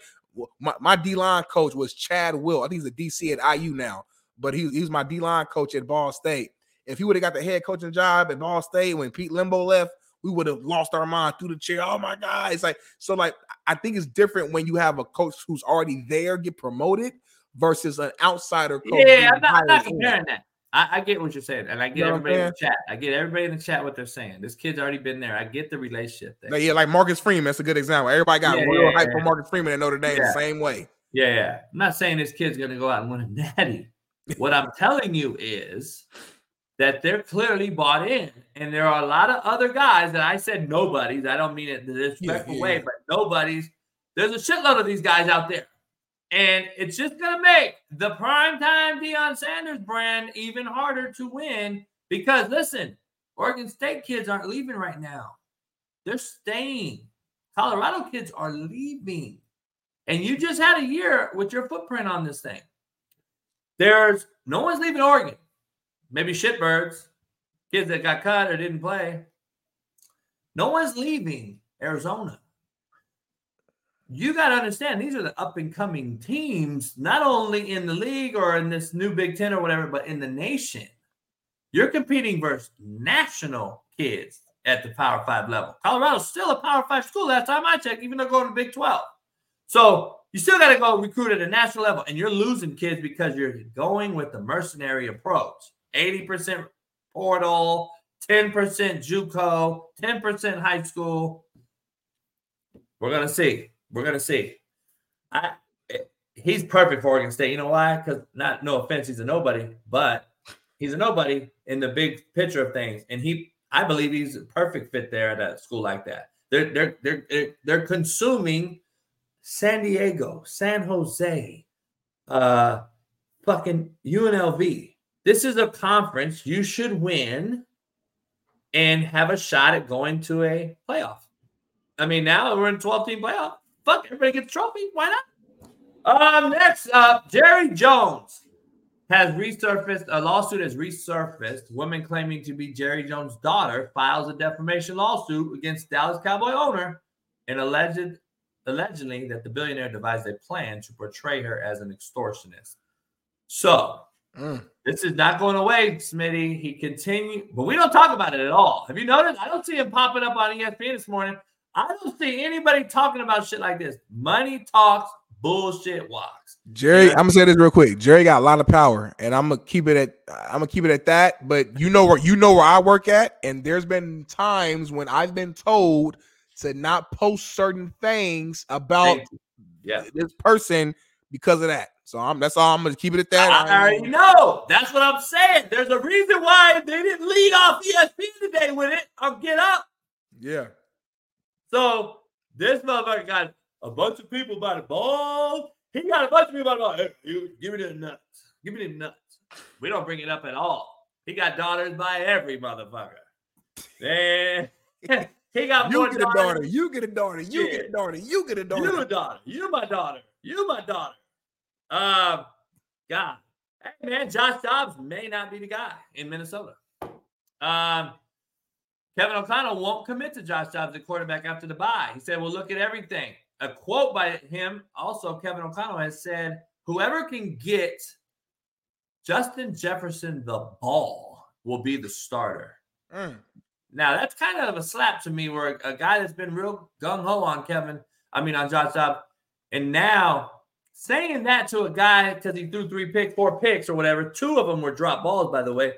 S7: my, my D line coach was Chad Wilt. I think he's a DC at IU now, but he, he was my D line coach at Ball State. If he would have got the head coaching job at Ball State when Pete Lembo left, we would have lost our mind through the chair. Oh my God. It's like, so like, I think it's different when you have a coach who's already there get promoted versus an outsider coach.
S2: Yeah, I'm not, I'm not comparing that. I, I get what you're saying, and I get
S7: You know
S2: everybody in the chat. I get everybody in the chat what they're saying. This kid's already been there. I get the relationship.
S7: Like, yeah, like Marcus Freeman. That's a good example. Everybody got
S2: Yeah,
S7: real
S2: yeah,
S7: hype
S2: yeah.
S7: for Marcus Freeman at Notre Dame
S2: Yeah.
S7: the same way.
S2: Yeah, yeah. I'm not saying this kid's going to go out and win a natty. What I'm telling you is that they're clearly bought in, and there are a lot of other guys that I said nobodies. I don't mean it in a disrespectful
S7: yeah,
S2: way, but nobodies. There's a shitload of these guys out there, and it's just going to make the primetime Deion Sanders brand even harder to win because listen, Oregon State kids aren't leaving right now; they're staying. Colorado kids are leaving. And you just had a year with your footprint on this thing. There's no one's leaving Oregon. Maybe shitbirds, kids that got cut or didn't play. No one's leaving Arizona. You got to understand, these are the up and coming teams, not only in the league or in this new Big Ten or whatever, but in the nation. You're competing versus national kids at the Power Five level. Colorado's still a Power Five school last time I checked, even though going to Big 12. So you still got to go recruit at a national level, and you're losing kids because you're going with the mercenary approach 80% portal, 10% Juco, 10% high school. We're to see. We're to see. I, he's perfect for Oregon State. You know why? Because, not no offense, he's a nobody, but he's a nobody in the big picture of things. And he, I believe he's a perfect fit there at a school like that. They're, they're, they're, they're, they're consuming San Diego, San Jose, uh, fucking UNLV. This is a conference you should win and have a shot at going to a playoff. I mean, now we're in 12 team playoff. Fuck, everybody gets a trophy. Why not? Um, next up, Jerry Jones has resurfaced. A lawsuit has resurfaced. Woman claiming to be Jerry Jones' daughter files a defamation lawsuit against Dallas Cowboy owner and alleged allegedly that the billionaire devised a plan to portray her as an extortionist. So this is not going away, Smitty. He continued, but we don't talk about it at all. Have you noticed? I don't see him popping up on ESPN this morning. I don't see anybody talking about shit like this. Money talks, bullshit walks.
S7: Jerry, I'm gonna say this real quick. Jerry got a lot of power, and I'm gonna keep it at I'm gonna keep it at that. But you know where you know where I work at, and there's been times when I've been told to not post certain things about
S2: Yeah.
S7: this person because of that. So I'm that's all I'm gonna keep it at that.
S2: I already know. That's what I'm saying. There's a reason why they didn't lead off E ESPN today with it or get up.
S7: Yeah.
S2: So this motherfucker got a bunch of people by the balls. He got a bunch of people by the balls. Hey, you, give me the nuts. Give me the nuts. We don't bring it up at all. He got daughters by every motherfucker. Man, he got
S7: You get a daughter. You get a daughter. You
S2: Yeah.
S7: get a daughter. You get a daughter.
S2: You a daughter. You my daughter. You my daughter. Um, God. Hey man, Josh Dobbs may not be the guy in Minnesota. Um, Kevin O'Connell won't commit to Josh Dobbs at quarterback after the bye. He said, "Well, look at everything." A quote by him, also Kevin O'Connell has said, "Whoever can get Justin Jefferson the ball will be the starter."
S7: Mm.
S2: Now that's kind of a slap to me, where a, a guy that's been real gung ho on Kevin, I mean on Josh Dobbs, and now saying that to a guy because he threw three picks, four picks or whatever, two of them were drop balls, by the way.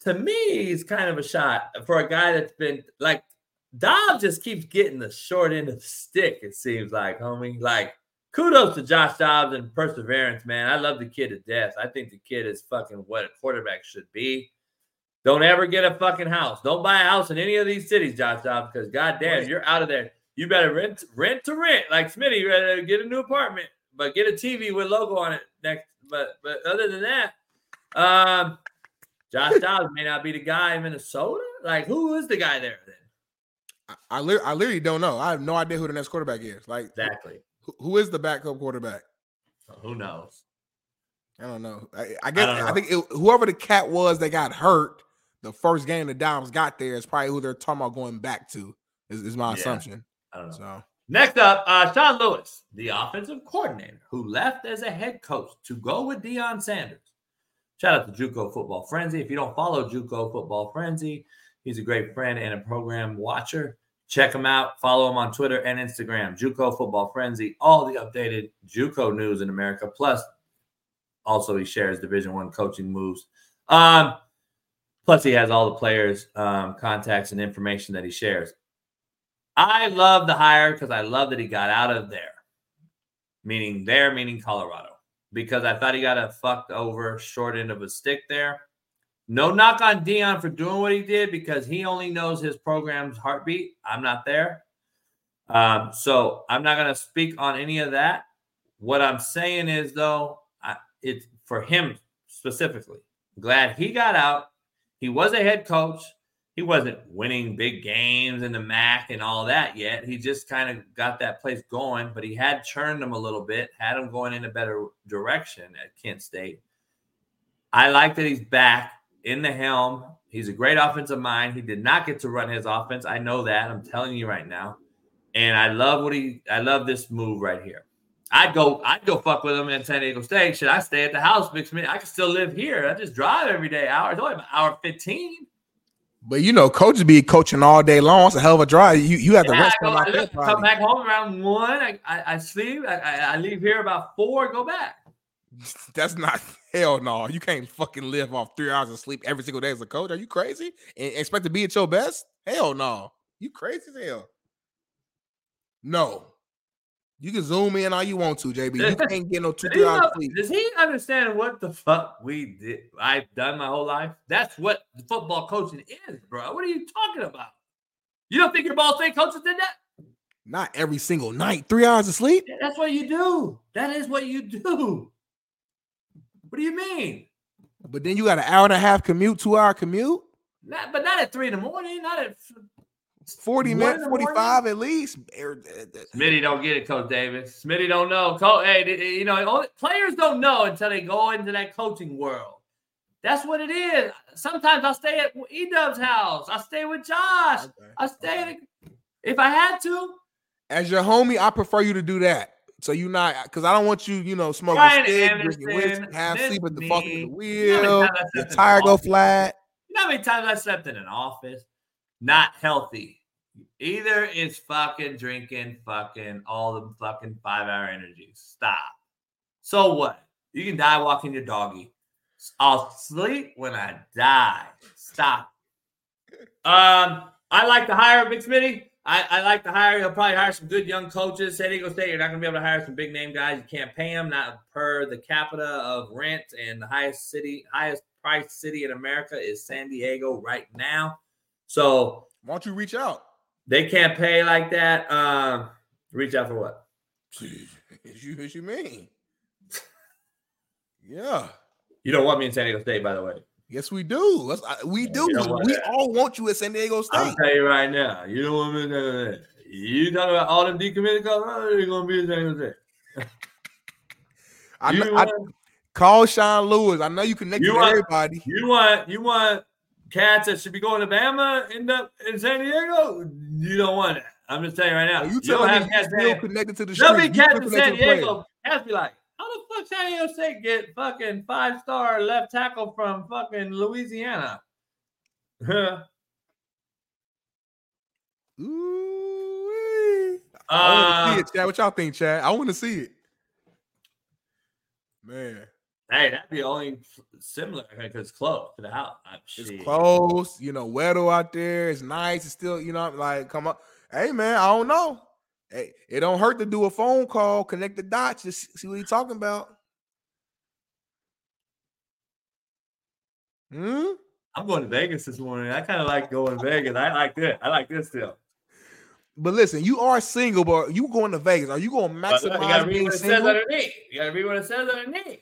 S2: To me, is kind of a shot for a guy that's been like Dobbs just keeps getting the short end of the stick. It seems like, homie. Like kudos to Josh Dobbs and perseverance, man. I love the kid to death. I think the kid is fucking what a quarterback should be. Don't ever get a fucking house. Don't buy a house in any of these cities, Josh Dobbs, because goddamn, you're out of there. You better rent, rent to rent, like Smitty. You better get a new apartment, but get a TV with logo on it next. But but other than that, um, Josh Dobbs may not be the guy in Minnesota. Like, who is the guy there then?
S7: I, I, I literally don't know. I have no idea who the next quarterback is. Like
S2: Exactly.
S7: who, who is the backup quarterback?
S2: Who knows?
S7: I don't know. I, I guess
S2: don't
S7: I, think it, whoever the cat was that got hurt the first game the Dimes got there is probably who they're talking about going back to. Is, is my
S2: Yeah.
S7: assumption.
S2: I don't know.
S7: So
S2: Next up, uh, Sean Lewis, the offensive coordinator who left as a head coach to go with Deion Sanders. Shout out to JUCO Football Frenzy. If you don't follow JUCO Football Frenzy, he's a great friend and a program watcher. Check him out. Follow him on Twitter and Instagram. JUCO Football Frenzy. All the updated JUCO news in America. Plus, also he shares Division One coaching moves. Um, plus, he has all the players' um, contacts and information that he shares. I love the hire because I love that he got out of there, meaning there, meaning Colorado, because I thought he got a fucked over short end of a stick there. No knock on Deion for doing what he did because he only knows his program's heartbeat. I'm not there. Um, so I'm not going to speak on any of that. What I'm saying is, though, it's for him specifically. Glad he got out. He was a head coach. He wasn't winning big games in the MAC and all that yet. He just kind of got that place going, but he had churned them a little bit, had them going in a better direction at Kent State. I like that he's back in the helm. He's a great offensive mind. He did not get to run his offense. I know that. I'm telling you right now. And I love what he I love this move right here. I'd go, I'd go fuck with him in San Diego State. Should I stay at the house, Big Smith? I can still live here. I just drive every day, hour. It's only hour 15.
S7: But you know, coaches be coaching all day long. It's a hell of a drive. You you have to
S2: Yeah,
S7: rest
S2: I, go, I come back home around one. I, I, I sleep. I, I, I leave here about four. Go back.
S7: That's not hell no. You can't fucking live off three hours of sleep every single day as a coach. Are you crazy? And expect to be at your best? Hell no. You crazy as hell. No. You can zoom in all you want to, JB. You can't get no two, three hours of sleep.
S2: does he understand what the fuck we did? I've done my whole life. That's what football coaching is, bro. What are you talking about? You don't think your ball state coaches did that?
S7: Not every single night. Three hours of sleep.
S2: That's what you do. That is what you do. What do you mean?
S7: But then you got an hour and a half commute, two hour commute,
S2: Not, but not at three in the morning. Not at
S7: 40
S2: One
S7: minutes,
S2: in the morning?
S7: 45 at least. Er,
S2: Smitty don't get it, Coach Davis. Smitty don't know. Co- hey, th- th- you know, players don't know until they go into that coaching world. That's what it is. Sometimes I stay at E Dub's house. I stay with Josh. I stay at, if I had to.
S7: As your homie, I prefer you to do that. So you not because I don't want you, you know, smoking
S2: Brian
S7: stick,
S2: Anderson,
S7: drinking whiskey, half
S2: this
S7: sleep at the fucking
S2: You
S7: wheel,
S2: how many
S7: your tire go flat.
S2: You know how many times I slept in an office? Not healthy. Either is fucking drinking fucking all the fucking five hour energies. Stop. So what? You can die walking your doggy. I'll sleep when I die. Stop. Um, I like to hire Big Smitty. I, I like to hire. He'll probably hire some good young coaches. San Diego State, you're not going to be able to hire some big name guys. You can't pay them, not per the capita of rent. And the highest city, highest priced city in America is San Diego right now. So
S7: why don't you reach out?
S2: They can't pay like that. Um, reach out for what?
S7: What you, what you mean? Yeah.
S2: You don't want me in San Diego State, by the way.
S7: Yes, we do. Let's, I, we do.
S2: you don't want
S7: We
S2: that.
S7: all want you at San Diego State.
S2: I'll tell you right now. You don't want me in San Diego State. You talking about all them decommitted Colorado? You're gonna be in San Diego State.
S7: I, know, I call Sean Lewis. I know you connect
S2: You
S7: with
S2: want-
S7: everybody.
S2: You want you want cats that should be going to Bama end up in San Diego? You don't want it. I'm just telling you right now.
S7: you
S2: don't have cats
S7: still connected to the
S2: There'll be cats in San
S7: to the player.
S2: Diego. Cats be like, how the fuck San Diego State get fucking five star left tackle from fucking Louisiana?
S7: Ooh-wee. I want to see
S2: Uh,
S7: it, Chad. What y'all think, Chad? I want to see it. Man,
S2: Hey, that'd be only similar because it's close to the house.
S7: It's close. You know, weather out there. It's nice. It's still, you know, like come up. Hey, man, I don't know. Hey, it don't hurt to do a phone call, connect the dots, just see what he's talking about. Hmm.
S2: I'm going to Vegas this morning. I kind of like going to Vegas. I like this. I like this still.
S7: But listen, you are single, but you going to Vegas. Are you going to
S2: But you gotta
S7: maximize
S2: read
S7: being
S2: what it says underneath. You gotta read what it says underneath.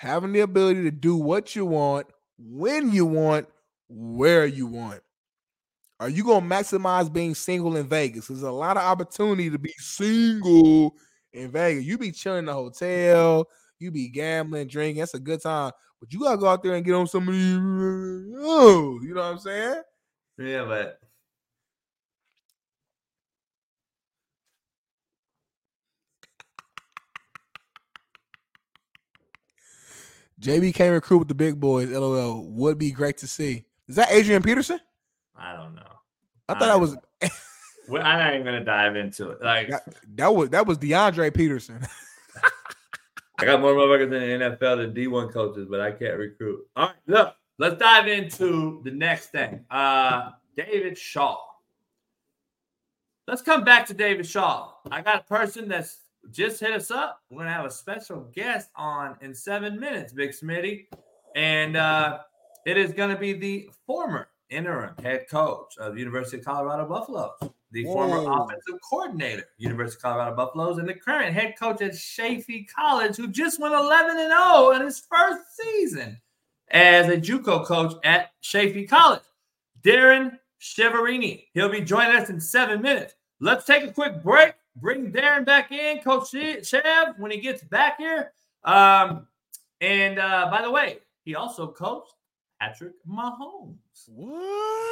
S7: Having the ability to do what you want, when you want, where you want. are you gonna maximize being single in Vegas? There's a lot of opportunity to be single in Vegas. You be chilling in the hotel, you be gambling, drinking. That's a good time. But you gotta go out there and get on some of these. Oh, you know what I'm saying?
S2: Yeah, but
S7: JB can't recruit with the big boys. LOL would be great to see. Is that Adrian Peterson?
S2: I don't know.
S7: I thought that was
S2: Well, I'm not even gonna dive into it. Like
S7: that, that was that was DeAndre Peterson.
S2: I got more motherfuckers in the NFL than D1 coaches, but I can't recruit. All right, look, let's dive into the next thing. Uh David Shaw. Let's come back to David Shaw. I got a person that's just hit us up. We're gonna have a special guest on in seven minutes, Big Smitty, and uh, it is gonna be the former interim head coach of University of Colorado Buffaloes, the former
S14: Whoa.
S2: offensive coordinator, University of Colorado Buffaloes, and the current head coach at Chaffey College, who just went 11 and 0 in his first season as a JUCO coach at Chaffey College. Darrin Chiaverini. He'll be joining us in seven minutes. Let's take a quick break. Bring Darrin back in, Coach Chev, when he gets back here. Um, and uh, by the way, he also coached Patrick Mahomes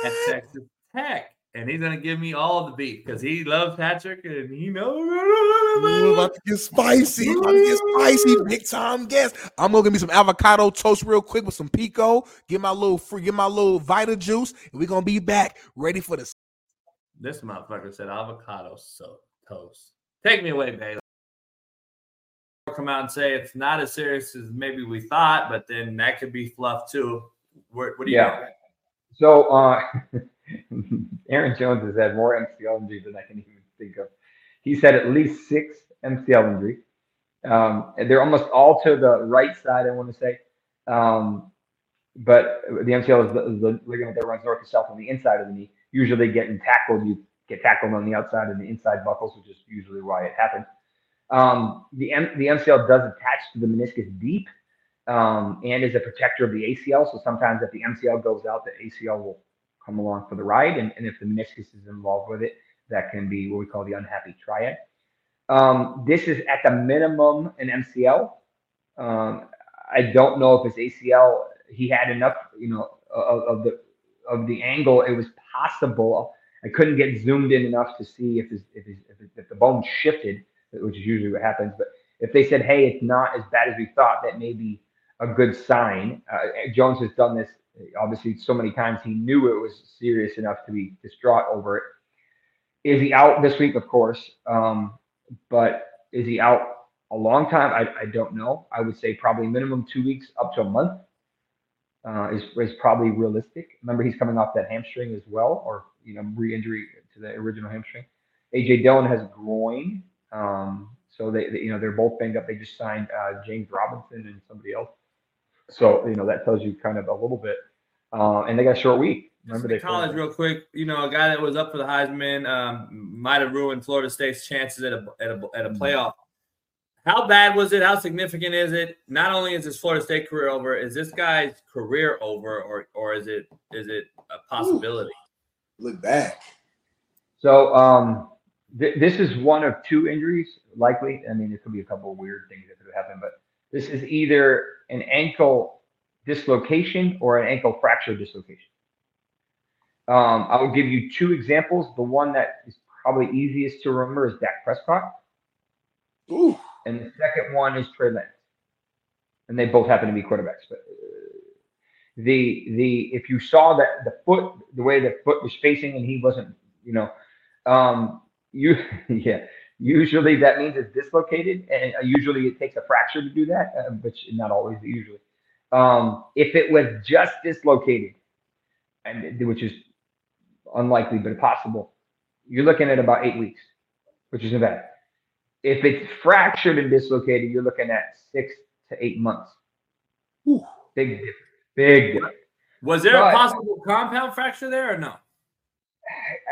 S2: at Texas Tech. And he's going to give me all the beat because he loves Patrick and he knows.
S7: Ooh, about to get spicy. About to get spicy. Big time guest. I'm gonna give me some avocado toast real quick with some pico. Get my little free, get my little Vita juice, and we're gonna be back ready for this.
S2: This motherfucker said avocado so toast. Take me away, Bailey. Come out and say it's not as serious as maybe we thought, but then that could be fluff too. What, what do you
S15: Yeah. So uh, Aaron Jones has had more MCL injuries than I can even think of. He's had at least six MCL injuries. Um, and they're almost all to the right side, I want to say. Um, but the MCL is the, is the ligament that runs north to south on the inside of the knee. Usually getting tackled, you get tackled on the outside and the inside buckles, which is usually why it happens. Um, the, M- the MCL does attach to the meniscus deep um, and is a protector of the ACL. So sometimes if the MCL goes out, the ACL will come along for the ride. And, and if the meniscus is involved with it, that can be what we call the unhappy triad. Um, this is at the minimum an MCL. Um, I don't know if his ACL he had enough, you know, of, of the of the angle. It was possible. I couldn't get zoomed in enough to see if his if his if, his, if the bone shifted, which is usually what happens. But if they said, "Hey, it's not as bad as we thought," that may be a good sign. Uh, Jones has done this obviously so many times. He knew it was serious enough to be distraught over it. Is he out this week? Of course. Um, but is he out a long time? I, I don't know. I would say probably minimum two weeks up to a month uh, is, is probably realistic. Remember, he's coming off that hamstring as well, or you know, re-injury to the original hamstring. AJ Dillon has groin, um, so they, they you know they're both banged up. They just signed uh, James Robinson and somebody else, so you know that tells you kind of a little bit. Uh, and they got a short week. Remember they
S2: college real quick. You know, a guy that was up for the Heisman um, might have ruined Florida State's chances at a at a, at a playoff. How bad was it? How significant is it? Not only is his Florida State career over, is this guy's career over, or or is it is it a possibility?
S3: Look back.
S15: So um, th- this is one of two injuries, likely. I mean, it could be a couple of weird things that could happen, but this is either an ankle dislocation or an ankle fracture dislocation. Um, I will give you two examples. The one that is probably easiest to remember is Dak Prescott.
S3: Ooh.
S15: And the second one is Trey Lance. And they both happen to be quarterbacks. But uh, the the if you saw that the foot, the way the foot was facing, and he wasn't, you know, um, you yeah. Usually that means it's dislocated, and uh, usually it takes a fracture to do that, uh, but not always. Usually, um, if it was just dislocated, and which is unlikely but possible, you're looking at about eight weeks, which isn't bad. If it's fractured and dislocated, you're looking at six to eight months. Big difference. Big difference.
S2: Was there
S15: But-
S2: a possible compound fracture there or no?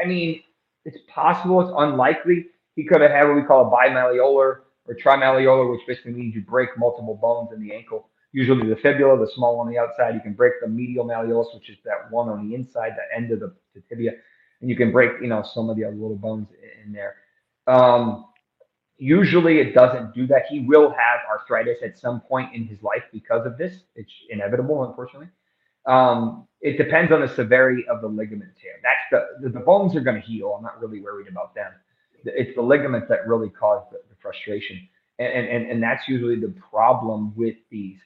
S15: I mean, it's possible. It's unlikely. He could have had what we call a bimalleolar or trimalleolar, which basically means you break multiple bones in the ankle. Usually the fibula, the small one on the outside. You can break the medial malleolus, which is that one on the inside, that end of the, the tibia. and you can break, you know, some of the other little bones in there. Um, usually, it doesn't do that. He will have arthritis at some point in his life because of this. It's inevitable, unfortunately. Um, it depends on the severity of the ligament tear. That's the the, bones are going to heal. I'm not really worried about them. It's the ligaments that really cause the, the frustration, and, and and that's usually the problem with these.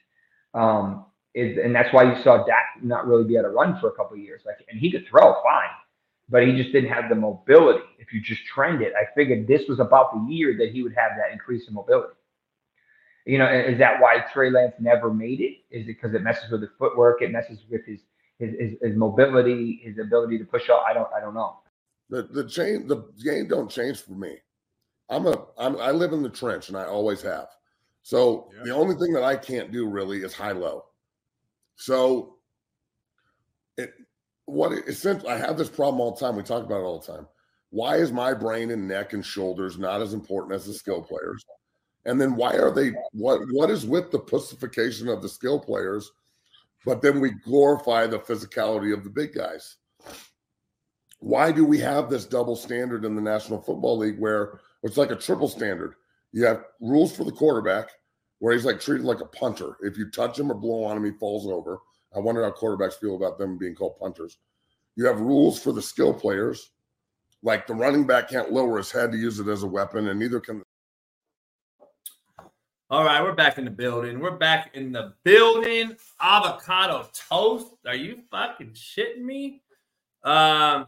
S15: Um, is and that's why you saw Dak not really be able to run for a couple years. Like, and he could throw fine, but he just didn't have the mobility. If you just trend it, I figured this was about the year that he would have that increase in mobility. You know, is that why Trey Lance never made it? Is it because it messes with his footwork? It messes with his his, his, his mobility, his ability to push off. I don't I don't know.
S3: The the change the game don't change for me. I'm a I'm I live in the trench and I always have. So yeah. the only thing that I can't do really is high low. So it what essentially I have this problem all the time. We talk about it all the time. Why is my brain and neck and shoulders not as important as the skill players? And then why are they what what is with the pussification of the skill players, but then we glorify the physicality of the big guys? Why do we have this double standard in the National Football League where it's like a triple standard? You have rules for the quarterback where he's like treated like a punter. If you touch him or blow on him, he falls over. I wonder how quarterbacks feel about them being called punters. You have rules for the skill players, like the running back can't lower his head to use it as a weapon, and neither can.
S2: All right, we're back in the building. We're back in the building. Avocado toast. Are you fucking shitting me? Um,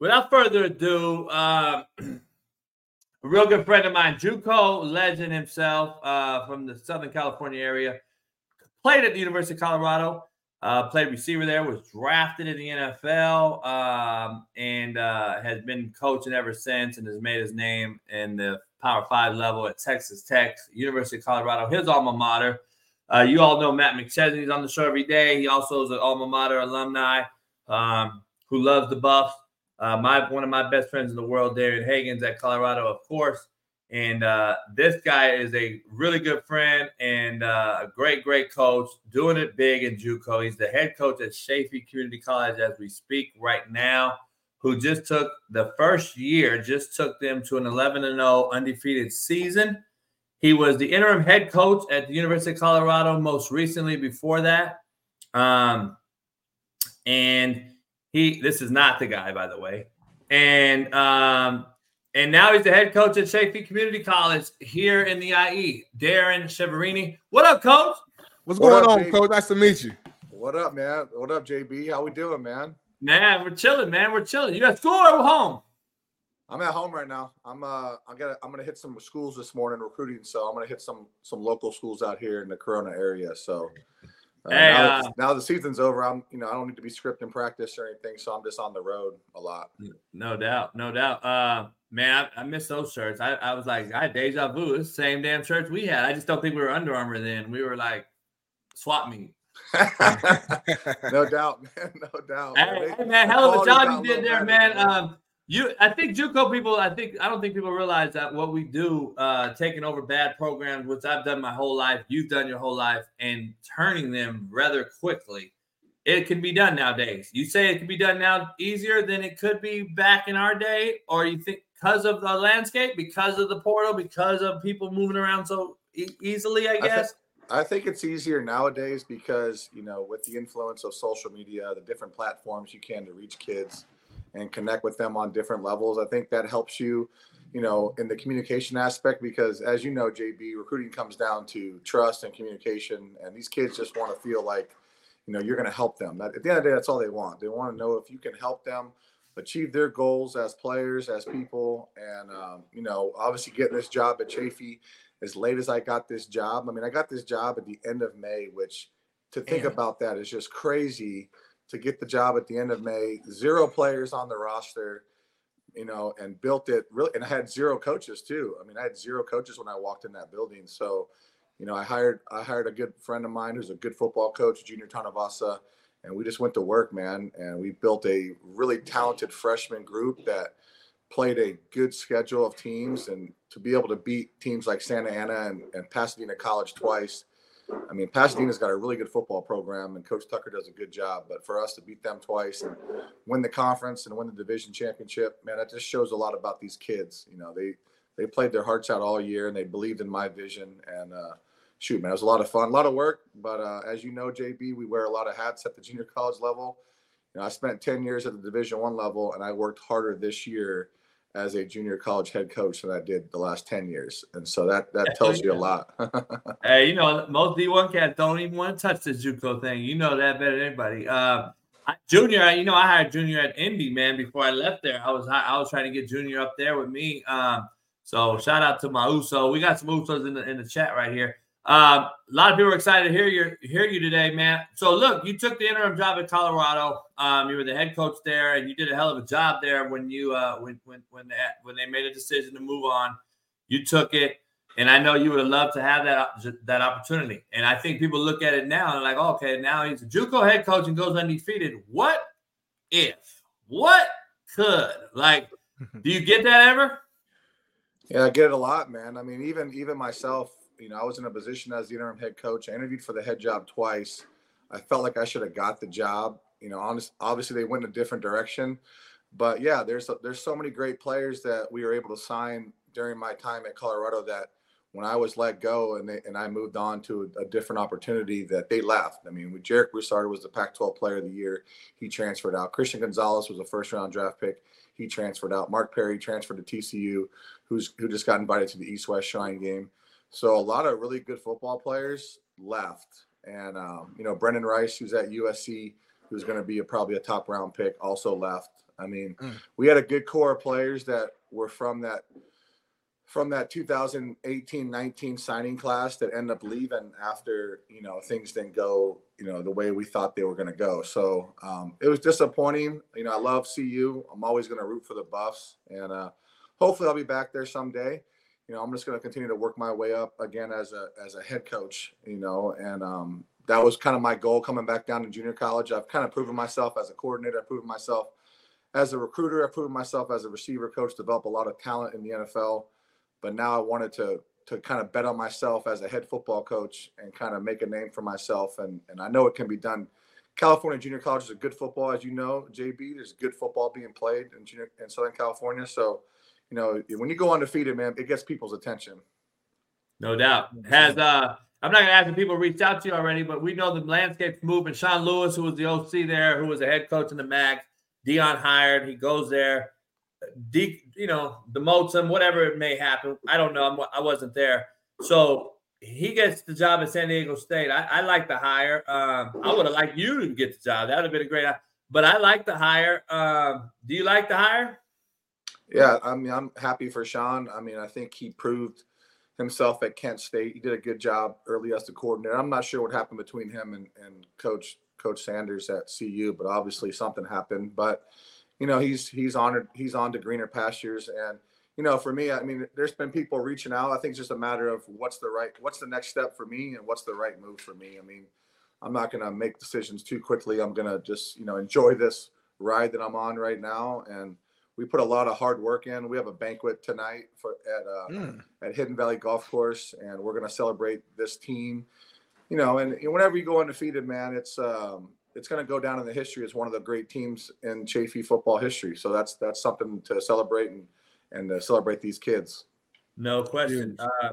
S2: without further ado, um, a real good friend of mine, JUCO legend himself uh, from the Southern California area, played at the University of Colorado, uh, played receiver there, was drafted in the NFL, um, and uh, has been coaching ever since and has made his name in the Power Five level at Texas Tech, University of Colorado, his alma mater. Uh, you all know Matt McChesney. He's on the show every day. He also is an alma mater alumni um, who loves the Buffs. Uh, my one of my best friends in the world, Darian Hagan's at Colorado, of course. And uh, this guy is a really good friend and uh, a great, great coach, doing it big in JUCO. He's the head coach at Chaffey Community College as we speak right now, who just took the first year, just took them to an 11 0 undefeated season. He was the interim head coach at the University of Colorado most recently before that. Um, and he, this is not the guy, by the way. And um, and now he's the head coach at Chaffey Community College here in the IE. Darrin Chiaverini. What up, coach?
S7: What's what going up, on, JB? coach? Nice to meet you.
S14: What up, man? What up, JB? How we doing, man?
S2: Man, we're chilling, man. We're chilling. You at school or home?
S14: I'm at home right now. I'm uh I got I'm gonna hit some schools this morning recruiting, so I'm gonna hit some some local schools out here in the Corona area. So hey, now, uh, now, the season's over. I'm, you know, I don't need to be scripting practice or anything, so I'm just on the road a lot.
S2: No doubt, no doubt. Uh, man, I, I miss those shirts. I, I was like, I had deja vu. It's the same damn shirts we had. I just don't think we were Under Armour then. We were like swap meet.
S14: no doubt, man. No doubt.
S2: Hey, hey man, hell of a job you did there, man. Um, you, I think JUCO people. I think I don't think people realize that what we do, uh, taking over bad programs, which I've done my whole life, you've done your whole life, and turning them rather quickly. It can be done nowadays. You say it can be done now easier than it could be back in our day, or you think because of the landscape, because of the portal, because of people moving around so e- easily? I guess.
S14: I, th- I think it's easier nowadays because you know, with the influence of social media, the different platforms you can to reach kids and connect with them on different levels. I think that helps you, you know, in the communication aspect because as you know, JB, recruiting comes down to trust and communication, and these kids just want to feel like, you know, you're going to help them. At the end of the day, that's all they want. They want to know if you can help them achieve their goals as players, as people, and um, you know, obviously getting this job at Chaffey as late as I got this job. I mean, I got this job at the end of May, which to think about that is just crazy to get the job at the end of May. Zero players on the roster, you know, and built it really. And I had zero coaches too. I mean, I had zero coaches when I walked in that building. So, you know, I hired I hired a good friend of mine who's a good football coach, Junior Tanavasa, and we just went to work, man. And we built a really talented freshman group that played a good schedule of teams and to be able to beat teams like Santa Ana and, and Pasadena College twice I mean, Pasadena's got a really good football program, and Coach Tucker does a good job. But for us to beat them twice and win the conference and win the division championship, man, that just shows a lot about these kids. You know, they they played their hearts out all year, and they believed in my vision. And uh, shoot, man, it was a lot of fun, a lot of work. But uh, as you know, JB, we wear a lot of hats at the junior college level. You know, I spent 10 years at the Division One level, and I worked harder this year as a junior college head coach than I did the last 10 years. And so that that tells you a lot.
S2: hey, you know, most D1 cats don't even want to touch the JUCO thing. You know that better than anybody. Uh, junior, you know, I hired Junior at Indy, man. Before I left there, I was I was trying to get Junior up there with me. Um, so shout out to my USO. We got some USOs in the in the chat right here. Um, a lot of people are excited to hear you hear you today, man. So look, you took the interim job at Colorado. Um, you were the head coach there, and you did a hell of a job there when you uh, when when when they, when they made a decision to move on. You took it, and I know you would have loved to have that that opportunity. And I think people look at it now and like, oh, okay, now he's a JUCO head coach and goes undefeated. What if? What could? Like, do you get that ever?
S14: Yeah, I get it a lot, man. I mean, even even myself you know, I was in a position as the interim head coach. I interviewed for the head job twice. I felt like I should have got the job. You know, honest, obviously they went in a different direction, but yeah, there's there's so many great players that we were able to sign during my time at Colorado that when I was let go and they, and I moved on to a, a, different opportunity that they left. I mean, with Jarek Broussard was the Pac-12 Player of the Year. He transferred out. Christian Gonzalez was a first-round draft pick. He transferred out. Mark Perry transferred to TCU, who's who just got invited to the East-West Shrine game. So a lot of really good football players left, and um, you know Brenden Rice, who's at USC, who's going to be a, probably a top round pick, also left. I mean, mm. we had a good core of players that were from that from that 2018-19 signing class that end up leaving after you know things didn't go you know the way we thought they were going to go. So um, it was disappointing. You know, I love CU. I'm always going to root for the Buffs, and uh, hopefully I'll be back there someday you know, I'm just going to continue to work my way up again as a as a head coach. You know, and um, that was kind of my goal coming back down to junior college. I've kind of proven myself as a coordinator. I've proven myself as a recruiter. I've proven myself as a receiver coach. Develop a lot of talent in the NFL, but now I wanted to to kind of bet on myself as a head football coach and kind of make a name for myself. And and I know it can be done. California Junior College is a good football, as you know, JB. There's good football being played in junior in Southern California. So you know, when you go undefeated, man, it gets people's attention.
S2: No doubt. Has uh I'm not gonna ask if people reached out to you already, but we know the landscape's moving. Sean Lewis, who was the OC there, who was the head coach in the MAC, Deion hired, he goes there, de- you know, demotes him, whatever it may happen. I don't know. I'm, I was not there. So he gets the job at San Diego State. I, I like the hire. Um, I would have liked you to get the job. That would have been a great. But I like the hire. Um, do you like the hire?
S14: Yeah, I mean, I'm happy for Sean. I mean, I think he proved himself at Kent State. He did a good job early as the coordinator. I'm not sure what happened between him and, and Coach Coach Sanders at CU, but obviously something happened. But you know, he's he's honored. he's on to greener pastures. And you know, for me, I mean, there's been people reaching out. I think it's just a matter of what's the right what's the next step for me and what's the right move for me. I mean, I'm not gonna make decisions too quickly. I'm gonna just you know enjoy this ride that I'm on right now and we put a lot of hard work in. We have a banquet tonight for at uh, mm. at Hidden Valley Golf Course, and we're going to celebrate this team. You know, and, and whenever you go undefeated, man, it's um, it's going to go down in the history as one of the great teams in Chaffey football history. So that's that's something to celebrate and and to celebrate these kids.
S2: No question. Uh,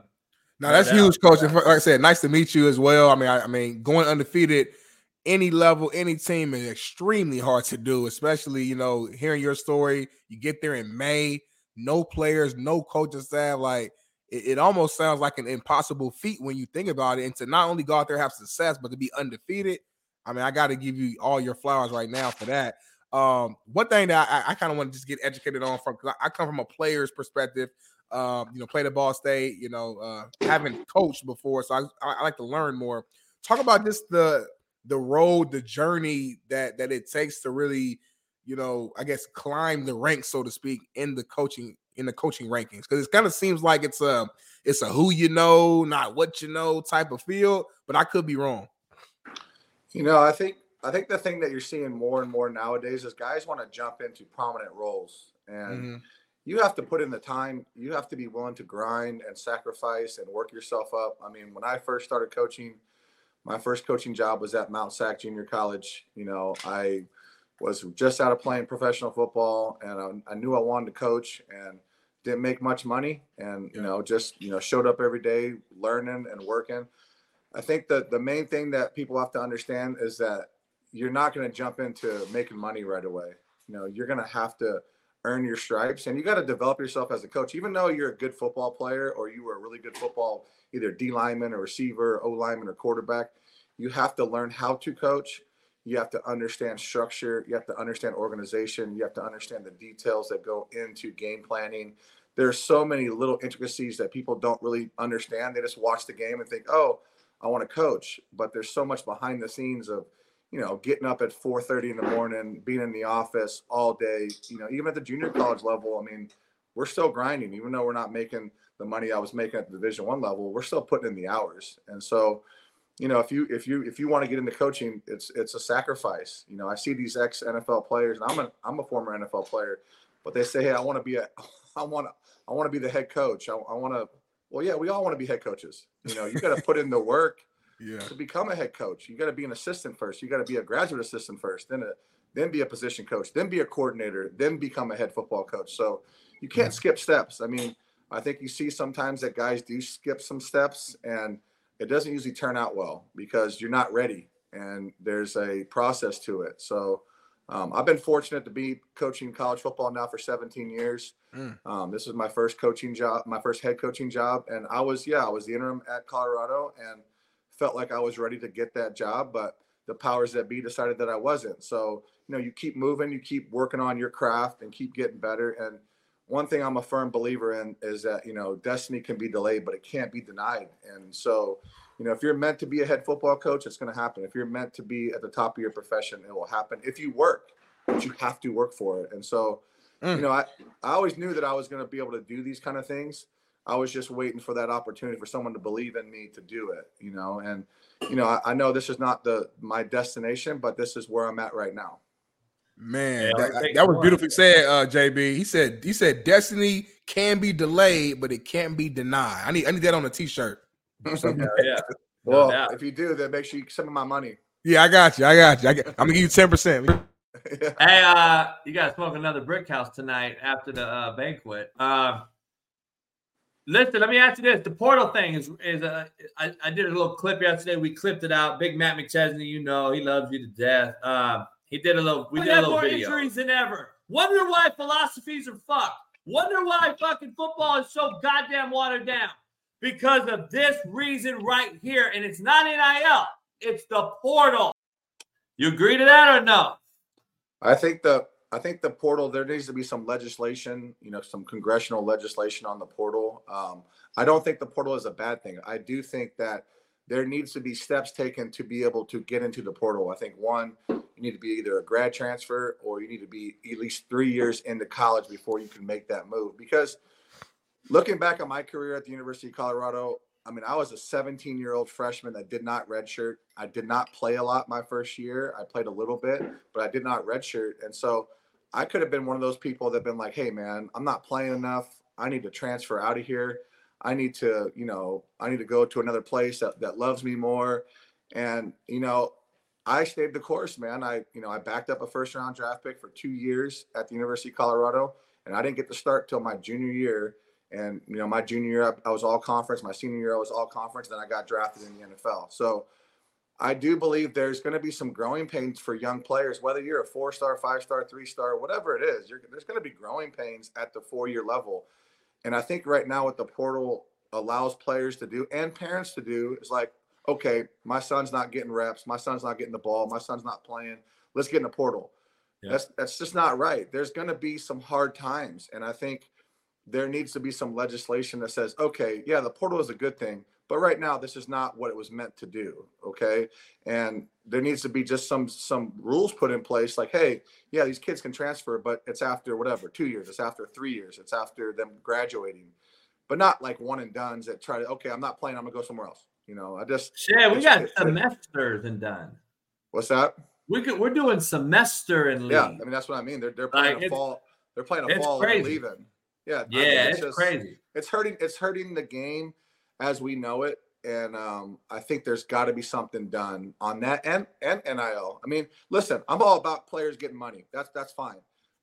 S7: no, that's huge, coach. And like I said, nice to meet you as well. I mean, I, I mean, going undefeated any level, any team is extremely hard to do, especially, you know, hearing your story. You get there in May, no players, no coaching staff. Like it, it, almost sounds like an impossible feat when you think about it. And to not only go out there have success, but to be undefeated. I mean, I got to give you all your flowers right now for that. Um, one thing that I, I kind of want to just get educated on from because I, I, come from a player's perspective. Um, you know, played at Ball State, you know, uh, haven't coached before, so I, I like to learn more. Talk about just the the road, the journey that that it takes to really, you know, I guess climb the ranks, so to speak, in the coaching in the coaching rankings. Because it kind of seems like it's a it's a who you know, not what you know type of field, but I could be wrong.
S14: You know, I think I think the thing that you're seeing more and more nowadays is guys want to jump into prominent roles and mm-hmm. you have to put in the time, you have to be willing to grind and sacrifice and work yourself up. I mean, when I first started coaching my first coaching job was at Mount Sac Junior College. You know, I was just out of playing professional football, and I, I knew I wanted to coach, and didn't make much money, and you know, just you know, showed up every day, learning and working. I think that the main thing that people have to understand is that you're not going to jump into making money right away. You know, you're going to have to earn your stripes and you got to develop yourself as a coach. Even though you're a good football player or you were a really good football, either D lineman or receiver, O lineman or quarterback, you have to learn how to coach. You have to understand structure. You have to understand organization. You have to understand the details that go into game planning. There's so many little intricacies that people don't really understand. They just watch the game and think, oh, I want to coach. But there's so much behind the scenes of you know, getting up at 4:30 in the morning, being in the office all day, you know, even at the junior college level, I mean, we're still grinding, even though we're not making the money I was making at the Division One level. We're still putting in the hours, and so, you know, if you if you if you want to get into coaching, it's it's a sacrifice. You know, I see these ex NFL players, and I'm a I'm a former NFL player, but they say, hey, I want to be a I want to I want to be the head coach. I, I want to. Well, yeah, we all want to be head coaches. You know, you got to put in the work
S7: yeah.
S14: to become a head coach. You got to be an assistant first. You got to be a graduate assistant first, then a then be a position coach, then be a coordinator, then become a head football coach. So you can't yeah. skip steps. I mean, I think you see sometimes that guys do skip some steps and it doesn't usually turn out well because you're not ready and there's a process to it. So um, I've been fortunate to be coaching college football now for 17 years. Mm. Um, this is my first coaching job, my first head coaching job. And I was, yeah, I was the interim at Colorado and felt like I was ready to get that job, but the powers that be decided that I wasn't. So, you know, you keep moving, you keep working on your craft and keep getting better. And one thing I'm a firm believer in is that, you know, destiny can be delayed, but it can't be denied. And so, you know, if you're meant to be a head football coach, it's going to happen. If you're meant to be at the top of your profession, it will happen. If you work, but you have to work for it. And so, mm. you know, I, I always knew that I was going to be able to do these kind of things. I was just waiting for that opportunity for someone to believe in me to do it, you know. And you know, I, I know this is not the my destination, but this is where I'm at right now.
S7: Man, yeah, that, that, was beautifully said, uh, JB. He said he said destiny can be delayed, but it can't be denied. I need I need that on a t-shirt.
S14: yeah. Well, yeah. if you do, then make sure you send me my money.
S7: Yeah, I got you. I got you. I got, I'm gonna give you ten percent.
S2: Hey, uh, you guys smoke another brick house tonight after the uh, banquet. Uh, Listen, let me ask you this: the portal thing is is a. I, I did a little clip yesterday. We clipped it out. Big Matt McChesney, you know, he loves you to death. Um, he did a little. We, we did a little more video. injuries than ever. Wonder why philosophies are fucked. Wonder why fucking football is so goddamn watered down because of this reason right here, and it's not NIL. It's the portal. You agree to that or no?
S14: I think the I think the portal there needs to be some legislation, you know, some congressional legislation on the portal. Um, I don't think the portal is a bad thing. I do think that there needs to be steps taken to be able to get into the portal. I think one, you need to be either a grad transfer or you need to be at least three years into college before you can make that move. Because looking back on my career at the University of Colorado, I mean, I was a 17 year old freshman that did not redshirt. I did not play a lot my first year. I played a little bit, but I did not redshirt. And so I could have been one of those people that been like, hey man, I'm not playing enough. I need to transfer out of here. I need to, you know, I need to go to another place that, that loves me more. And, you know, I stayed the course, man. I, you know, I backed up a first round draft pick for two years at the University of Colorado, and I didn't get to start till my junior year. And, you know, my junior year, I was all conference. My senior year, I was all conference. Then I got drafted in the NFL. So I do believe there's going to be some growing pains for young players, whether you're a four star, five star, three star, whatever it is. there's going to be growing pains at the four year level. And I think right now, what the portal allows players to do and parents to do is like, okay, my son's not getting reps. My son's not getting the ball. My son's not playing. Let's get in the portal. Yeah. That's that's just not right. There's going to be some hard times, and I think there needs to be some legislation that says, okay, yeah, the portal is a good thing, but right now, this is not what it was meant to do. Okay. And there needs to be just some some rules put in place like, hey, yeah, these kids can transfer, but it's after whatever, two years, it's after three years, it's after them graduating. But not like one and done's that try to, okay, I'm not playing, I'm gonna go somewhere else. You know, I just
S2: yeah, we got semesters and done.
S14: What's that?
S2: We could, we're doing semester and
S14: yeah. I mean, that's what I mean. They're they're playing like, a fall. They're playing a fall and leaving. Yeah,
S2: yeah, I mean, it's, it's just, crazy.
S14: It's hurting. It's hurting the game as we know it. and um, I think there's got to be something done on that and and NIL. I mean, listen, I'm all about players getting money. That's that's fine.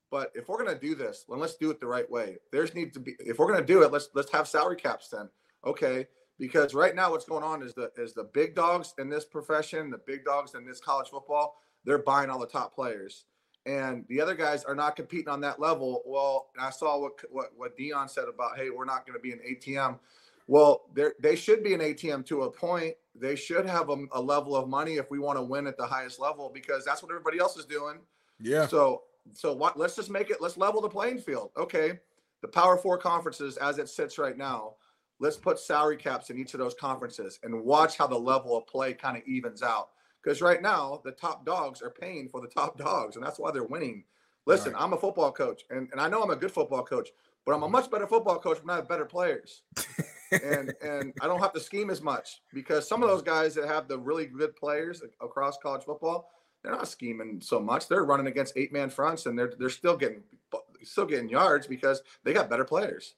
S14: But if we're gonna do this, then let's do it the right way. There's need to be if we're gonna do it, let's let's have salary caps then. Okay. Because right now what's going on is the is the big dogs in this profession, the big dogs in this college football, they're buying all the top players. And the other guys are not competing on that level. Well, I saw what what, what Deion said about, hey, we're not to be an ATM. Well, they should be an ATM to a point. They should have a, a level of money if we want to win at the highest level because that's what everybody else is doing.
S7: Yeah.
S14: So so what? Let's just make it. Let's level the playing field. Okay, the Power Four conferences as it sits right now. Let's put salary caps in each of those conferences and watch how the level of play kind of evens out. Because right now the top dogs are paying for the top dogs, and that's why they're winning. Listen, right. I'm a football coach, and, and I know I'm a good football coach, but I'm a much better football coach when I have better players. and and I don't have to scheme as much because some of those mm. guys that have the really good players across college football, they're not scheming so much. They're running against eight man fronts and they're they're still getting still getting yards because they got better players.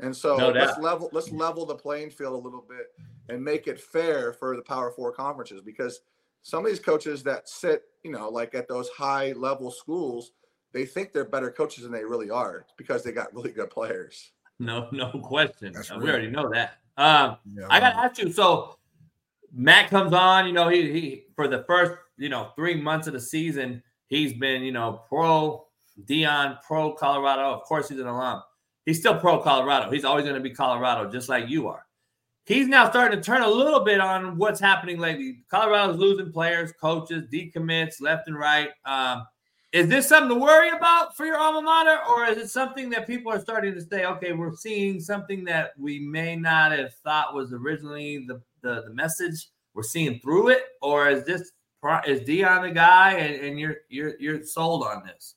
S14: And so no let's level let's level the playing field a little bit and make it fair for the Power Four conferences because some of these coaches that sit, you know, like at those high level schools, they think they're better coaches than they really are because they got really good players.
S2: No, no question. Uh, we already know that. Um, yeah, I got to ask you. So Matt comes on. You know, he he for the first you know three months of the season, he's been you know pro Deion, pro Colorado. Of course, he's an alum. He's still pro Colorado. He's always going to be Colorado, just like you are. He's now starting to turn a little bit on what's happening lately. Colorado's losing players, coaches, decommits left and right. Um, is this something to worry about for your alma mater, or is it something that people are starting to say, okay, we're seeing something that we may not have thought was originally the, the, the message? We're seeing through it, or is this is Deion the guy, and, and you're you're you're sold on this?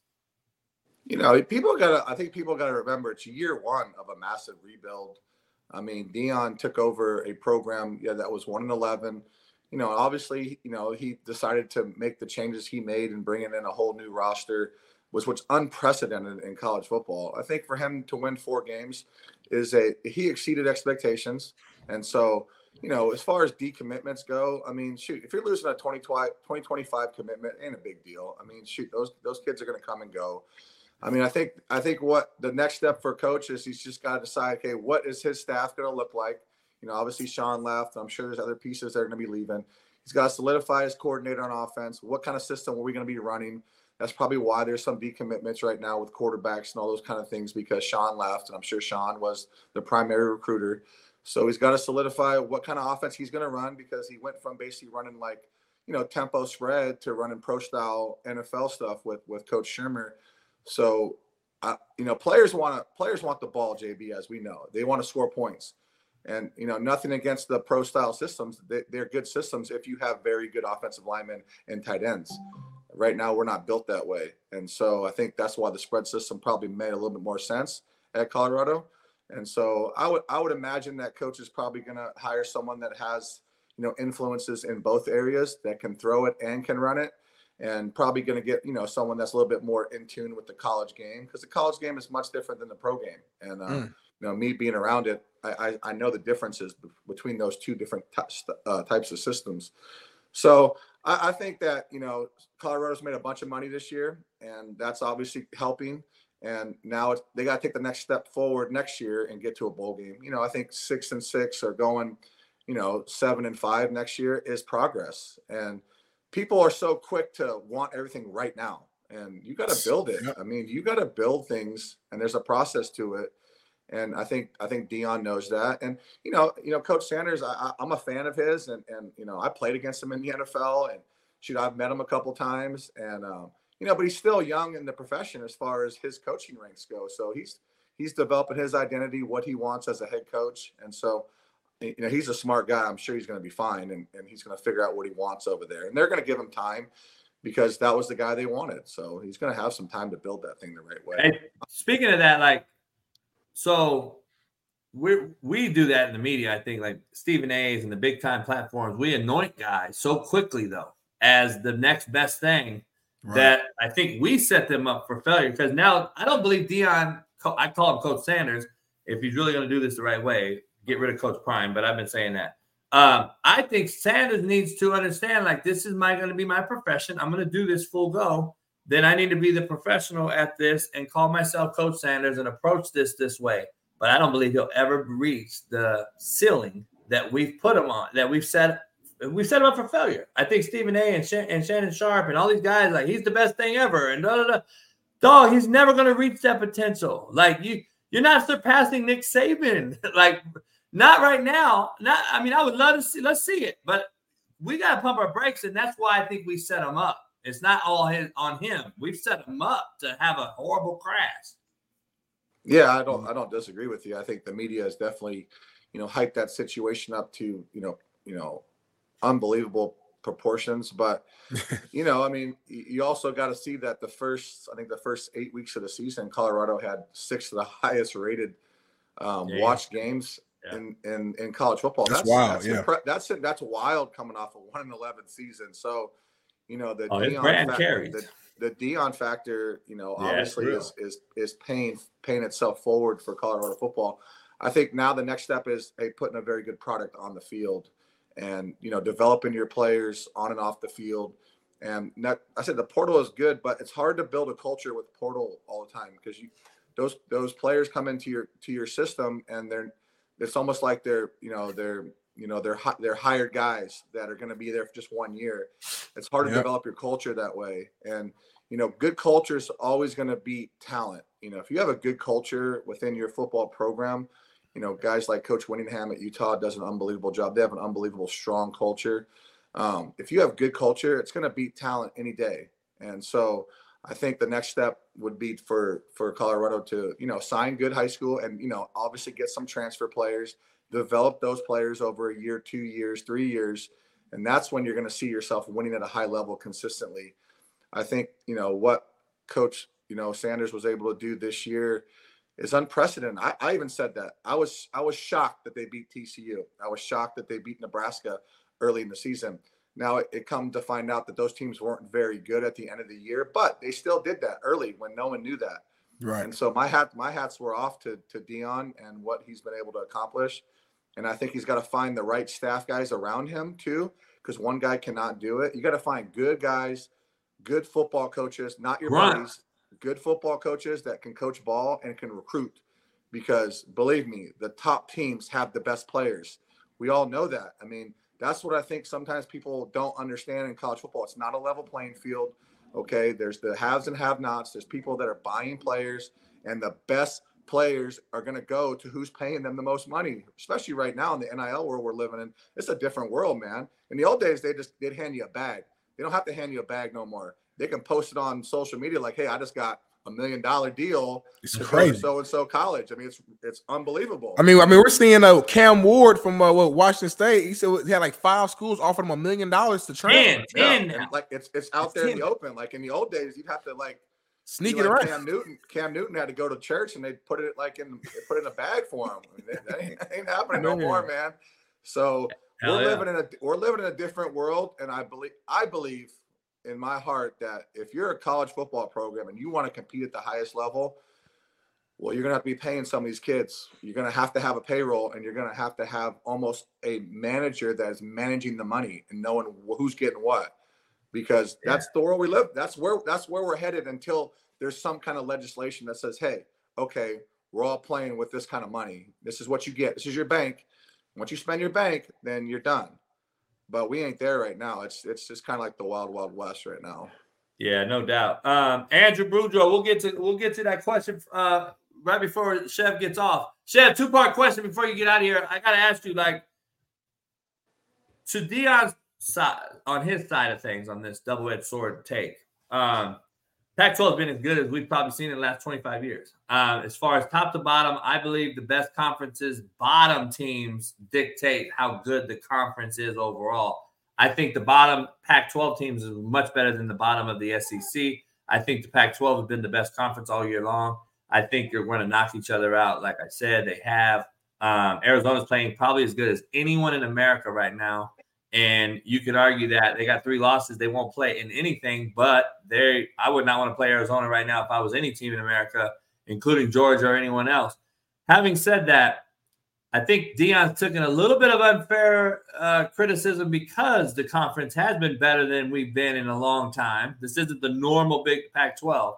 S14: You know, people gotta. I think people gotta remember it's year one of a massive rebuild. I mean, Deion took over a program yeah, that was one in eleven you know, obviously, you know, he decided to make the changes he made and bringing in a whole new roster was what's unprecedented in college football. I think for him to win four games is a he exceeded expectations. And so, you know, as far as decommitments go, I mean, shoot, if you're losing a 20, 2025 commitment, ain't a big deal. I mean, shoot, those those kids are going to come and go. I mean, I think I think what the next step for coach is he's just got to decide, okay, what is his staff going to look like? You know, obviously Sean left. I'm sure there's other pieces that are going to be leaving. He's got to solidify his coordinator on offense. What kind of system are we going to be running? That's probably why there's some decommitments right now with quarterbacks and all those kind of things because Sean left, and I'm sure Sean was the primary recruiter. So he's got to solidify what kind of offense he's going to run because he went from basically running like, you know, tempo spread to running pro style NFL stuff with with Coach Shurmur. So, you know, players want to players want the ball, JB, as we know. They want to score points. And you know, nothing against the pro style systems. They, are good systems if you have very good offensive linemen and tight ends. Right now, we're not built that way, and so I think that's why the spread system probably made a little bit more sense at Colorado. And so I would I would imagine that coach is probably going to hire someone that has you know influences in both areas that can throw it and can run it, and probably going to get you know someone that's a little bit more in tune with the college game because the college game is much different than the pro game. And uh, mm. You know me being around it, I, I know the differences between those two different uh, types of systems. So I, I, think that you know Colorado's made a bunch of money this year, and that's obviously helping. And now they got to take the next step forward next year and get to a bowl game. You know, I think six and six are going, you know, seven and five next year is progress. And people are so quick to want everything right now, and you got to build it. I mean, you got to build things, and there's a process to it and I think I think Deion knows that. And you know, you know, Coach Sanders, I, am a fan of his, and and you know, I played against him in the NFL, and shoot, I've met him a couple times, and um, you know, but he's still young in the profession as far as his coaching ranks go. So he's he's developing his identity, what he wants as a head coach, and so you know, he's a smart guy. I'm sure he's going to be fine, and and he's going to figure out what he wants over there, and they're going to give him time because that was the guy they wanted. So he's going to have some time to build that thing the right way.
S2: Hey, speaking of that, like so we we do that in the media. I think like Stephen A's and the big time platforms, we anoint guys so quickly though as the next best thing right. that I think we set them up for failure. Because now I don't believe Deion. I call him Coach Sanders. If he's really going to do this the right way, get rid of Coach Prime. But I've been saying that. Um, I think Sanders needs to understand like this is my going to be my profession. I'm going to do this full go. Then I need to be the professional at this and call myself Coach Sanders and approach this this way. But I don't believe he'll ever reach the ceiling that we've put him on, that we've set we've set him up for failure. I think Stephen A. and, Sh- and Shannon Sharpe and all these guys like he's the best thing ever and da da da. Dog, he's never going to reach that potential. Like you, you're not surpassing Nick Saban. like not right now. Not. I mean, I would love to see. Let's see it, but we got to pump our brakes, and that's why I think we set him up. It's not all his, on him. We've set him up to have a horrible crash.
S14: Yeah, I don't. I don't disagree with you. I think the media has definitely, you know, hyped that situation up to you know, you know, unbelievable proportions. But you know, I mean, you also got to see that the first, I think, the first eight weeks of the season, Colorado had six of the highest rated um, yeah. watched games yeah. in, in in college football.
S7: That's, that's wild.
S14: That's
S7: yeah,
S14: impre- that's that's wild coming off a one and eleven season. So, you know, the
S2: oh,
S14: Deion
S2: factor,
S14: the, the Deion factor, you know, obviously is is is paying paying itself forward for Colorado football. I think now the next step is hey, putting a very good product on the field and you know developing your players on and off the field. And not, I said the portal is good, but it's hard to build a culture with portal all the time because you those those players come into your to your system and they're it's almost like they're you know they're you know they're they're hired guys that are going to be there for just one year. It's hard to develop your culture that way, and you know good culture is always going to beat talent. You know if you have a good culture within your football program, you know, guys like Coach Whittingham at Utah does an unbelievable job. They have an unbelievable strong culture. Um, if you have good culture, it's going to beat talent any day. And so I think the next step would be for for Colorado to you know sign good high school and you know obviously get some transfer players, develop those players over a year, two years, three years, and that's when you're going to see yourself winning at a high level consistently. I think you know what Coach you know Sanders was able to do this year is unprecedented. I, I even said that. I was I was shocked that they beat TCU. I was shocked that they beat Nebraska early in the season. Now it, it come to find out that those teams weren't very good at the end of the year, but they still did that early when no one knew that.
S7: Right.
S14: And so my hat my hats were off to to Deion and what he's been able to accomplish. And I think he's got to find the right staff guys around him too, because one guy cannot do it. You got to find good guys, good football coaches, not your
S2: Right.
S14: buddies, good football coaches that can coach ball and can recruit. Because believe me, the top teams have the best players. We all know that. I mean, that's what I think sometimes people don't understand in college football. It's not a level playing field. Okay. There's the haves and have nots. There's people that are buying players, and the best players are going to go to who's paying them the most money, especially right now in the NIL world we're living in. It's a different world, man. In the old days, they just they'd hand you a bag. They don't have to hand you a bag no more. They can post it on social media like, "Hey, I just got a million dollar deal
S7: It's
S14: to go to
S7: crazy.
S14: so and so college." I mean, it's it's unbelievable.
S7: I mean, I mean, we're seeing uh, Cam Ward from uh, what, Washington State. He said he had like five schools offered him a million dollars to transfer.
S14: Yeah, and, like it's it's out
S7: It's
S14: there in the open. Like in the old days, you'd have to like
S7: Sneak
S14: be
S7: it
S14: like
S7: around.
S14: Cam Newton, Cam Newton had to go to church and they put it like in put it in a bag for him. I mean, that, that ain't, that ain't happening no more, man. So
S2: Hell
S14: we're
S2: yeah.
S14: living in a we're living in a different world, and I believe I believe in my heart that if you're a college football program and you want to compete at the highest level, well, you're gonna have to be paying some of these kids. You're gonna have to have a payroll, and you're gonna have to have almost a manager that is managing the money and knowing who's getting what, because that's the world we live. That's where that's where we're headed until there's some kind of legislation that says, hey, okay, we're all playing with this kind of money. This is what you get. This is your bank. Once you spend your bank, then you're done. But we ain't there right now. It's it's just kind of like the wild wild west right now.
S2: Yeah, no doubt. Um, Andrew Boudreaux, we'll get to we'll get to that question uh, right before Chev gets off. Chev, two part question before you get out of here. I gotta ask you, like, to Deion's side, on his side of things, on this double edged sword take. Um, Pac-12 has been as good as we've probably seen in the last 25 years. Um, as far as top to bottom, I believe the best conferences, bottom teams dictate how good the conference is overall. I think the bottom Pac-12 teams is much better than the bottom of the SEC. I think the Pac-12 has been the best conference all year long. I think you're going to knock each other out. Like I said, they have. Um, Arizona's playing probably as good as anyone in America right now. And you could argue that they got three losses. They won't play in anything, but they I would not want to play Arizona right now if I was any team in America, including Georgia or anyone else. Having said that, I think Deion's taken a little bit of unfair uh, criticism because the conference has been better than we've been in a long time. This isn't the normal Big Pac 12.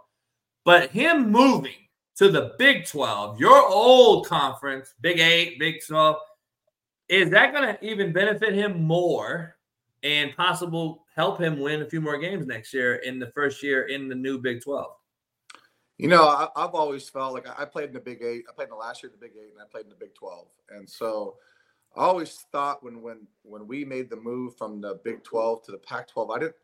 S2: But him moving to the Big 12, your old conference, Big 8, Big 12, is that going to even benefit him more and possible help him win a few more games next year in the first year in the new Big 12?
S14: You know, I, have always felt like I played in the Big Eight. I played in the last year the Big Eight, and I played in the Big Twelve. And so, I always thought when when when we made the move from the Big Twelve to the Pac twelve, I didn't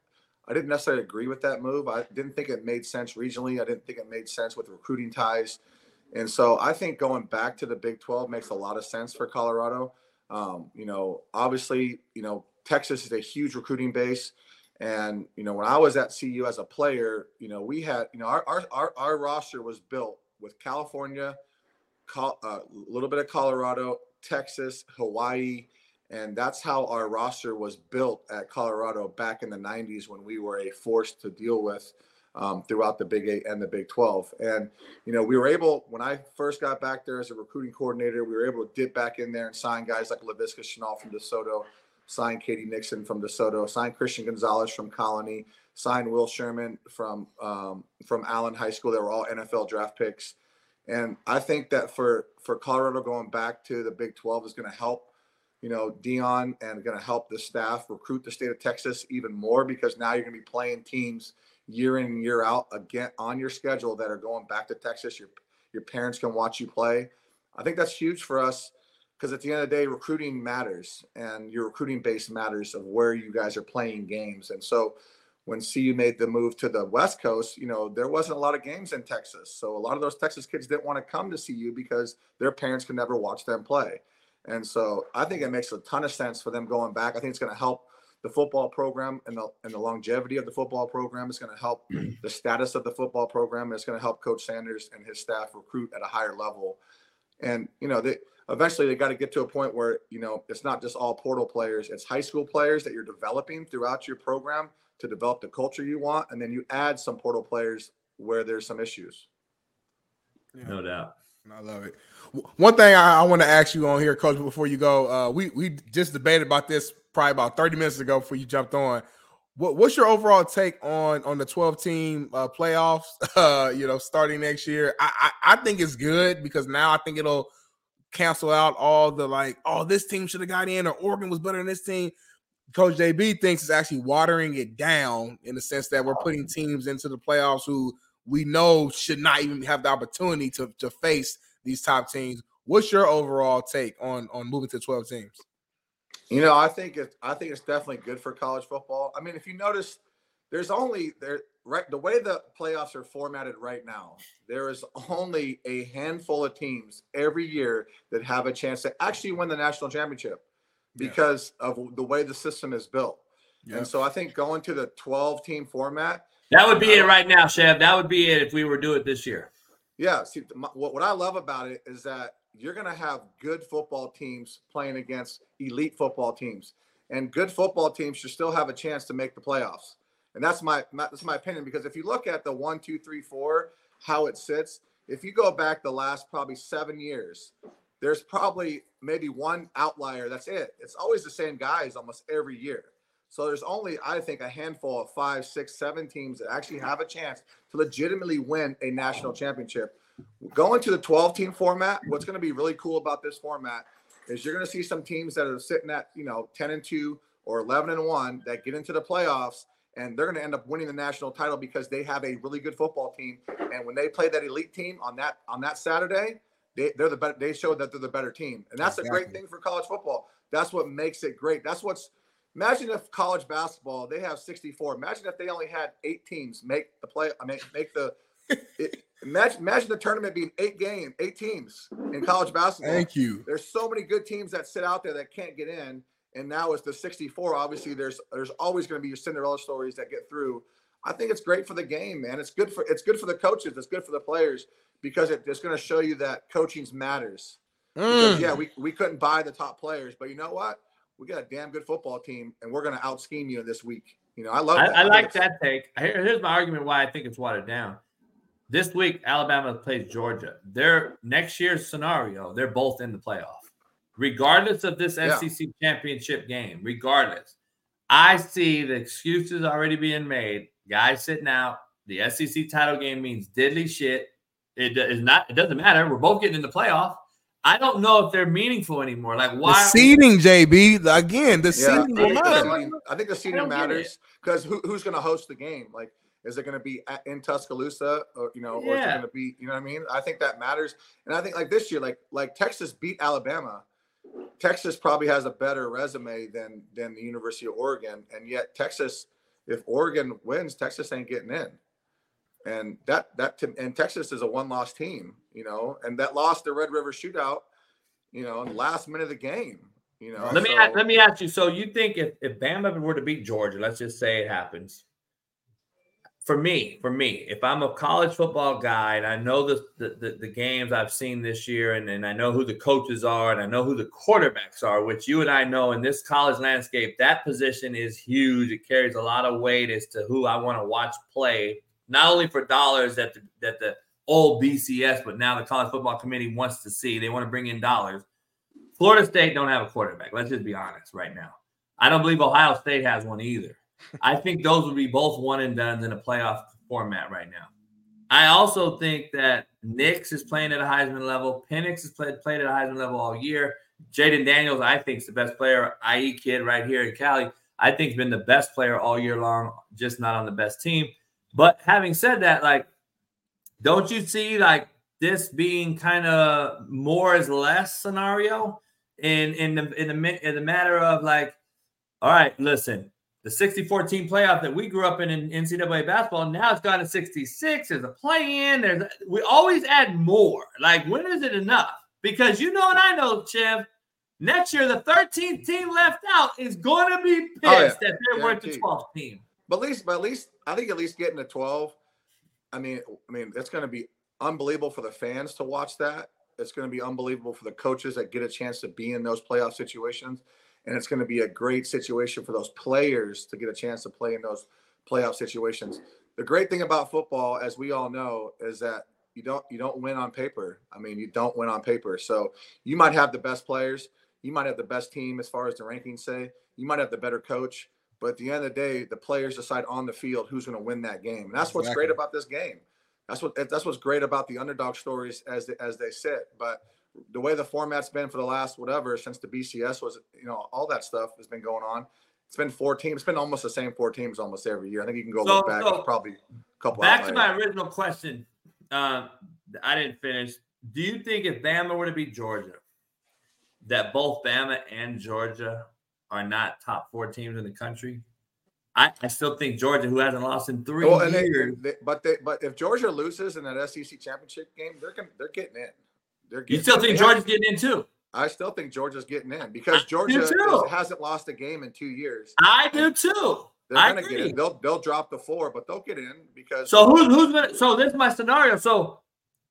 S14: I didn't necessarily agree with that move. I didn't think it made sense regionally. I didn't think it made sense with recruiting ties. And so, I think going back to the Big Twelve makes a lot of sense for Colorado. Um, you know, obviously, you know, Texas is a huge recruiting base. And you know, when I was at CU as a player, you know, we had you know our our our, our roster was built with California, a uh, little bit of Colorado, Texas, Hawaii, and that's how our roster was built at Colorado back in the '90s when we were a force to deal with. Um, throughout the Big Eight and the Big 12. And, you know, we were able, when I first got back there as a recruiting coordinator, we were able to dip back in there and sign guys like Laviska Shenault from DeSoto, signed K.D. Nixon from DeSoto, signed Christian Gonzalez from Colony, signed Will Sherman from um, from Allen High School. They were all NFL draft picks, and I think that for for Colorado going back to the Big 12 is going to help, you know, Deion and going to help the staff recruit the state of Texas even more because now you're going to be playing teams year in and year out again on your schedule that are going back to Texas. Your your parents can watch you play. I think that's huge for us because at the end of the day, recruiting matters and your recruiting base matters of where you guys are playing games. And so when CU made the move to the West Coast, you know, there wasn't a lot of games in Texas. So a lot of those Texas kids didn't want to come to CU because their parents could never watch them play. And so I think it makes a ton of sense for them going back. I think it's going to help the football program and the and the longevity of the football program. is going to help the status of the football program. It's going to help Coach Sanders and his staff recruit at a higher level. And you know, they, eventually they got to get to a point where you know it's not just all portal players it's high school players that you're developing throughout your program to develop the culture you want and then you add some portal players where there's some issues
S2: yeah. no doubt
S7: i love it one thing i, I want to ask you on here coach before you go uh, we we just debated about this probably about 30 minutes ago before you jumped on what, what's your overall take on on the 12 team uh, playoffs uh, you know starting next year I, I i think it's good because now i think it'll cancel out all the like, oh, this team should have got in or Oregon was better than this team. Coach JB thinks it's actually watering it down in the sense that we're putting teams into the playoffs who we know should not even have the opportunity to, to face these top teams. What's your overall take on on moving to 12 teams?
S14: You know, I think it's I think it's definitely good for college football. I mean, if you notice, there's only there right the way the playoffs are formatted right now there is only a handful of teams every year that have a chance to actually win the national championship because yeah. of the way the system is built yeah. and so i think going to the 12 team format
S2: that would be uh, it right now Chev. that would be it if we were to do it this year
S14: yeah see what, what i love about it is that you're going to have good football teams playing against elite football teams and good football teams should still have a chance to make the playoffs and that's my, that's my opinion because if you look at the one, two, three, four, how it sits, if you go back the last probably seven years, there's probably maybe one outlier. That's it. It's always the same guys almost every year. So there's only, I think, a handful of five, six, seven teams that actually have a chance to legitimately win a national championship. Going to the 12 team format, what's going to be really cool about this format is you're going to see some teams that are sitting at, you know, 10 and 2 or 11 and 1 that get into the playoffs and they're going to end up winning the national title because they have a really good football team. And when they play that elite team on that on that Saturday, they, they're the better. They showed that they're the better team, and that's exactly. a great thing for college football. That's what makes it great. That's what's. Imagine if college basketball they have 64. Imagine if they only had eight teams make the play. I mean, make the. It, imagine imagine the tournament being eight game, eight teams in college basketball.
S7: Thank you.
S14: There's so many good teams that sit out there that can't get in and now it's the 64. Obviously, there's there's always going to be your Cinderella stories that get through. I think it's great for the game, man. It's good for it's good for the coaches. It's good for the players because it, it's going to show you that coaching matters. Mm. yeah, we, we couldn't buy the top players, but you know what? We got a damn good football team, and we're going to out scheme you this week. You know, I love.
S2: I, I, like that take. Here's my argument why I think it's watered down. This week, Alabama plays Georgia. Their next year's scenario, they're both in the playoff. regardless of this
S14: Yeah.
S2: SEC championship game, regardless, I see the excuses already being made. Guys sitting out. The SEC title game means diddly shit. It do- is not. It doesn't matter. We're both getting in the playoff. I don't know if they're meaningful anymore. Like
S7: The
S2: why?
S7: seeding, JB. Again, the
S14: Yeah,
S7: seeding
S14: I
S7: will
S14: think the
S7: matter.
S14: seeding, I think the
S2: don't
S14: seeding
S2: get
S14: matters because who, who's going to host the game? Like, is it going to be at, in Tuscaloosa, or you know, or is it going to be? You know what I mean? I think that matters, and I think like this year, like like Texas beat Alabama. Texas probably has a better resume than than the University of Oregon, and yet Texas, if Oregon wins, Texas ain't getting in, and that that to, and Texas is a one loss team, you know, and that lost the Red River Shootout, you know, in the last minute of the game, you know.
S2: Let me
S14: so-
S2: a- let me ask you. So you think if if Bama were to beat Georgia, let's just say it happens. For me, for me, if I'm a college football guy and I know the the, the, games I've seen this year, and, and I know who the coaches are, and I know who the quarterbacks are, which you and I know in this college landscape, that position is huge. It carries a lot of weight as to who I want to watch play, not only for dollars that the, that the old BCS, but now the college football committee wants to see. They want to bring in dollars. Florida State don't have a quarterback. Let's just be honest right now. I don't believe Ohio State has one either. I think those would be both one and done in a playoff format right now. I also think that Nix is playing at a Heisman level. Penix has played, played at a Heisman level all year. Jayden Daniels, I think, is the best player, IE kid right here in Cali. I think has been the best player all year long, just not on the best team. But having said that, like, don't you see like this being kind of more is less scenario in in the in the in the matter of like, all right, listen, the 64 team playoff that we grew up in in NCAA basketball now it's gone to 66. There's a play in. There's we always add more. Like when is it enough? Because you know and I know, Chev. Next year, the 13th team left out is going to be pissed
S14: Oh, yeah.
S2: that they weren't the 12th team.
S14: But at least, but at least, I think at least getting to twelve. I mean, I mean, it's going to be unbelievable for the fans to watch that. It's going to be unbelievable for the coaches that get a chance to be in those playoff situations, and it's going to be a great situation for those players to get a chance to play in those playoff situations. The great thing about football, as we all know, is that you don't you don't win on paper. I mean, you don't win on paper. So you might have the best players, you might have the best team as far as the rankings say, you might have the better coach, but at the end of the day, the players decide on the field who's going to win that game. And that's what's great about this game. That's what that's what's great about the underdog stories as they, as they sit. But the way the format's been for the last whatever since the BCS was, you know, all that stuff has been going on. It's been four teams. It's been almost the same four teams almost every year. I think you can go
S2: So-
S14: look back.
S2: so
S14: probably a couple.
S2: Back to my original question. Uh, I didn't finish. Do you think if Bama were to beat Georgia, that both Bama and Georgia are not top four teams in the country? I, I still think Georgia, who hasn't lost in three
S14: Well, and they, they- but they, but if Georgia loses in that SEC championship game, they're gonna, they're getting in. They're
S2: you still think Georgia's getting in too.
S14: I still think Georgia's getting in because Georgia is- hasn't lost a game in two years.
S2: I do too.
S14: They're
S2: I
S14: gonna get in. They'll they'll drop the four, but they'll get in because
S2: So who's who's gonna? So this is my scenario. So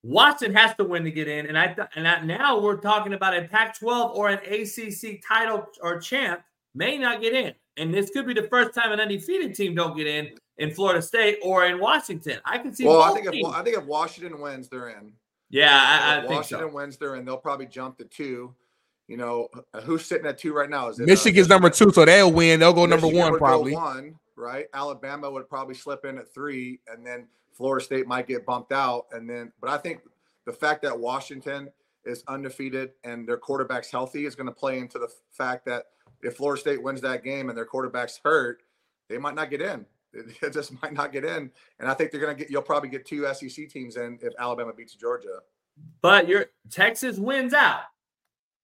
S2: Watson has to win to get in, and I and I, now we're talking about a Pac-12 or an ACC title or champ may not get in, and this could be the first time an undefeated team don't get in in Florida State or in Washington. I can see.
S14: Well, I think if
S2: teams.
S14: I think if Washington wins, they're in.
S2: Yeah, I, I
S14: If
S2: think
S14: Washington
S2: so.
S14: wins, they're in. They'll probably jump to two. You know, uh, who's sitting at two right now? Is it uh,
S7: Michigan's number two, so they'll win. They'll go number
S14: Michigan
S7: one
S14: would go
S7: probably.
S14: one, right? Alabama would probably slip in at three, and then Florida State might get bumped out. And then, but I think the fact that Washington is undefeated and their quarterback's healthy is going to play into the fact that if Florida State wins that game and their quarterback's hurt, they might not get in. It just might not get in. And I think they're going to get. You'll probably get two SEC teams in if Alabama beats Georgia.
S2: But your Texas wins out.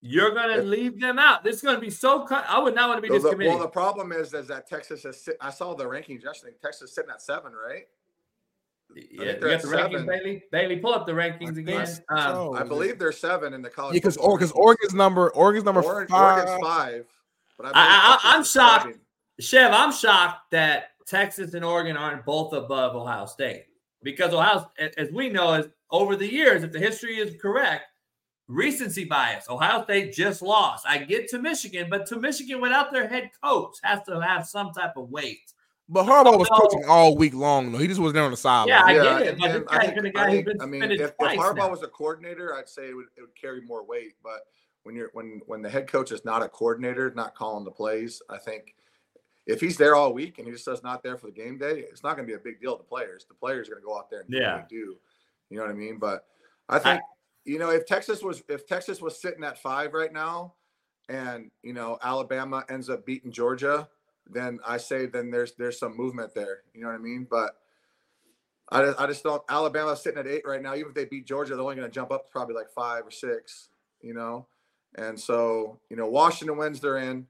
S2: You're gonna leave them out. This is gonna be so. Cut. I would not want to be
S14: Well,
S2: this committee.
S14: well, the problem is, is that Texas is. Sit, I saw the rankings yesterday. Texas is sitting at seven, right?
S2: yeah, you
S14: they're
S2: got
S14: at
S2: the rankings,
S14: seven.
S2: Bailey. Bailey, pull up the rankings again. Um,
S14: I believe they're seven in the college.
S7: Yeah, because
S14: football
S7: because
S14: rankings.
S7: Oregon's number Oregon's number
S14: Oregon-
S7: five.
S14: Oregon's five. But I
S2: I, I, I'm shocked,
S14: seven.
S2: Chev. I'm shocked that Texas and Oregon aren't both above Ohio State because Ohio, as we know, is over the years, if the history is correct, recency bias. Ohio State just lost. I get to Michigan, but to Michigan without their head coach has to have some type of weight.
S7: But Harbaugh was
S2: So-
S7: coaching all week long though. He just was there on the sideline.
S2: Yeah, I
S14: Yeah,
S2: get it. But this
S14: and I think-
S2: been a
S14: I
S2: guy who's
S14: think-
S2: been
S14: I mean,
S2: suspended
S14: if, if Harbaugh
S2: now.
S14: was a coordinator, I'd say it would, it would carry more weight. But when you're when when the head coach is not a coordinator, not calling the plays, I think if he's there all week and he just says not there for the game day, it's not going to be a big deal to the players. The players are going to go out there and do
S2: Yeah.
S14: do. You know what I mean? But I think you know if Texas was if Texas was sitting at five right now, and you know Alabama ends up beating Georgia, then I say then there's there's some movement there. You know what I mean? But I just, I just don't. Alabama's sitting at eight right now. Even if they beat Georgia, they're only going to jump up to probably like five or six. You know, and so you know Washington wins, they're in.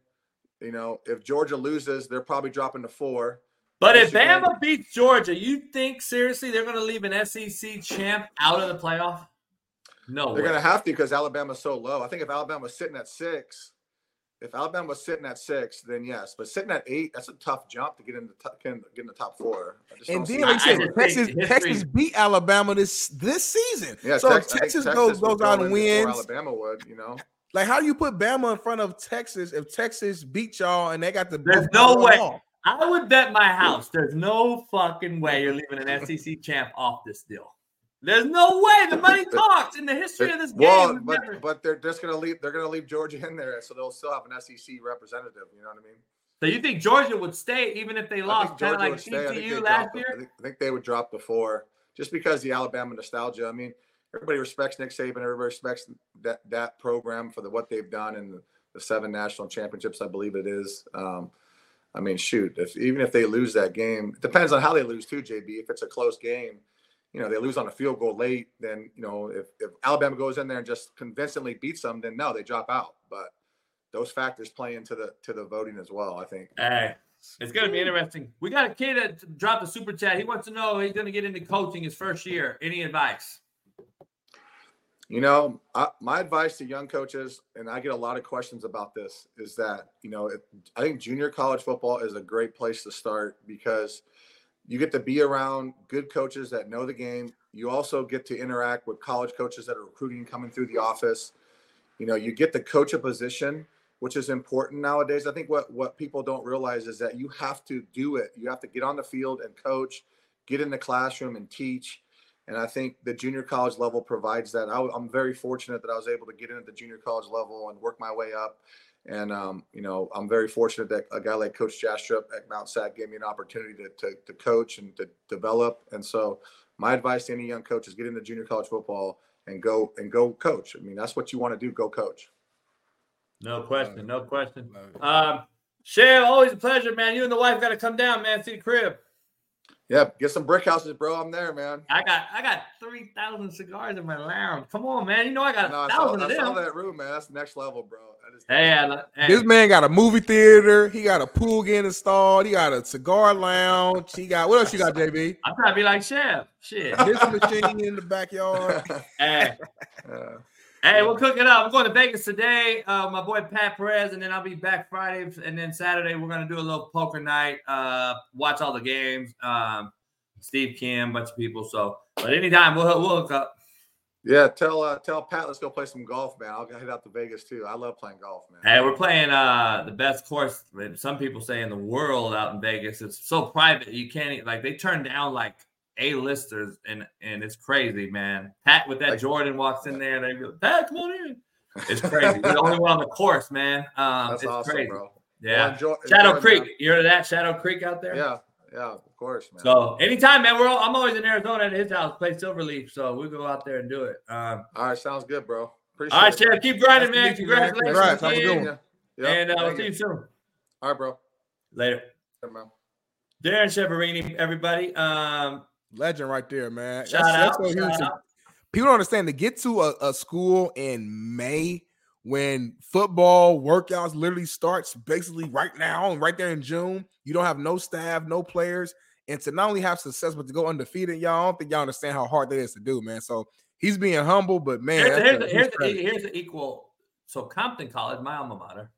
S14: You know, if Georgia loses, they're probably dropping to four.
S2: But if
S14: Michigan-
S2: Bama beats Georgia, you think seriously they're going to leave an SEC champ out of the playoff? No,
S14: They're going to have to because Alabama's so low. I think if Alabama was sitting at six, if Alabama was sitting at six, then yes. But sitting at eight, that's a tough jump to get in the top, get in get in the top four.
S7: And then, like you said, Texas, Texas beat Alabama this this season.
S14: Yeah,
S7: so
S14: Tex-
S7: if Texas,
S14: Texas
S7: goes
S14: would
S7: goes
S14: go
S7: out and wins,
S14: Alabama would, you know.
S7: Like how do you put Bama in front of Texas if Texas beat y'all and they got the
S2: There's no way.
S7: off?
S2: I would bet my house. There's no fucking way you're leaving an SEC champ off this deal. There's no way. The money talks in the history of this game.
S14: Well,
S2: we've
S14: but
S2: never-
S14: but they're just gonna leave. They're gonna leave Georgia in there, so they'll still have an SEC representative. You know what I mean?
S2: So you think Georgia would stay even if they
S14: I
S2: lost,
S14: think
S2: kind of like
S14: would stay. I think
S2: TCU
S14: they
S2: last
S14: dropped the-
S2: year?
S14: I think, I think they would drop before, just because the Alabama nostalgia. I mean, everybody respects Nick Saban. Everybody respects that that program for the what they've done and the, the seven national championships. I believe it is. Um, I mean, shoot, if even if they lose that game, it depends on how they lose too, JB. If it's a close game, you know, they lose on a field goal late, then you know, if, if Alabama goes in there and just convincingly beats them, then no, they drop out. But those factors play into the to the voting as well. I think.
S2: Hey, it's going to be interesting. We got a kid that dropped a super chat. He wants to know he's going to get into coaching his first year. Any advice?
S14: You know, I, my advice to young coaches, and I get a lot of questions about this, is that you know, it, I think junior college football is a great place to start because you get to be around good coaches that know the game. You also get to interact with college coaches that are recruiting coming through the office. You know, you get to coach a position, which is important nowadays. I think what what people don't realize is that you have to do it. You have to get on the field and coach, get in the classroom and teach. And I think the junior college level provides that. I, am very fortunate that I was able to get in at the junior college level and work my way up. And um, you know, I'm very fortunate that a guy like Coach Jastrup at Mount Sac gave me an opportunity to, to, to coach and to develop. And so, my advice to any young coach is get into junior college football and go and go coach. I mean, that's what you want to do. Go coach.
S2: No question. No question. Um, Shale, always a pleasure, man. You and the wife got to come down, man. See the crib.
S14: Yeah, get some brick houses, bro. I'm there, man.
S2: I got I got three thousand cigars in my lounge. Come on, man. You know I got
S14: No,
S2: a
S14: I saw,
S2: thousand
S14: I
S2: of
S14: saw
S2: them.
S14: that room, man. That's next level, bro. I just,
S2: Hey, I, hey.
S7: This man got a movie theater. He got a pool getting installed. He got a cigar lounge. He got what else? You got, JB?
S2: I'm trying to be like Chev. Shit.
S7: This machine in the backyard.
S2: hey,
S14: Uh,
S2: hey, we'll cook it up. I'm going to Vegas today. Uh, my boy Pat Perez, and then I'll be back Friday, and then Saturday we're gonna do a little poker night. Uh, watch all the games. Um, Steve Kim, bunch of people. So, but anytime we'll we'll hook up.
S14: yeah, tell uh, tell Pat let's go play some golf, man. I'll head out to Vegas too. I love playing golf, man.
S2: Hey, we're playing uh the best course. Some people say in the world out in Vegas. It's so private you can't like they turn down like a listers and and it's crazy, man. Pat with that Jordan walks in there and they go, Pat, come on in. It's crazy. We're the only one on the course, man. Um,
S14: That's
S2: it's
S14: awesome,
S2: crazy.
S14: bro.
S2: Yeah,
S14: Well, enjoy-
S2: Shadow
S14: enjoy,
S2: Creek.
S14: man.
S2: You heard of that Shadow Creek out there?
S14: Yeah, yeah, of course, man.
S2: So anytime, man. We're all, I'm always in Arizona at his house, play Silverleaf. So we go out there and do it. Um,
S14: all right, sounds good, bro. Appreciate
S2: all right,
S14: it.
S2: Sheriff, keep grinding,
S14: Nice
S2: man.
S14: meet you, man.
S2: Congratulations,
S14: Congrats. Have a good
S2: again.
S14: one. Yep,
S2: and uh, we'll see
S14: you.
S2: you soon.
S14: All right, bro.
S2: Later.
S14: Yeah, man.
S2: Darrin Chiaverini, everybody. Um,
S7: Legend right there, man.
S2: Shout
S7: That's- that's
S2: out,
S7: huge.
S2: shout out.
S7: People don't understand to get to a, a school in May when football workouts literally starts basically right now and right there in June. You don't have no staff, no players, and to not only have success but to go undefeated, y'all I don't think y'all understand how hard that is to do, man. So he's being humble, but man,
S2: here's, here's,
S7: a
S2: the- here's, the- here's the equal. So Compton College, my alma mater,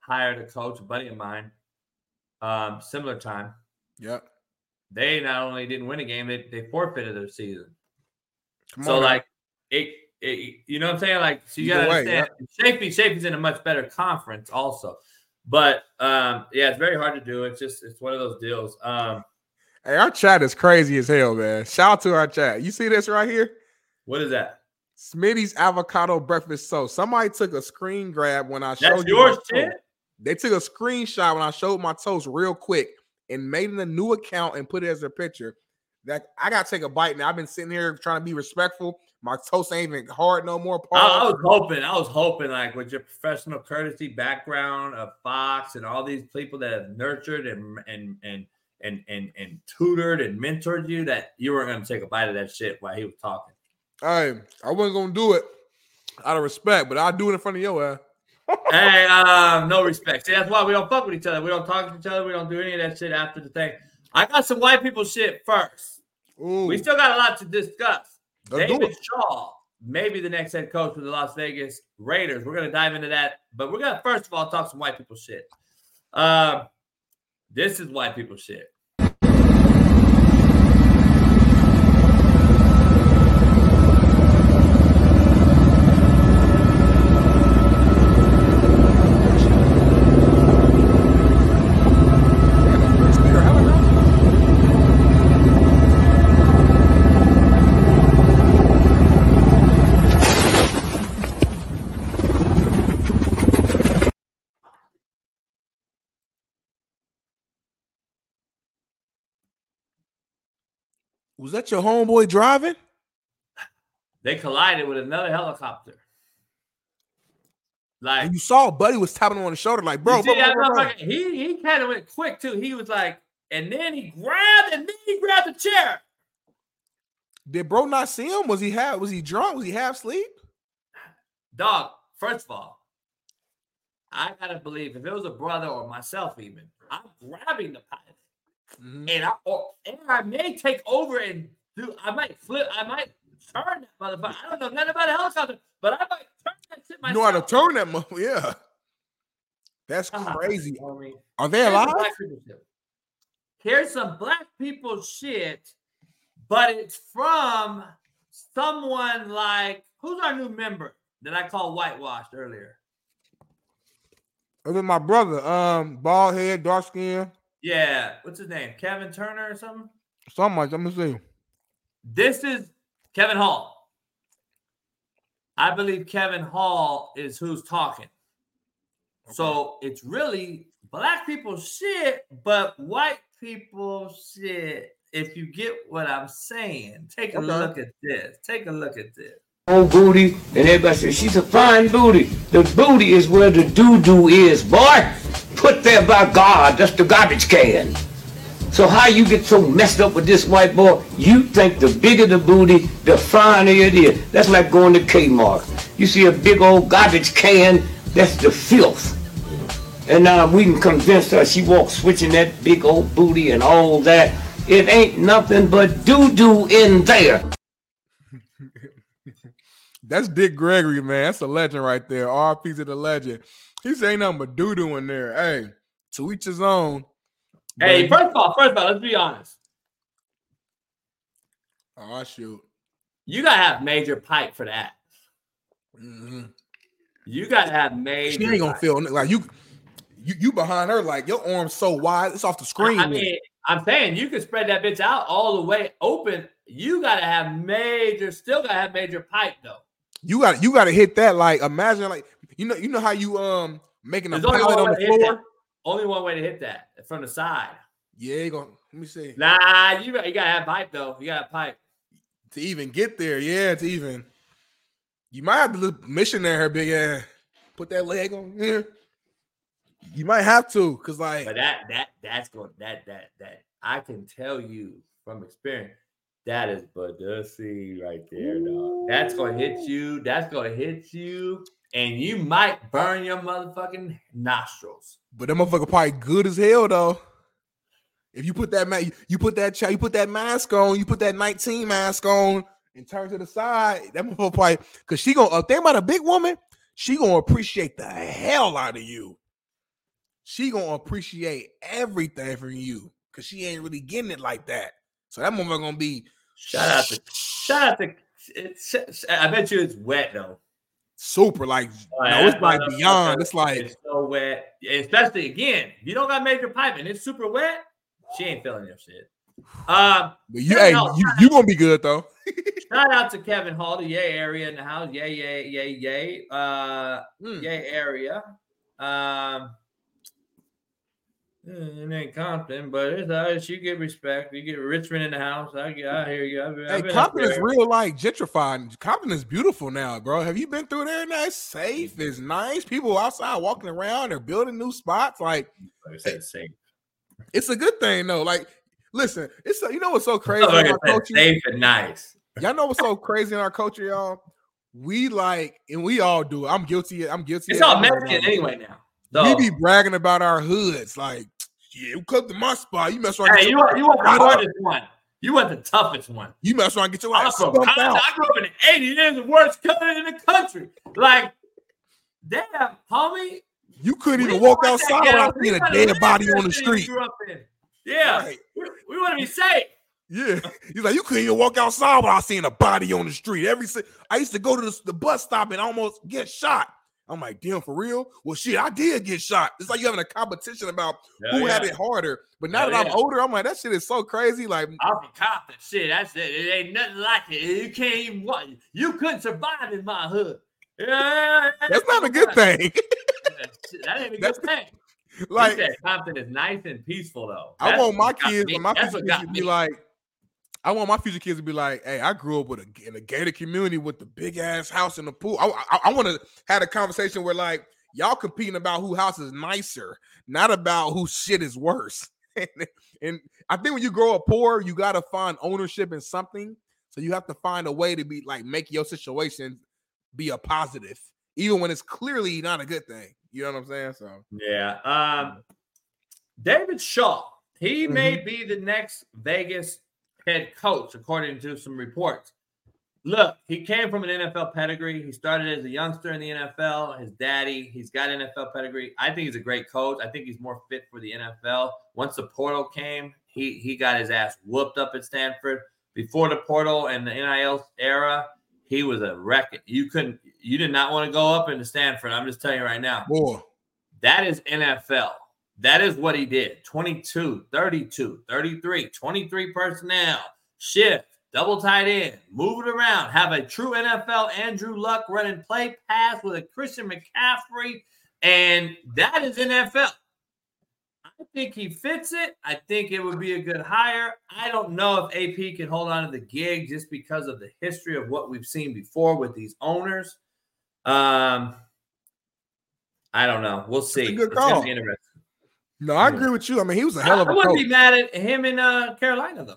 S2: hired a coach, a buddy of mine, um, similar time.
S7: Yep.
S2: They not only didn't win a game, they, they forfeited their season.
S7: Come
S2: so
S7: on
S2: like it, it, you know what I'm saying? Like so you gotta
S7: way,
S2: understand Chaffey, Chaffey's in a much better conference also. But um, yeah, it's very hard to do. It's just it's one of those deals. Um,
S7: Hey, our chat is crazy as hell, man. Shout out to our chat. You see this right here?
S2: what is that?
S7: Smitty's avocado breakfast toast. Somebody took a screen grab when I showed
S2: That's
S7: you
S2: yours,
S7: my
S2: shit?
S7: They took a screenshot when I showed my toast real quick and made it a new account and put it as a picture. That I gotta take a bite now. I've been sitting here trying to be respectful. My toast ain't even hard no more.
S2: I, I was hoping, I was hoping, like with your professional courtesy background of Fox and all these people that have nurtured and and and and and, and tutored and mentored you, that you weren't to take a bite of that shit while he was talking.
S7: Hey, I wasn't gonna do it out of respect, but I'll do it in front of your ass.
S2: Hey, um, no respect. See, that's why we don't fuck with each other. We don't talk to each other. We don't do any of that shit after the thing. I got some white people shit first. We still got a lot to discuss.
S7: Let's
S2: David Shaw, maybe the next head coach for the Las Vegas Raiders. We're gonna dive into that, but we're gonna first of all talk some white people shit. Um, this is white people shit.
S7: Was that your homeboy driving?
S2: They collided with another helicopter. Like
S7: And you saw Buddy was tapping him on the shoulder, like, bro, bro, bro, bro?
S2: He he kind of went quick too. He was like, and then he grabbed and then he grabbed the chair.
S7: Did bro not see him? Was he half? Was he drunk? Was he half asleep?
S2: Dog, first of all, I gotta believe if it was a brother or myself, even I'm grabbing the pipe,
S7: Mm-hmm.
S2: and I or, and I may take over and do. I might flip. I might turn that motherfucker. I don't know nothing about a helicopter, but I might turn that shit
S7: You
S2: myself.
S7: know how to turn that mother. Yeah. That's crazy.
S2: homie.
S7: Are they alive?
S2: black people shit. Here's some black people shit, but it's from someone like who's our new member that I called whitewashed earlier.
S7: It was my brother. Um, bald head, dark skin,
S2: Yeah, what's his name? Kevin Turner or something?
S7: something like. Let me see.
S2: This is Kevin Hall. I believe Kevin Hall is who's talking. So it's really black people shit, but white people shit. If you get what I'm saying, take a
S16: Okay.
S2: look at this. Take a look at this.
S16: old booty, and everybody says she's a fine booty. The booty is where the doo doo is, boy. Put there by God, that's the garbage can. So how you get so messed up with this white boy? You think the bigger the booty, the finer it is. That's like going to Kmart. You see a big old garbage can, that's the filth. And now we can convince her she walks switching that big old booty and all that. It ain't nothing but doo doo in there.
S7: That's Dick Gregory, man. That's a legend right there. RP to the legend. He say nothing but doo doo in there. Hey, to each his own.
S2: Hey,
S7: But-
S2: first of all, first of all, let's be honest.
S7: Oh shoot.
S2: You gotta have major pipe for that.
S7: Mhm.
S2: You gotta have major.
S7: She ain't gonna
S2: pipe.
S7: feel like you. You you behind her like your arm's so wide, it's off the screen.
S2: I mean, I'm saying you can spread that bitch out all the way open. You gotta have major, still gotta have major pipe though.
S7: you got you got to hit that. Like imagine like you know you know how you um making a
S2: There's only one
S7: on
S2: way
S7: the
S2: to hit
S7: floor.
S2: that. Only one way to hit that from the side.
S7: Yeah, you gonna let me see
S2: Nah, you you gotta have pipe though. You gotta pipe.
S7: to even get there. Yeah, to even you might have to look missionary her big ass. Put that leg on here. You might have to, cause like
S2: But that that that's going that that that I can tell you from experience. That is Badussy right there, dog. That's gonna hit you. That's gonna hit you, and you might burn your motherfucking nostrils.
S7: But that motherfucker probably good as hell though. If you put that ma- you put that you put that mask on, you put that 19 mask on and turn to the side, that motherfucker probably cause she gonna uh, think about a big woman, she gonna appreciate the hell out of you. She gonna appreciate everything from you because she ain't really getting it like that. So that motherfucker gonna be
S2: Shout out to shout out to. It's, I bet you it's wet though.
S7: Super like
S2: Oh,
S7: no, it's like beyond. It's like
S2: it's so wet, especially again. You don't got major pipe and it's super wet, she ain't feeling your shit. Um,
S7: But you, hey, you, you gonna be good though.
S2: Shout out to Kevin Hall, the Yay area in the house. Yay, yay, yay, yay. Uh,
S7: Hmm.
S2: Yay area. Um, it ain't Compton, but it's uh, you get respect. You get Richmond in the house. I get, I hear you. I've, been- I've
S7: Hey, Compton is real like gentrified. Compton is beautiful now, bro. Have you been through there? Now it's safe. It's nice. People outside walking around. They're building new spots. Like
S2: I said safe.
S7: it's a good thing though. Like, listen, it's you know what's so crazy
S2: Like
S7: in our culture.
S2: safe and nice.
S7: Y'all know what's so crazy in our culture, y'all. We like, and we all do. it. I'm guilty. I'm guilty.
S2: It's
S7: of
S2: all
S7: I'm
S2: Mexican anyway now.
S7: We be bragging about our hoods, like, yeah, you come to my spot. You mess around.
S2: hey, you want you want the hardest one. You want the toughest one.
S7: You mess around, get your ass stumped
S2: Compton. I grew up in the 80s. It's the worst country in the country. Like, damn, homie.
S7: You couldn't even walk outside without seeing a dead body on the street.
S2: grew up in. Yeah,
S7: Right.
S2: we, we want to be safe.
S7: Yeah, he's like, you couldn't even walk outside without seeing a body on the street. Every I used to go to the, the bus stop and almost get shot. I'm like, damn, for real? Well, shit, I did get shot. It's like you having a competition about
S2: Hell
S7: who had it harder. But now
S2: Hell
S7: that
S2: yeah.
S7: I'm older, I'm like, that shit is so crazy. Like,
S2: I'm from Compton. Shit, that's it. It ain't nothing like it. You can't even what you couldn't survive in my hood. Yeah,
S7: that's not a good thing.
S2: That ain't a
S7: That's-
S2: good thing.
S7: like,
S2: Compton is nice and peaceful though.
S7: I want my kids,
S2: me.
S7: my
S2: That's
S7: kids to be
S2: me.
S7: like, I want my future kids to be like, hey, I grew up with a in a gated community with the big ass house and the pool. I, I, I want to have a conversation where like y'all competing about who house is nicer, not about who shit is worse. and I think when you grow up poor, you got to find ownership in something. So you have to find a way to be like make your situation be a positive, even when it's clearly not a good thing. You know what I'm saying? So
S2: Yeah. Um, David Shaw, he may
S7: Mm-hmm.
S2: be the next Vegas head coach, according to some reports. Look, he came from an NFL pedigree. He started as a youngster in the NFL. His daddy, he's got NFL pedigree. I think he's a great coach. I think he's more fit for the NFL. Once the portal came, he he got his ass whooped up at Stanford. Before the portal and the NIL era, he was a wreck. You couldn't, you did not want to go up into Stanford. I'm just telling you right now.
S7: boy,
S2: That is NFL. That is what he did 22, 32, 33, 23 personnel, shift, double tight end, move it around, have a true NFL Andrew Luck running play pass with a Christian McCaffrey. And that is NFL. I think he fits it. I think it would be a good hire. I don't know if AP can hold on to the gig just because of the history of what we've seen before with these owners. Um, I don't know. We'll see.
S7: a good
S2: It's gonna
S7: call.
S2: be interesting.
S7: No, I agree with you. I mean, he was a hell of
S2: I
S7: a
S2: wouldn't
S7: coach.
S2: be mad at him in uh, Carolina though.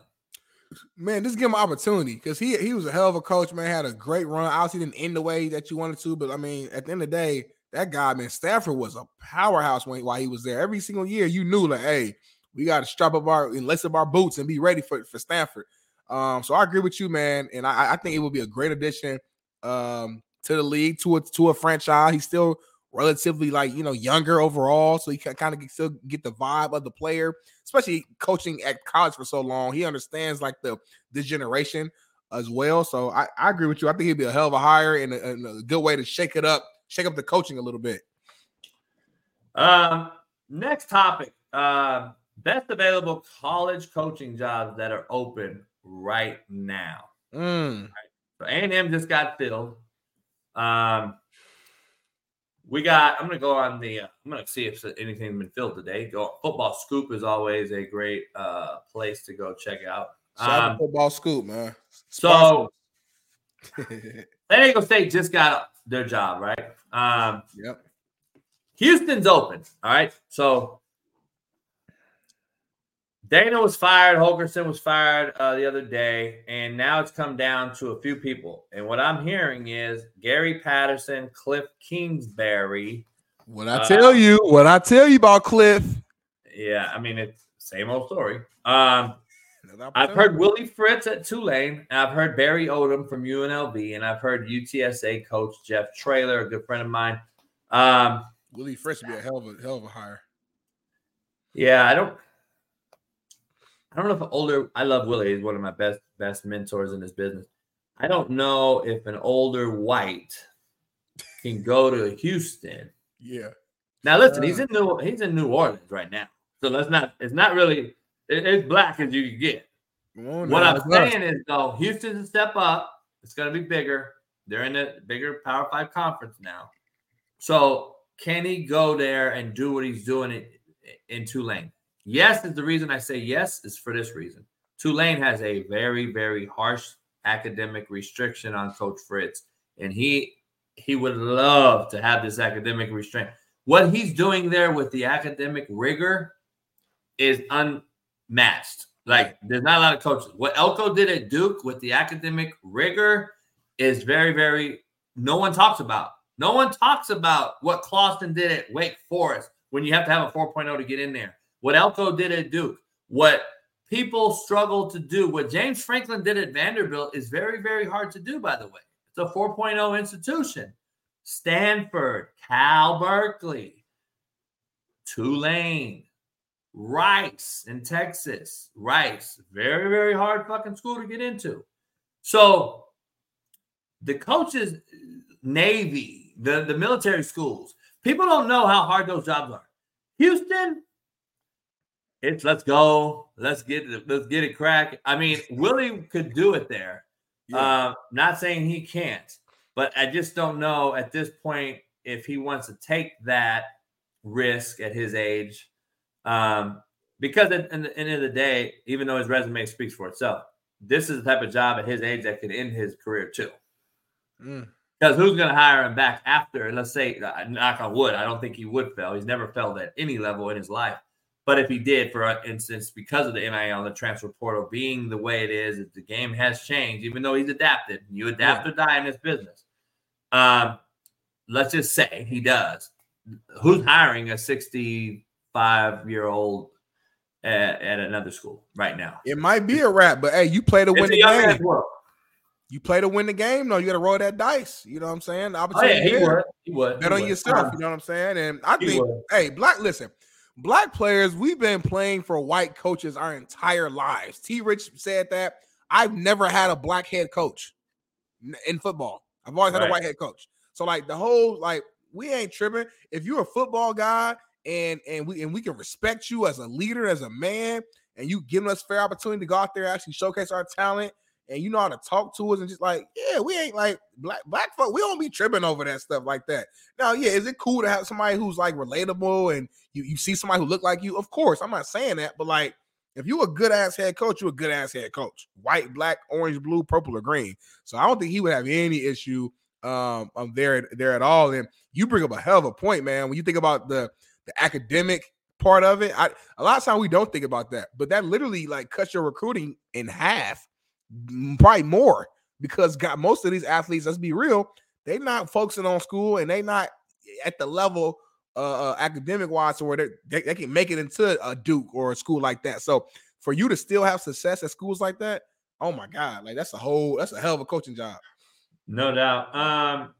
S7: man, just give him an opportunity because he he was a hell of a coach, man. Had a great run. Obviously, didn't end the way that you wanted to, but I mean, at the end of the day, that guy, man, Stanford was a powerhouse when while he was there. Every single year, you knew like, hey, we got to strap up our and lace up our boots and be ready for for Stanford. Um, so I agree with you, man, and I, I think it would be a great addition um to the league to a to a franchise. He's still relatively like you know younger overall, so he can kind of still get the vibe of the player, especially coaching at college for so long. He understands like the this generation as well. So I, I agree with you. I think he'd be a hell of a hire and a, and a good way to shake it up, shake up the coaching a little bit.
S2: Um, next topic: uh, best available college coaching jobs that are open right now.
S7: Mm.
S2: So A and M just got filled. Um, we got. I'm gonna go on the. Uh, I'm gonna see if anything's been filled today. Go Football Scoop is always a great uh place to go check out.
S7: Shout out to
S2: Um,
S7: football scoop, man.
S2: so San Diego State just got their job right. Um,
S7: yep.
S2: Houston's open. All right. So Dana was fired. Holgorsen was fired uh, the other day. And now it's come down to a few people. And what I'm hearing is Gary Patterson, Cliff Kingsbury.
S7: What I tell you, what I tell you about Cliff.
S2: Yeah. I mean, it's same old story. Um, I've heard Willie Fritz at Tulane. And I've heard Barry Odom from UNLV. And I've heard UTSA coach Jeff Traylor, a good friend of mine. Um,
S7: Willie Fritz would be a hell of a hell of a hire.
S2: Yeah, I don't. I don't know if older. I love Willie. He's one of my best best mentors in this business. I don't know if an older white can go to Houston.
S7: Yeah.
S2: Now listen, he's
S7: Uh.
S2: in New he's in New Orleans right now, so let's not. It's not really it- it's black as you can get. what I'm saying is, though, Houston's a step up. It's going to be bigger. They're in a bigger Power Five conference now. So can he go there and do what he's doing in, in Tulane? Yes, is the reason I say yes is for this reason. Tulane has a very, very harsh academic restriction on Coach Fritz, and he he would love to have this academic restraint. What he's doing there with the academic rigor is unmatched. Like there's not a lot of coaches. What Elko did at Duke with the academic rigor is very, very no one talks about. No one talks about what Clawson did at Wake Forest when you have to have a 4.0 to get in there. What Elko did at Duke, what people struggle to do, what James Franklin did at Vanderbilt is very, very hard to do, by the way. It's a 4.0 institution. Stanford, Cal Berkeley, Tulane, Rice in Texas. Rice, very, very hard fucking school to get into. So the coaches, Navy, the, the military schools, people don't know how hard those jobs are. Houston, it's let's go, let's get it, let's get it crack. I mean, Willie could do it there. Uh, not saying he can't, but I just don't know at this point if he wants to take that risk at his age. Um, because at, at the end of the day, even though his resume speaks for itself, this is the type of job at his age that could end his career too.
S7: Mm.
S2: Because who's going to hire him back after? And let's say, uh, knock on wood, I don't think he would fail. He's never failed at any level in his life. But if he did, for instance, because of the NIL, the transfer portal being the way it is, the game has changed, even though he's adapted. You adapt or die in this business. Um, let's just say he does. Who's hiring a 65 year old at, at another school right now?
S7: It might be a wrap, but hey, you play to
S2: It's
S7: win
S2: a
S7: the game. You play to win the game. No, you got to roll that dice. You know what I'm saying? The
S2: Oh,
S7: opportunity
S2: yeah, he would. He would.
S7: Bet
S2: He
S7: on
S2: would.
S7: yourself. You know what I'm saying? And I
S2: he
S7: think,
S2: would.
S7: hey, black, listen, black players, we've been playing for white coaches our entire lives. T. Rich said that. I've never had a black head coach in football. I've always had a
S2: Right.
S7: white head coach. So like the whole like we ain't tripping. If you're a football guy and and we and we can respect you as a leader, as a man, and you giving us fair opportunity to go out there actually showcase our talent, and you know how to talk to us and just like, yeah, we ain't like black black folk. We don't be tripping over that stuff like that. Now, yeah, is it cool to have somebody who's like relatable and you you see somebody who look like you? Of course, I'm not saying that, but like if you a good ass head coach, you a good ass head coach. White, black, orange, blue, purple, or green. So I don't think he would have any issue um um there there at all. And you bring up a hell of a point, man. When you think about the the academic part of it, I a lot of times we don't think about that, but that literally like cuts your recruiting in half, probably more, because got most of these athletes, let's be real, they not focusing on school and they not at the level uh, uh academic wise where they, they they can make it into a Duke or a school like that. So for you to still have success at schools like that, oh my god, like that's a whole that's a hell of a coaching job.
S2: No doubt. Um,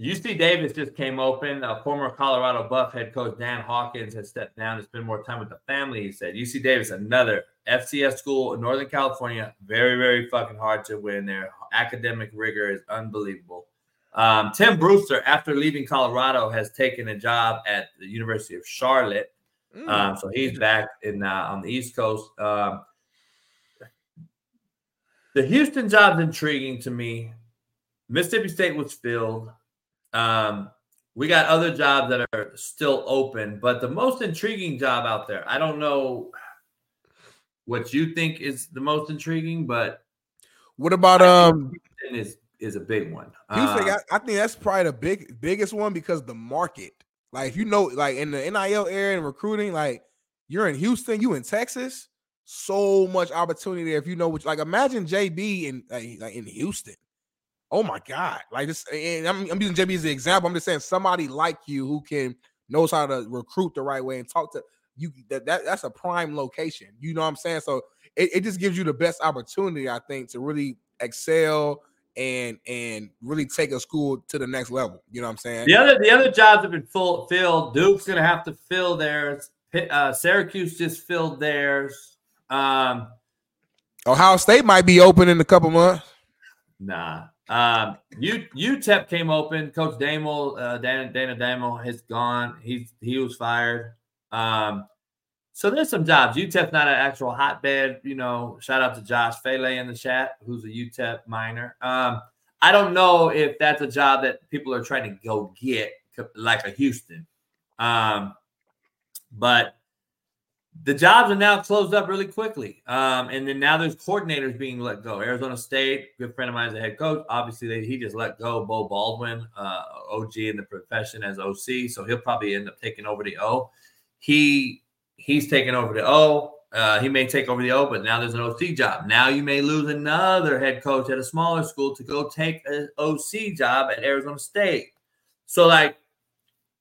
S2: UC Davis just came open. Uh, former Colorado Buff head coach Dan Hawkins has stepped down to spend more time with the family. He said UC Davis, another FCS school in Northern California, very, very fucking hard to win. Their academic rigor is unbelievable. Um, Tim Brewster, after leaving Colorado, has taken a job at the University of Charlotte. Um, so he's back in uh, on the East Coast. Um, the Houston job's intriguing to me. Mississippi State was filled. Um, we got other jobs that are still open, but the most intriguing job out there, I don't know what you think is the most intriguing, but
S7: What about um
S2: Houston is is a big one.
S7: Houston,
S2: Um,
S7: I, I think that's probably the big biggest one because the market. Like if you know, like in the NIL area and recruiting, like you're in Houston, you in Texas, so much opportunity there. If you know which, like imagine JB in like, like in Houston. Oh my God! Like this, and I'm, I'm using JB as an example. I'm just saying somebody like you who can knows how to recruit the right way and talk to you. That, that that's a prime location. You know what I'm saying? So it, it just gives you the best opportunity, I think, to really excel and and really take a school to the next level. You know what I'm saying?
S2: The other the other jobs have been full filled. Duke's gonna have to fill theirs. Uh, Syracuse just filled theirs. Um,
S7: Ohio State might be open in a couple months.
S2: Nah. Um, U UTEP came open. Coach Dimel, uh, Dana, Dana Dimel has gone. He's he was fired. Um, So there's some jobs. UTEP's not an actual hotbed. You know, shout out to Josh Fele in the chat, who's a UTEP minor. Um, I don't know if that's a job that people are trying to go get, like a Houston. Um, but the jobs are now closed up really quickly. Um, and then now there's coordinators being let go. Arizona State, good friend of mine is a head coach. Obviously, they, he just let go Beau Baldwin, uh, OG in the profession as OC. So he'll probably end up taking over the O. He he's taking over the O. Uh, he may take over the O, but now there's an OC job. Now you may lose another head coach at a smaller school to go take an OC job at Arizona State. So like,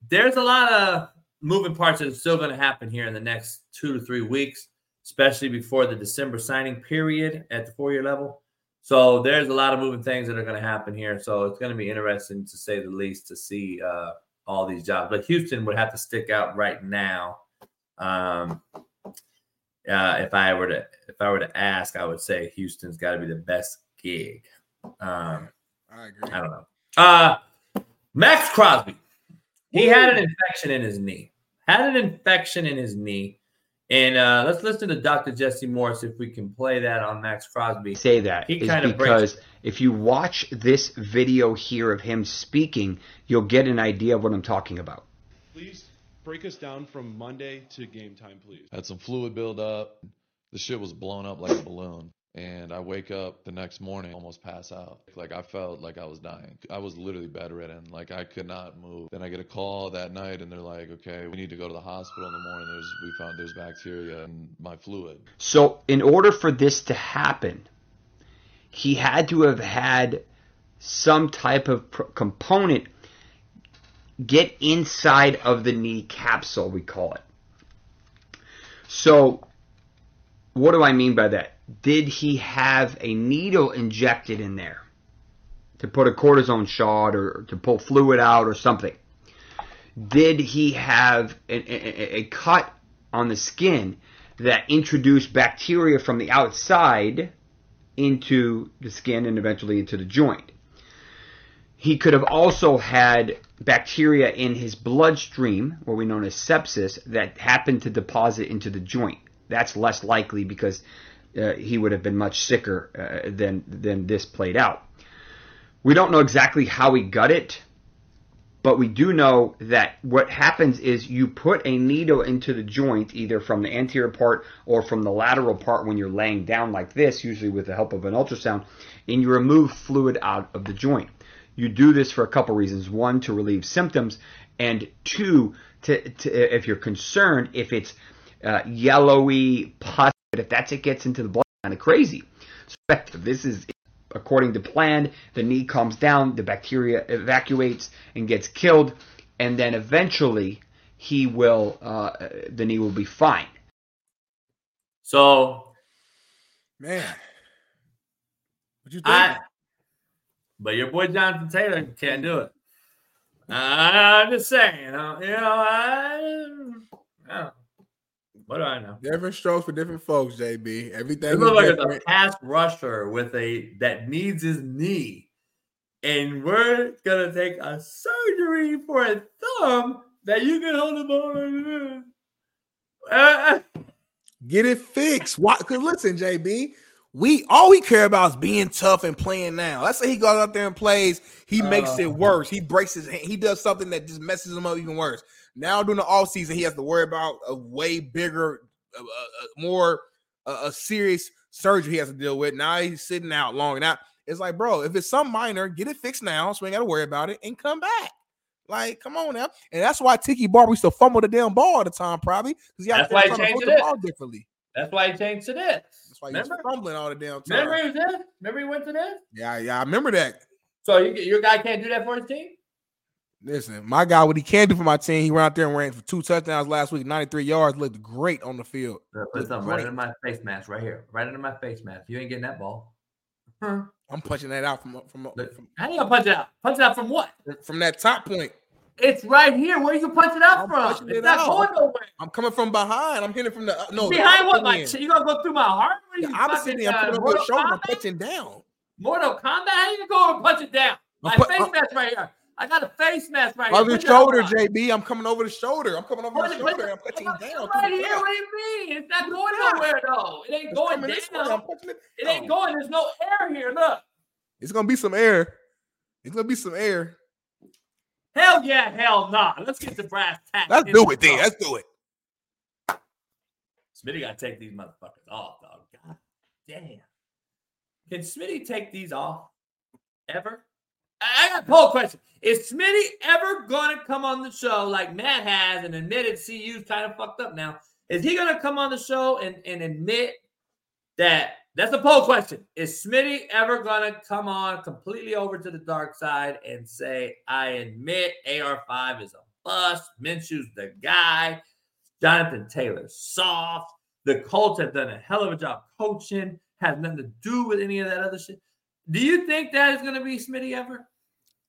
S2: there's a lot of moving parts that are still going to happen here in the next two to three weeks, especially before the December signing period at the four year level. So there's a lot of moving things that are going to happen here. So it's going to be interesting to say the least to see uh, all these jobs. But Houston would have to stick out right now. Um, uh, if I were to if I were to ask, I would say Houston's got to be the best gig. Um,
S7: I agree.
S2: I don't know. Uh, Maxx Crosby he had an infection in his knee. Had an infection in his knee. And uh, let's listen to Dr. Jesse Morse if we can play that on Maxx Crosby.
S8: Say that
S2: he kind of
S8: because
S2: breaks.
S8: if you watch this video here of him speaking, you'll get an idea of what I'm talking about.
S17: Please break us down from Monday to game time, please.
S18: Had some fluid buildup. The shit was blown up like a balloon. And I wake up the next morning, almost pass out. Like I felt like I was dying. I was literally bedridden. Like I could not move. Then I get a call that night, and they're like, "Okay, we need to go to the hospital in the morning. There's we found there's bacteria in my fluid."
S8: So, in order for this to happen, he had to have had some type of pr- component get inside of the knee capsule, we call it. So, what do I mean by that? Did he have a needle injected in there to put a cortisone shot or to pull fluid out or something? Did he have a, a, a cut on the skin that introduced bacteria from the outside into the skin and eventually into the joint? He could have also had bacteria in his bloodstream, what we know as sepsis, that happened to deposit into the joint. That's less likely because uh, he would have been much sicker uh, than than this played out. We don't know exactly how he got it, but we do know that what happens is you put a needle into the joint, either from the anterior part or from the lateral part when you're laying down like this, usually with the help of an ultrasound, and you remove fluid out of the joint. You do this for a couple reasons. One, to relieve symptoms, and two, to, to if you're concerned if it's uh, yellowy pus, if that's it gets into the blood, kind of crazy. So this is according to plan. The knee comes down, the bacteria evacuates and gets killed, and then eventually he will, uh, the knee will be fine.
S2: So,
S7: man, what you think?
S2: I, but your boy Jonathan Taylor can't do it. Uh, I'm just saying, you know, you know I, I what do I know?
S7: Different strokes for different folks, JB. Everything.
S2: It looks like it's a pass rusher with a that needs his knee, and we're gonna take a surgery for a thumb that you can hold the ball. Uh,
S7: Get it fixed. Why? Because listen, JB, we all we care about is being tough and playing now. Let's say he goes out there and plays, he makes
S2: Uh.
S7: it worse. He breaks his hand, he does something that just messes him up even worse. Now during the off season, he has to worry about a way bigger, uh, uh, more a serious surgery he has to deal with. Now he's sitting out long. Now it's like, bro, if it's some minor, get it fixed now, so we ain't got to worry about it, and come back. Like, come on now, and that's why Tiki Barber used to fumble the damn ball all the time, probably because he had to hold the ball differently.
S2: That's why he changed to this.
S7: That's why he was
S2: Remember?
S7: fumbling all the damn time.
S2: Remember he was this? Remember he went to this?
S7: Yeah, yeah, I remember that.
S2: So you, your guy can't do that for his team?
S7: Listen, my guy, what he can do for my team, he went out there and ran for two touchdowns last week, 93 yards, looked great on the field.
S2: Put something right
S7: great.
S2: into my face mask right here. Right into my face mask. You ain't getting that ball.
S7: I'm punching that out from from, from
S2: How you gonna punch it out? Punch it out from what?
S7: from that top point.
S2: It's right here. Where you punch it out
S7: I'm
S2: from?
S7: punching
S2: It's
S7: it
S2: not
S7: out.
S2: going nowhere.
S7: I'm coming from behind. I'm hitting from the uh, no
S2: Behind what?
S7: upper
S2: Like
S7: end.
S2: you gonna go through my heart? What
S7: The
S2: you
S7: opposite
S2: fucking.
S7: I'm
S2: uh,
S7: putting over shoulder. I'm punching down.
S2: Mortal Kombat? How you gonna go and punch it down? My
S7: put-
S2: face
S7: I'm-
S2: mask right here. I got a face mask right
S7: Over
S2: here.
S7: the
S2: Put
S7: shoulder. JB. I'm coming over the shoulder. I'm coming over
S2: Put
S7: the shoulder.
S2: it-
S7: I'm touching
S2: It's
S7: down.
S2: right here.
S7: left.
S2: What do you mean? It's not going
S7: not.
S2: nowhere though. It ain't
S7: It's
S2: going
S7: coming this way.
S2: down.
S7: I'm touching it
S2: It ain't going. There's no air here. Look.
S7: It's gonna be some air. It's gonna be some air.
S2: Hell yeah, hell nah. Let's get the brass tacks.
S7: Let's do it, then. Let's do it.
S2: Smitty got to take these motherfuckers off, dog. God damn. Can Smitty take these off ever? I got a poll question. Is Smitty ever going to come on the show like Matt has and admitted CU's kind of fucked up now? Is he going to come on the show and, and admit that? That's a poll question. Is Smitty ever going to come on completely over to the dark side and say, I admit AR5 is a bust, Minshew's the guy, Jonathan Taylor's soft. The Colts have done a hell of a job coaching, has nothing to do with any of that other shit. Do you think that is going to be Smitty ever?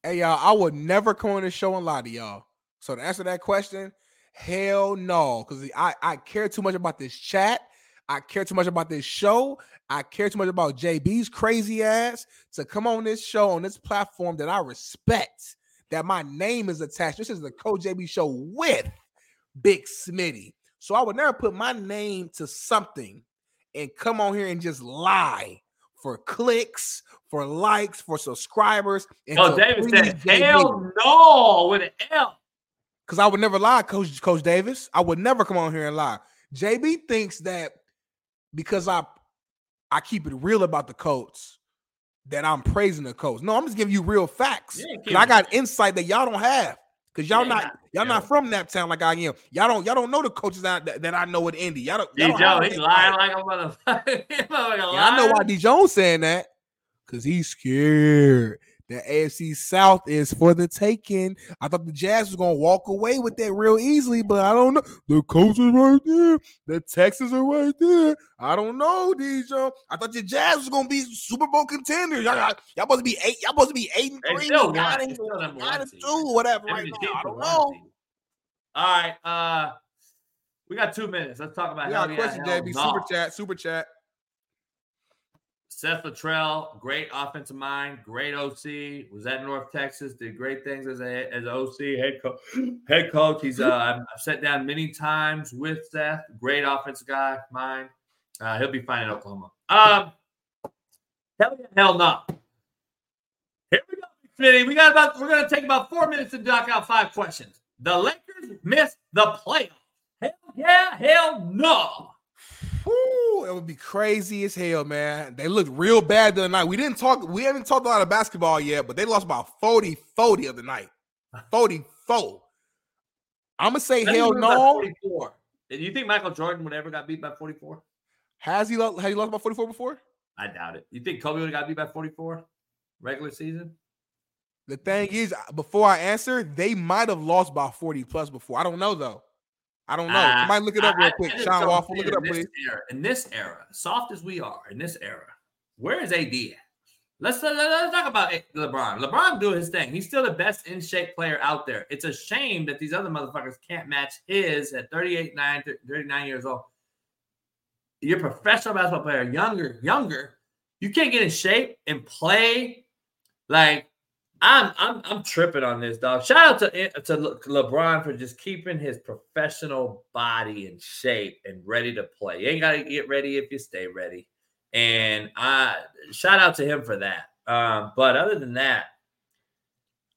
S7: Hey y'all, I would never come on this show and lie to y'all. So to answer that question, hell no, because I, I care too much about this chat. I care too much about this show. I care too much about JB's crazy ass to come on this show on this platform that I respect. That my name is attached. This is the Coach JB show with Big Smitty. So I would never put my name to something and come on here and just lie for clicks, for likes, for subscribers. And
S2: Oh,
S7: to
S2: David said, hell no with an L.
S7: Because I would never lie, Coach Coach Davis. I would never come on here and lie. JB thinks that because I I keep it real about the Colts, that I'm praising the Colts. No, I'm just giving you real facts.
S2: Yeah,
S7: I got insight that y'all don't have. Cause y'all
S2: Yeah,
S7: not y'all not from that town like I am. Y'all don't y'all don't know the coaches that, that, that I know at Indy. Y'all don't. Y'all
S2: D.
S7: don't
S2: Joe, he's lying like a motherfucker. He motherfucker
S7: Yeah, I know why. D Jones saying that. Cause he's scared. The AFC South is for the taking. I thought the Jags was gonna walk away with that real easily, but I don't know. The Colts is right there. The Texans are right there. I don't know, D Jones. I thought the Jags was gonna be Super Bowl contenders. Y'all, y'all, y'all supposed to be eight. Y'all supposed to be eight and three,
S2: still
S7: nine and,
S2: still
S7: nine and two, whatever. Right now, I don't know.
S2: All right. Uh we got two minutes. Let's talk about how
S7: We got a question, JB. Super chat, super chat.
S2: Seth Littrell, great offensive mind, great OC. Was at North Texas, did great things as a as OC head coach. Head coach. He's uh, I've, sat down many times with Seth. Great offensive guy, mind. Uh, he'll be fine in Oklahoma. Um, hell yeah, hell no. Here we go, Smitty. We got about we're gonna take about four minutes to knock out five questions. The Lakers missed the playoffs. Hell yeah, hell no.
S7: It would be crazy as hell, man. They looked real bad the other night. We didn't talk, we haven't talked a lot of basketball yet, but they lost about 40 40 of the night. 44. I'm gonna say hell no.
S2: 44. Do you think Michael Jordan would ever got beat by 44?
S7: Has he lost has he lost by 44 before?
S2: I doubt it. You think Kobe would have got beat by 44 regular season?
S7: The thing is, before I answer, they might have lost by 40 plus before. I don't know though. I don't know.
S2: Uh,
S7: Somebody look it up
S2: I-
S7: real quick.
S2: I
S7: Sean Waffle, look it up,
S2: in this
S7: please.
S2: Era, in this era, soft as we are in this era, where is AD at? Let's, let, us talk about it- LeBron. LeBron doing his thing. He's still the best in shape player out there. It's a shame that these other motherfuckers can't match his at 38, 9, 39 years old. You're a professional basketball player, younger, younger. You can't get in shape and play like I'm I'm I'm tripping on this, dog. Shout out to to LeBron for just keeping his professional body in shape and ready to play. You ain't got to get ready if you stay ready. And I shout out to him for that. Um, but other than that,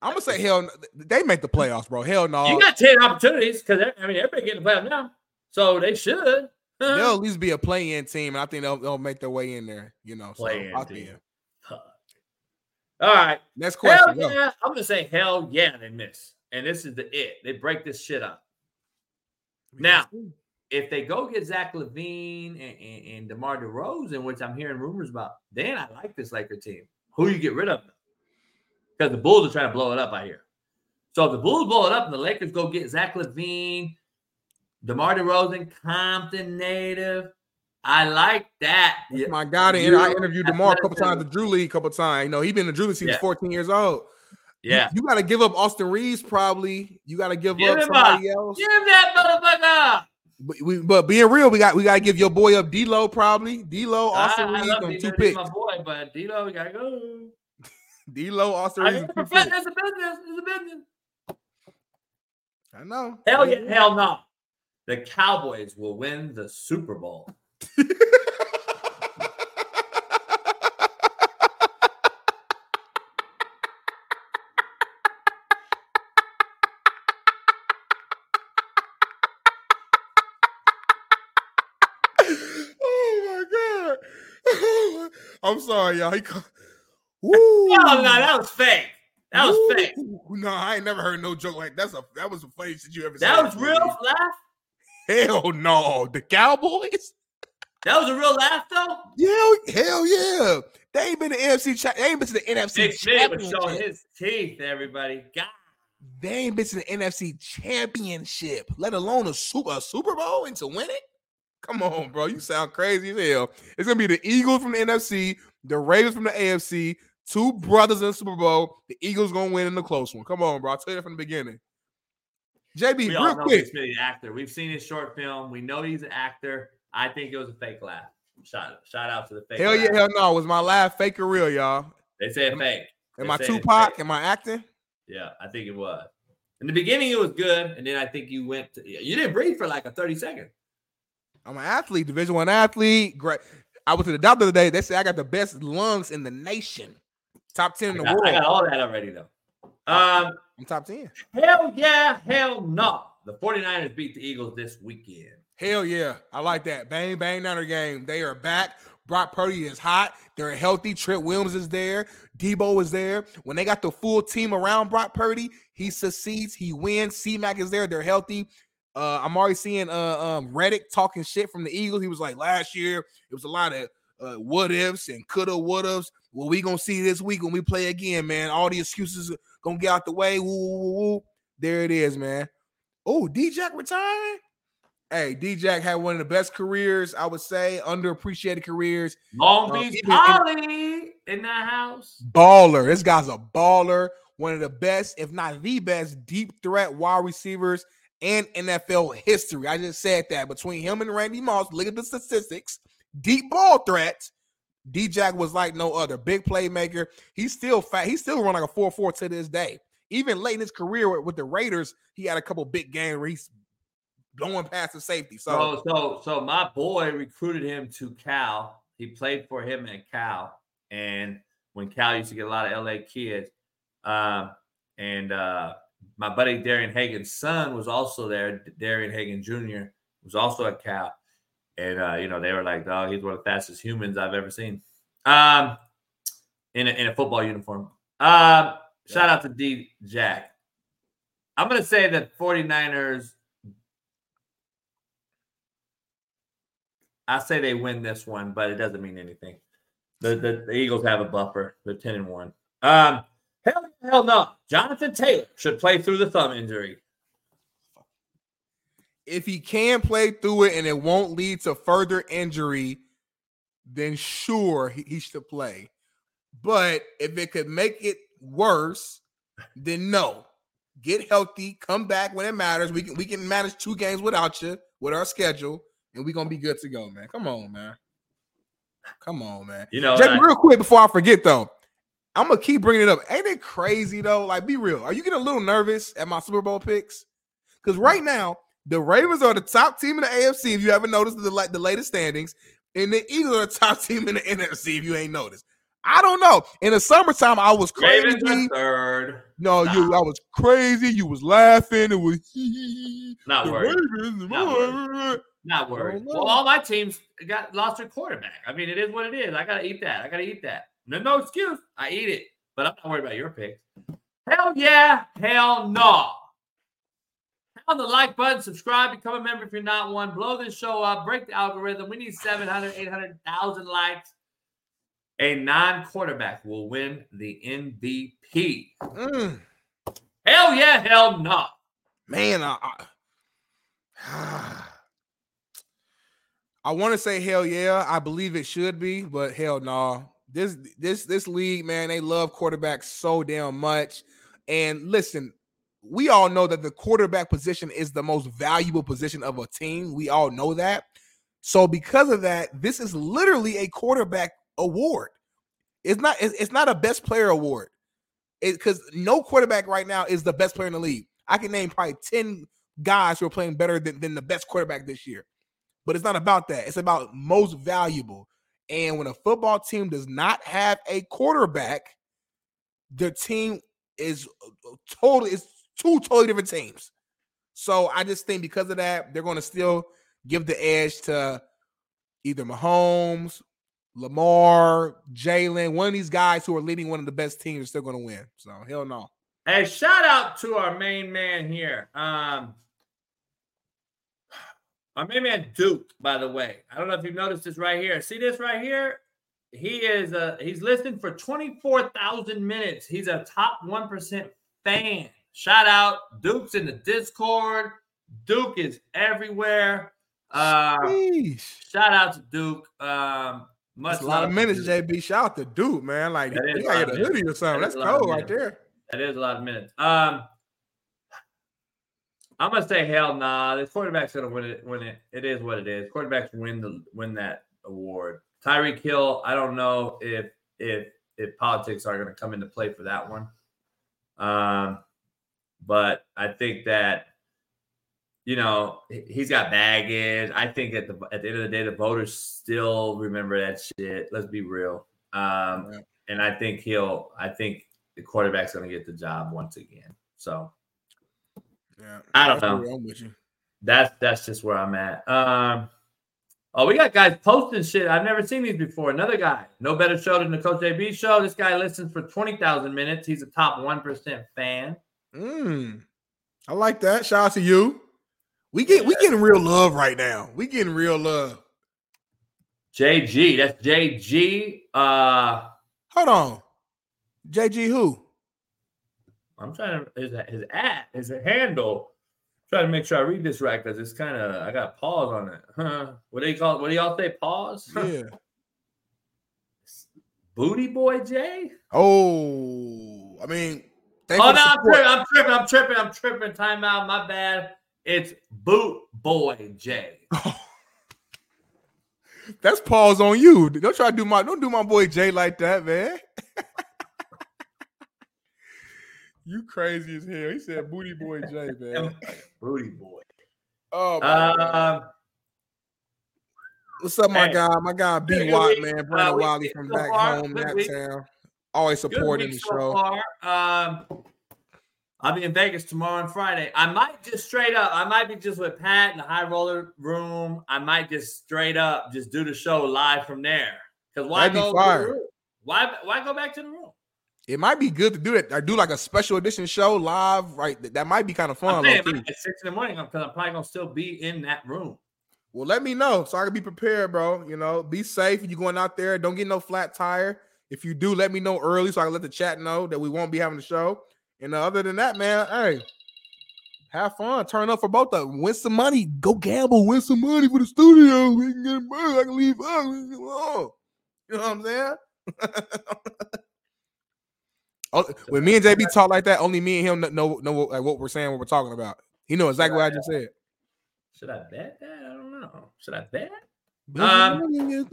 S7: I'm gonna say hell. They make the playoffs, bro. Hell no.
S2: you got ten opportunities because I mean everybody getting the playoffs now, so they should.
S7: They'll at least be a play-in team, and I think they'll, they'll make their way in there. You know, so
S2: Play-in team. All right.
S7: Next question.
S2: Hell
S7: go.
S2: yeah. I'm gonna say hell yeah, they miss. And this is the it. They break this shit up. Now, if they go get Zach LaVine and, and, and DeMar DeRozan, which I'm hearing rumors about, then I like this Laker team. Who you get rid of? Because the Bulls are trying to blow it up, I hear. So if the Bulls blow it up and the Lakers go get Zach LaVine, DeMar DeRozan, Compton native, I like that.
S7: That's my guy. To,
S2: You-
S7: I interviewed Demar a couple times, the Drew League a couple times. You know, he been in the Drew League since
S2: Yeah.
S7: 14 years old.
S2: Yeah.
S7: You, got to give up Austin Reaves, probably. You got to give,
S2: Give
S7: up somebody
S2: up.
S7: else.
S2: Give that motherfucker.
S7: But, we, but being real, we got we got to give your boy up D'Lo probably. D'Lo, Austin
S2: I, I
S7: Reaves,
S2: love
S7: them
S2: D-Lo,
S7: two
S2: he's
S7: picks.
S2: my boy, but D'Lo, we gotta go.
S7: D-Lo also.
S2: I mean, it's, a, bu- it's a business. It's a business.
S7: I know.
S2: Hell yeah, hell no. The Cowboys will win the Super Bowl.
S7: oh my god. I'm sorry, y'all. He Woo.
S2: Oh no, that was fake. That was
S7: Woo.
S2: fake.
S7: No, I ain't never heard no joke like that's a that was the funniest shit you ever said.
S2: That was real laugh.
S7: Hell no. The Cowboys?
S2: That was a real laugh though.
S7: Hell, hell yeah. They ain't been to NFC cha- they ain't been to the NFC
S2: Big Smitty was showing his teeth. Everybody, God.
S7: They ain't been to the NFC championship, let alone a super a Super Bowl and to win it. Come on, bro. You sound crazy as hell. It's gonna be the Eagles from the NFC, the Ravens from the AFC, two brothers in the Super Bowl. The Eagles gonna win in the close one. Come on, bro. I'll tell you from the beginning. JB,
S2: We
S7: real
S2: all know
S7: quick.
S2: An actor. We've seen his short film. We know he's an actor. I think it was a fake laugh. Shout shout out to the fake.
S7: Hell
S2: laugh.
S7: yeah, hell no. Was my laugh fake or real, y'all?
S2: They said fake.
S7: Am
S2: They
S7: I Tupac? Am I acting?
S2: Yeah, I think it was. In the beginning, it was good, and then I think you went. To, you didn't breathe for like a thirty second.
S7: I'm an athlete, Division One athlete. Great. I went to the doctor today. They said I got the best lungs in the nation. Top 10 in the
S2: got,
S7: world.
S2: I got all that already though. Um,
S7: I'm top 10.
S2: hell yeah, hell no. The 49ers beat the Eagles this weekend.
S7: Hell yeah. I like that. Bang, bang, Niner game. They are back. Brock Purdy is hot. They're healthy. Trent Williams is there. Deebo is there. When they got the full team around Brock Purdy, he succeeds. He wins. C-Mac is there. They're healthy. Uh, I'm already seeing uh, um, Reddick talking shit from the Eagles. He was like, last year, it was a lot of uh, what ifs and coulda, would ifs. Well, we to see this week when we play again, man. All the excuses to get out the way. Woo, woo, woo, woo. There it is, man. Oh, D-Jack retiring? Hey, D-Jack had one of the best careers, I would say, underappreciated careers.
S2: Long
S7: Uh,
S2: Beach
S7: even in-
S2: Poly in the house.
S7: baller. This guy's a baller. One of the best, if not the best, deep threat wide receivers in NFL history. I just said that between him and Randy Moss. Look at the statistics. Deep ball threats. D-Jack was like no other. Big playmaker. He's still fat. He's still run like a 4-4 to this day. Even late in his career with, with the Raiders, he had a couple big games where he's blowing past the safety. So
S2: So, so, so my boy recruited him to Cal. He played for him at Cal, and when Cal used to get a lot of LA kids, um, and uh, my buddy Darian Hagan's son was also there. Darian Hagan Jr. was also at Cal, and uh, you know they were like, "Dog, he's one of the fastest humans I've ever seen." Um, in a, in a football uniform. Um, shout out to D Jack. I'm gonna say that 49ers I say they win this one, but it doesn't mean anything. The, the, the Eagles have a buffer. They're 10 and 1. Um, hell, hell no. Jonathan Taylor should play through the thumb injury.
S7: if he can play through it and it won't lead to further injury, then sure he, he should play. But if it could make it worse, then no. Get healthy, come back when it matters. We can we can manage two games without you with our schedule, and we're gonna be good to go, man. Come on, man. Come on, man.
S2: You know,
S7: Jake,
S2: I-
S7: real quick before I forget though, I'm gonna keep bringing it up. Ain't it crazy though? Like, be real. Are you getting a little nervous at my Super Bowl picks? Because right now, the Ravens are the top team in the AFC. If you haven't noticed the like the latest standings, and the Eagles are the top team in the NFC. If you ain't noticed, I don't know. In the summertime, I was crazy.
S2: Third.
S7: No, you, I was crazy. You was laughing. It was
S2: Not worried.
S7: Ravens.
S2: Not worried. Not worried. Well, all my teams got lost their quarterback. I mean, it is what it is. I gotta eat that. I gotta eat that. No, no excuse. I eat it. But I'm not worried about your picks. Hell yeah. Hell no. On the like button, subscribe, become a member if you're not one. Blow this show up, break the algorithm. We need 700, 800,000 likes. A non quarterback will win the MVP.
S7: Mm.
S2: Hell yeah, hell no.
S7: Man, I, I, I want to say hell yeah. I believe it should be, but hell no. This this this league, man, they love quarterbacks so damn much. And listen, we all know that the quarterback position is the most valuable position of a team. We all know that. So because of that, this is literally a quarterback award. It's not it's, it's not a best player award. because no quarterback right now is the best player in the league. I can name probably 10 guys who are playing better than, than the best quarterback this year. But it's not about that. It's about most valuable. And when a football team does not have a quarterback, their team is uh, totally it's two totally different teams. So I just think because of that, they're going to still give the edge to either Mahomes, Lamar, Jalen, one of these guys who are leading one of the best teams are still going to win. So hell no.
S2: Hey, shout out to our main man here. Um, our main man Duke, by the way. I don't know if you've noticed this right here. See this right here? He is uh he's listed for 24,000 minutes. He's a top 1% fan. Shout out. Duke's in the Discord. Duke is everywhere. Uh, shout out to Duke. Um, much
S7: That's a lot of minutes, JB. Shout out to Duke, man. Like you gotta get a hoodie or something.
S2: That
S7: That's
S2: is a lot of
S7: cold right there.
S2: That is a lot of minutes. Um, I'm gonna say hell nah. The quarterback's gonna win it. Win it. It is what it is. Quarterbacks win the win that award. Tyreek Hill. I don't know if if if politics are gonna come into play for that one. Um, but I think that you know he- he's got baggage. I think at the at the end of the day, the voters still remember that shit. Let's be real. Um, and I think he'll. I think the quarterback's going to get the job once again. So
S7: Yeah,
S2: I don't know.
S7: where I'm with you.
S2: that's that's just where I'm at. Um, oh, we got guys posting shit. I've never seen these before. Another guy, no better show than the Coach JB show. This guy listens for twenty thousand minutes. He's a top one percent fan.
S7: Mm, I like that. Shout out to you. We get we getting real love right now. We getting real love.
S2: JG, that's JG. Uh,
S7: Hold on, JG who?
S2: I'm trying to his his at his handle. Trying to make sure I read this right because it's kind of I got pause on it. Huh? What do you call? it? What do y'all say? Pause.
S7: Yeah.
S2: Booty boy J.
S7: Oh, I mean, thank
S2: oh no, I'm tripping, I'm tripping, I'm tripping, I'm tripping. Time out, my bad. It's Boot Boy J.
S7: That's pause on you. Don't try to do my don't do my boy Jay like that, man. you crazy as hell. He said booty boy Jay, man.
S2: Booty boy.
S7: Oh my God.
S2: Um,
S7: What's up, my
S2: hey.
S7: guy? My guy B
S2: Good
S7: Watt, man.
S2: Uh,
S7: Brandon
S2: week
S7: Wiley from
S2: so
S7: back
S2: far.
S7: home,
S2: Good
S7: that town. Always
S2: Good
S7: supporting
S2: week
S7: the
S2: so
S7: show.
S2: far. Um, I'll be in Vegas tomorrow and Friday. I might just straight up. I might be just with Pat in the high roller room. I might just straight up just do the show live from there. Because why
S7: That'd
S2: go? to the
S7: fire.
S2: Why why go back to the room?
S7: It might be good to do that. I do like a special edition show live, right? That, that might be kind of fun.
S2: At six in the morning because I'm probably gonna still be in that room.
S7: Well, let me know so I can be prepared, bro. You know, be safe. You going out there? Don't get no flat tire. If you do, let me know early so I can let the chat know that we won't be having the show. And uh, other than that, man, hey, have fun. Turn up for both of them. Win some money. Go gamble. Win some money for the studio. We can get money. I can leave. Oh, you know what I'm saying? Oh, when me and JB talk like that, only me and him know know what, like, what we're saying, what we're talking about. He know exactly what I just said.
S2: Should I bet that? I don't know. Should I bet? Um, the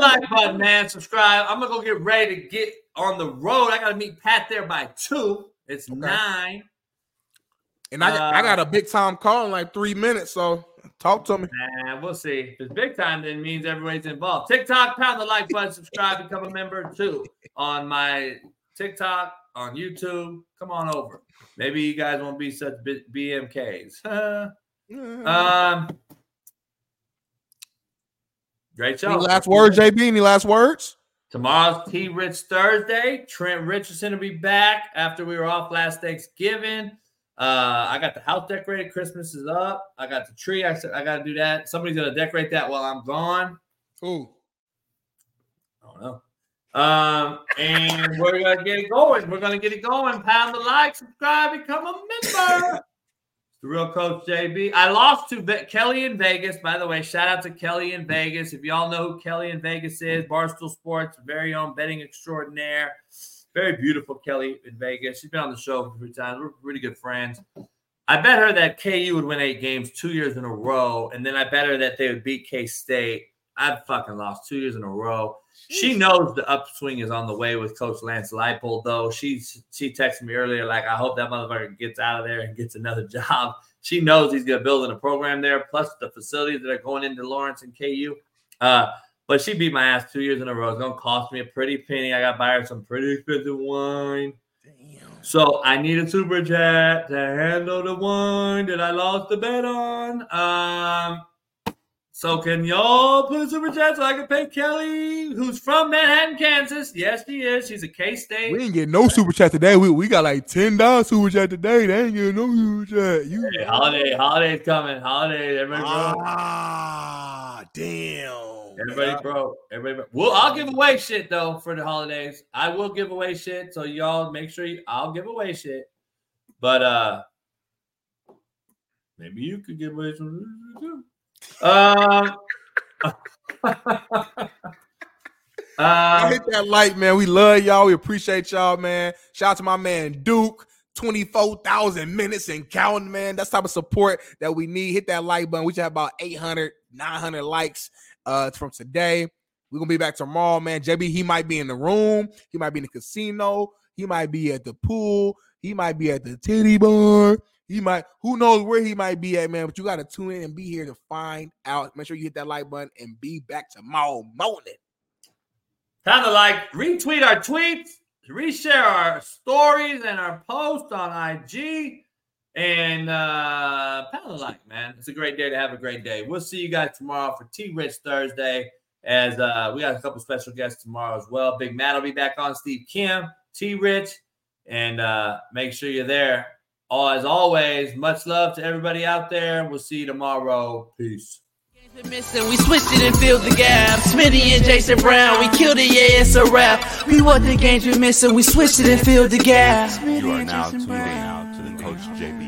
S2: like button, man. Subscribe. I'm gonna go get ready to get on the road. I gotta meet Pat there by two. It's nine.
S7: And I, got- I got a big time call in like three minutes, so talk to me.
S2: And we'll see. If it's big time, then means everybody's involved. TikTok, pound the like button, subscribe, become a member too on my TikTok, on YouTube. Come on over. Maybe you guys won't be such B- BMKs. um, great show.
S7: Any last words, JB? Any last words?
S2: Tomorrow's T Rich Thursday. Trent Richardson will be back after we were off last Thanksgiving. Uh, I got the house decorated. Christmas is up. I got the tree. I said I got to do that. Somebody's gonna decorate that while I'm gone.
S7: Who?
S2: I don't know. Um, and we're gonna get it going. We're gonna get it going. Pound the like, subscribe, become a member. The real coach JB. I lost to Ve- Kelly in Vegas. By the way, shout out to Kelly in Vegas. If y'all know who Kelly in Vegas is, Barstool Sports, very own betting extraordinaire. Very beautiful Kelly in Vegas. She's been on the show a few times. We're really good friends. I bet her that KU would win eight games two years in a row, and then I bet her that they would beat K State I've fucking lost two years in a row. She knows the upswing is on the way with Coach Lance Leipold, though. She's she texted me earlier, like, I hope that motherfucker gets out of there and gets another job. She knows he's gonna build in a program there, plus the facilities that are going into Lawrence and KU. Uh, but she beat my ass two years in a row. It's gonna cost me a pretty penny. I got to buy her some pretty expensive wine. So I need a super chat to handle the wine that I lost the bet on. Um, so can y'all put a super chat so I can pay Kelly, who's from Manhattan, Kansas? Yes, she is. She's a K State.
S7: We didn't get no super chat today. We, we got like ten dollars super chat today. They ain't getting no super chat. You
S2: Hey, holiday, holidays coming. Holidays, everybody broke.
S7: ah damn.
S2: Everybody broke. Everybody broke. Well, I'll give away shit though for the holidays. I will give away shit. So y'all make sure you, I'll give away shit. But uh maybe you could give away some too. Um, um,
S7: hit that like, man. We love y'all. We appreciate y'all, man. Shout out to my man Duke. 24,000 minutes and counting, man. That's type of support that we need. Hit that like button. We should have about 800, 900 likes uh from today. We're gonna be back tomorrow, man. JB, he might be in the room, he might be in the casino, he might be at the pool, he might be at the titty bar, he might who knows where he might be at, man. But you gotta tune in and be here to find out. Make sure you hit that like button and be back tomorrow morning.
S2: kind of like retweet our tweets, reshare our stories and our posts on IG, and uh, pound the like, man. It's a great day to have a great day. We'll see you guys tomorrow for T Rich Thursday. As uh, we got a couple special guests tomorrow as well. Big Matt will be back on. Steve Kim, T Rich, and uh, make sure you're there. All as always, much love to everybody out there. We'll see you tomorrow. Peace.
S1: Missing, we switched it and filled the gap. Smitty and Jason Brown, we killed it, yeah, it's a wrap. We what the games we missing, we switched it and filled the gap.
S6: You are now tuned in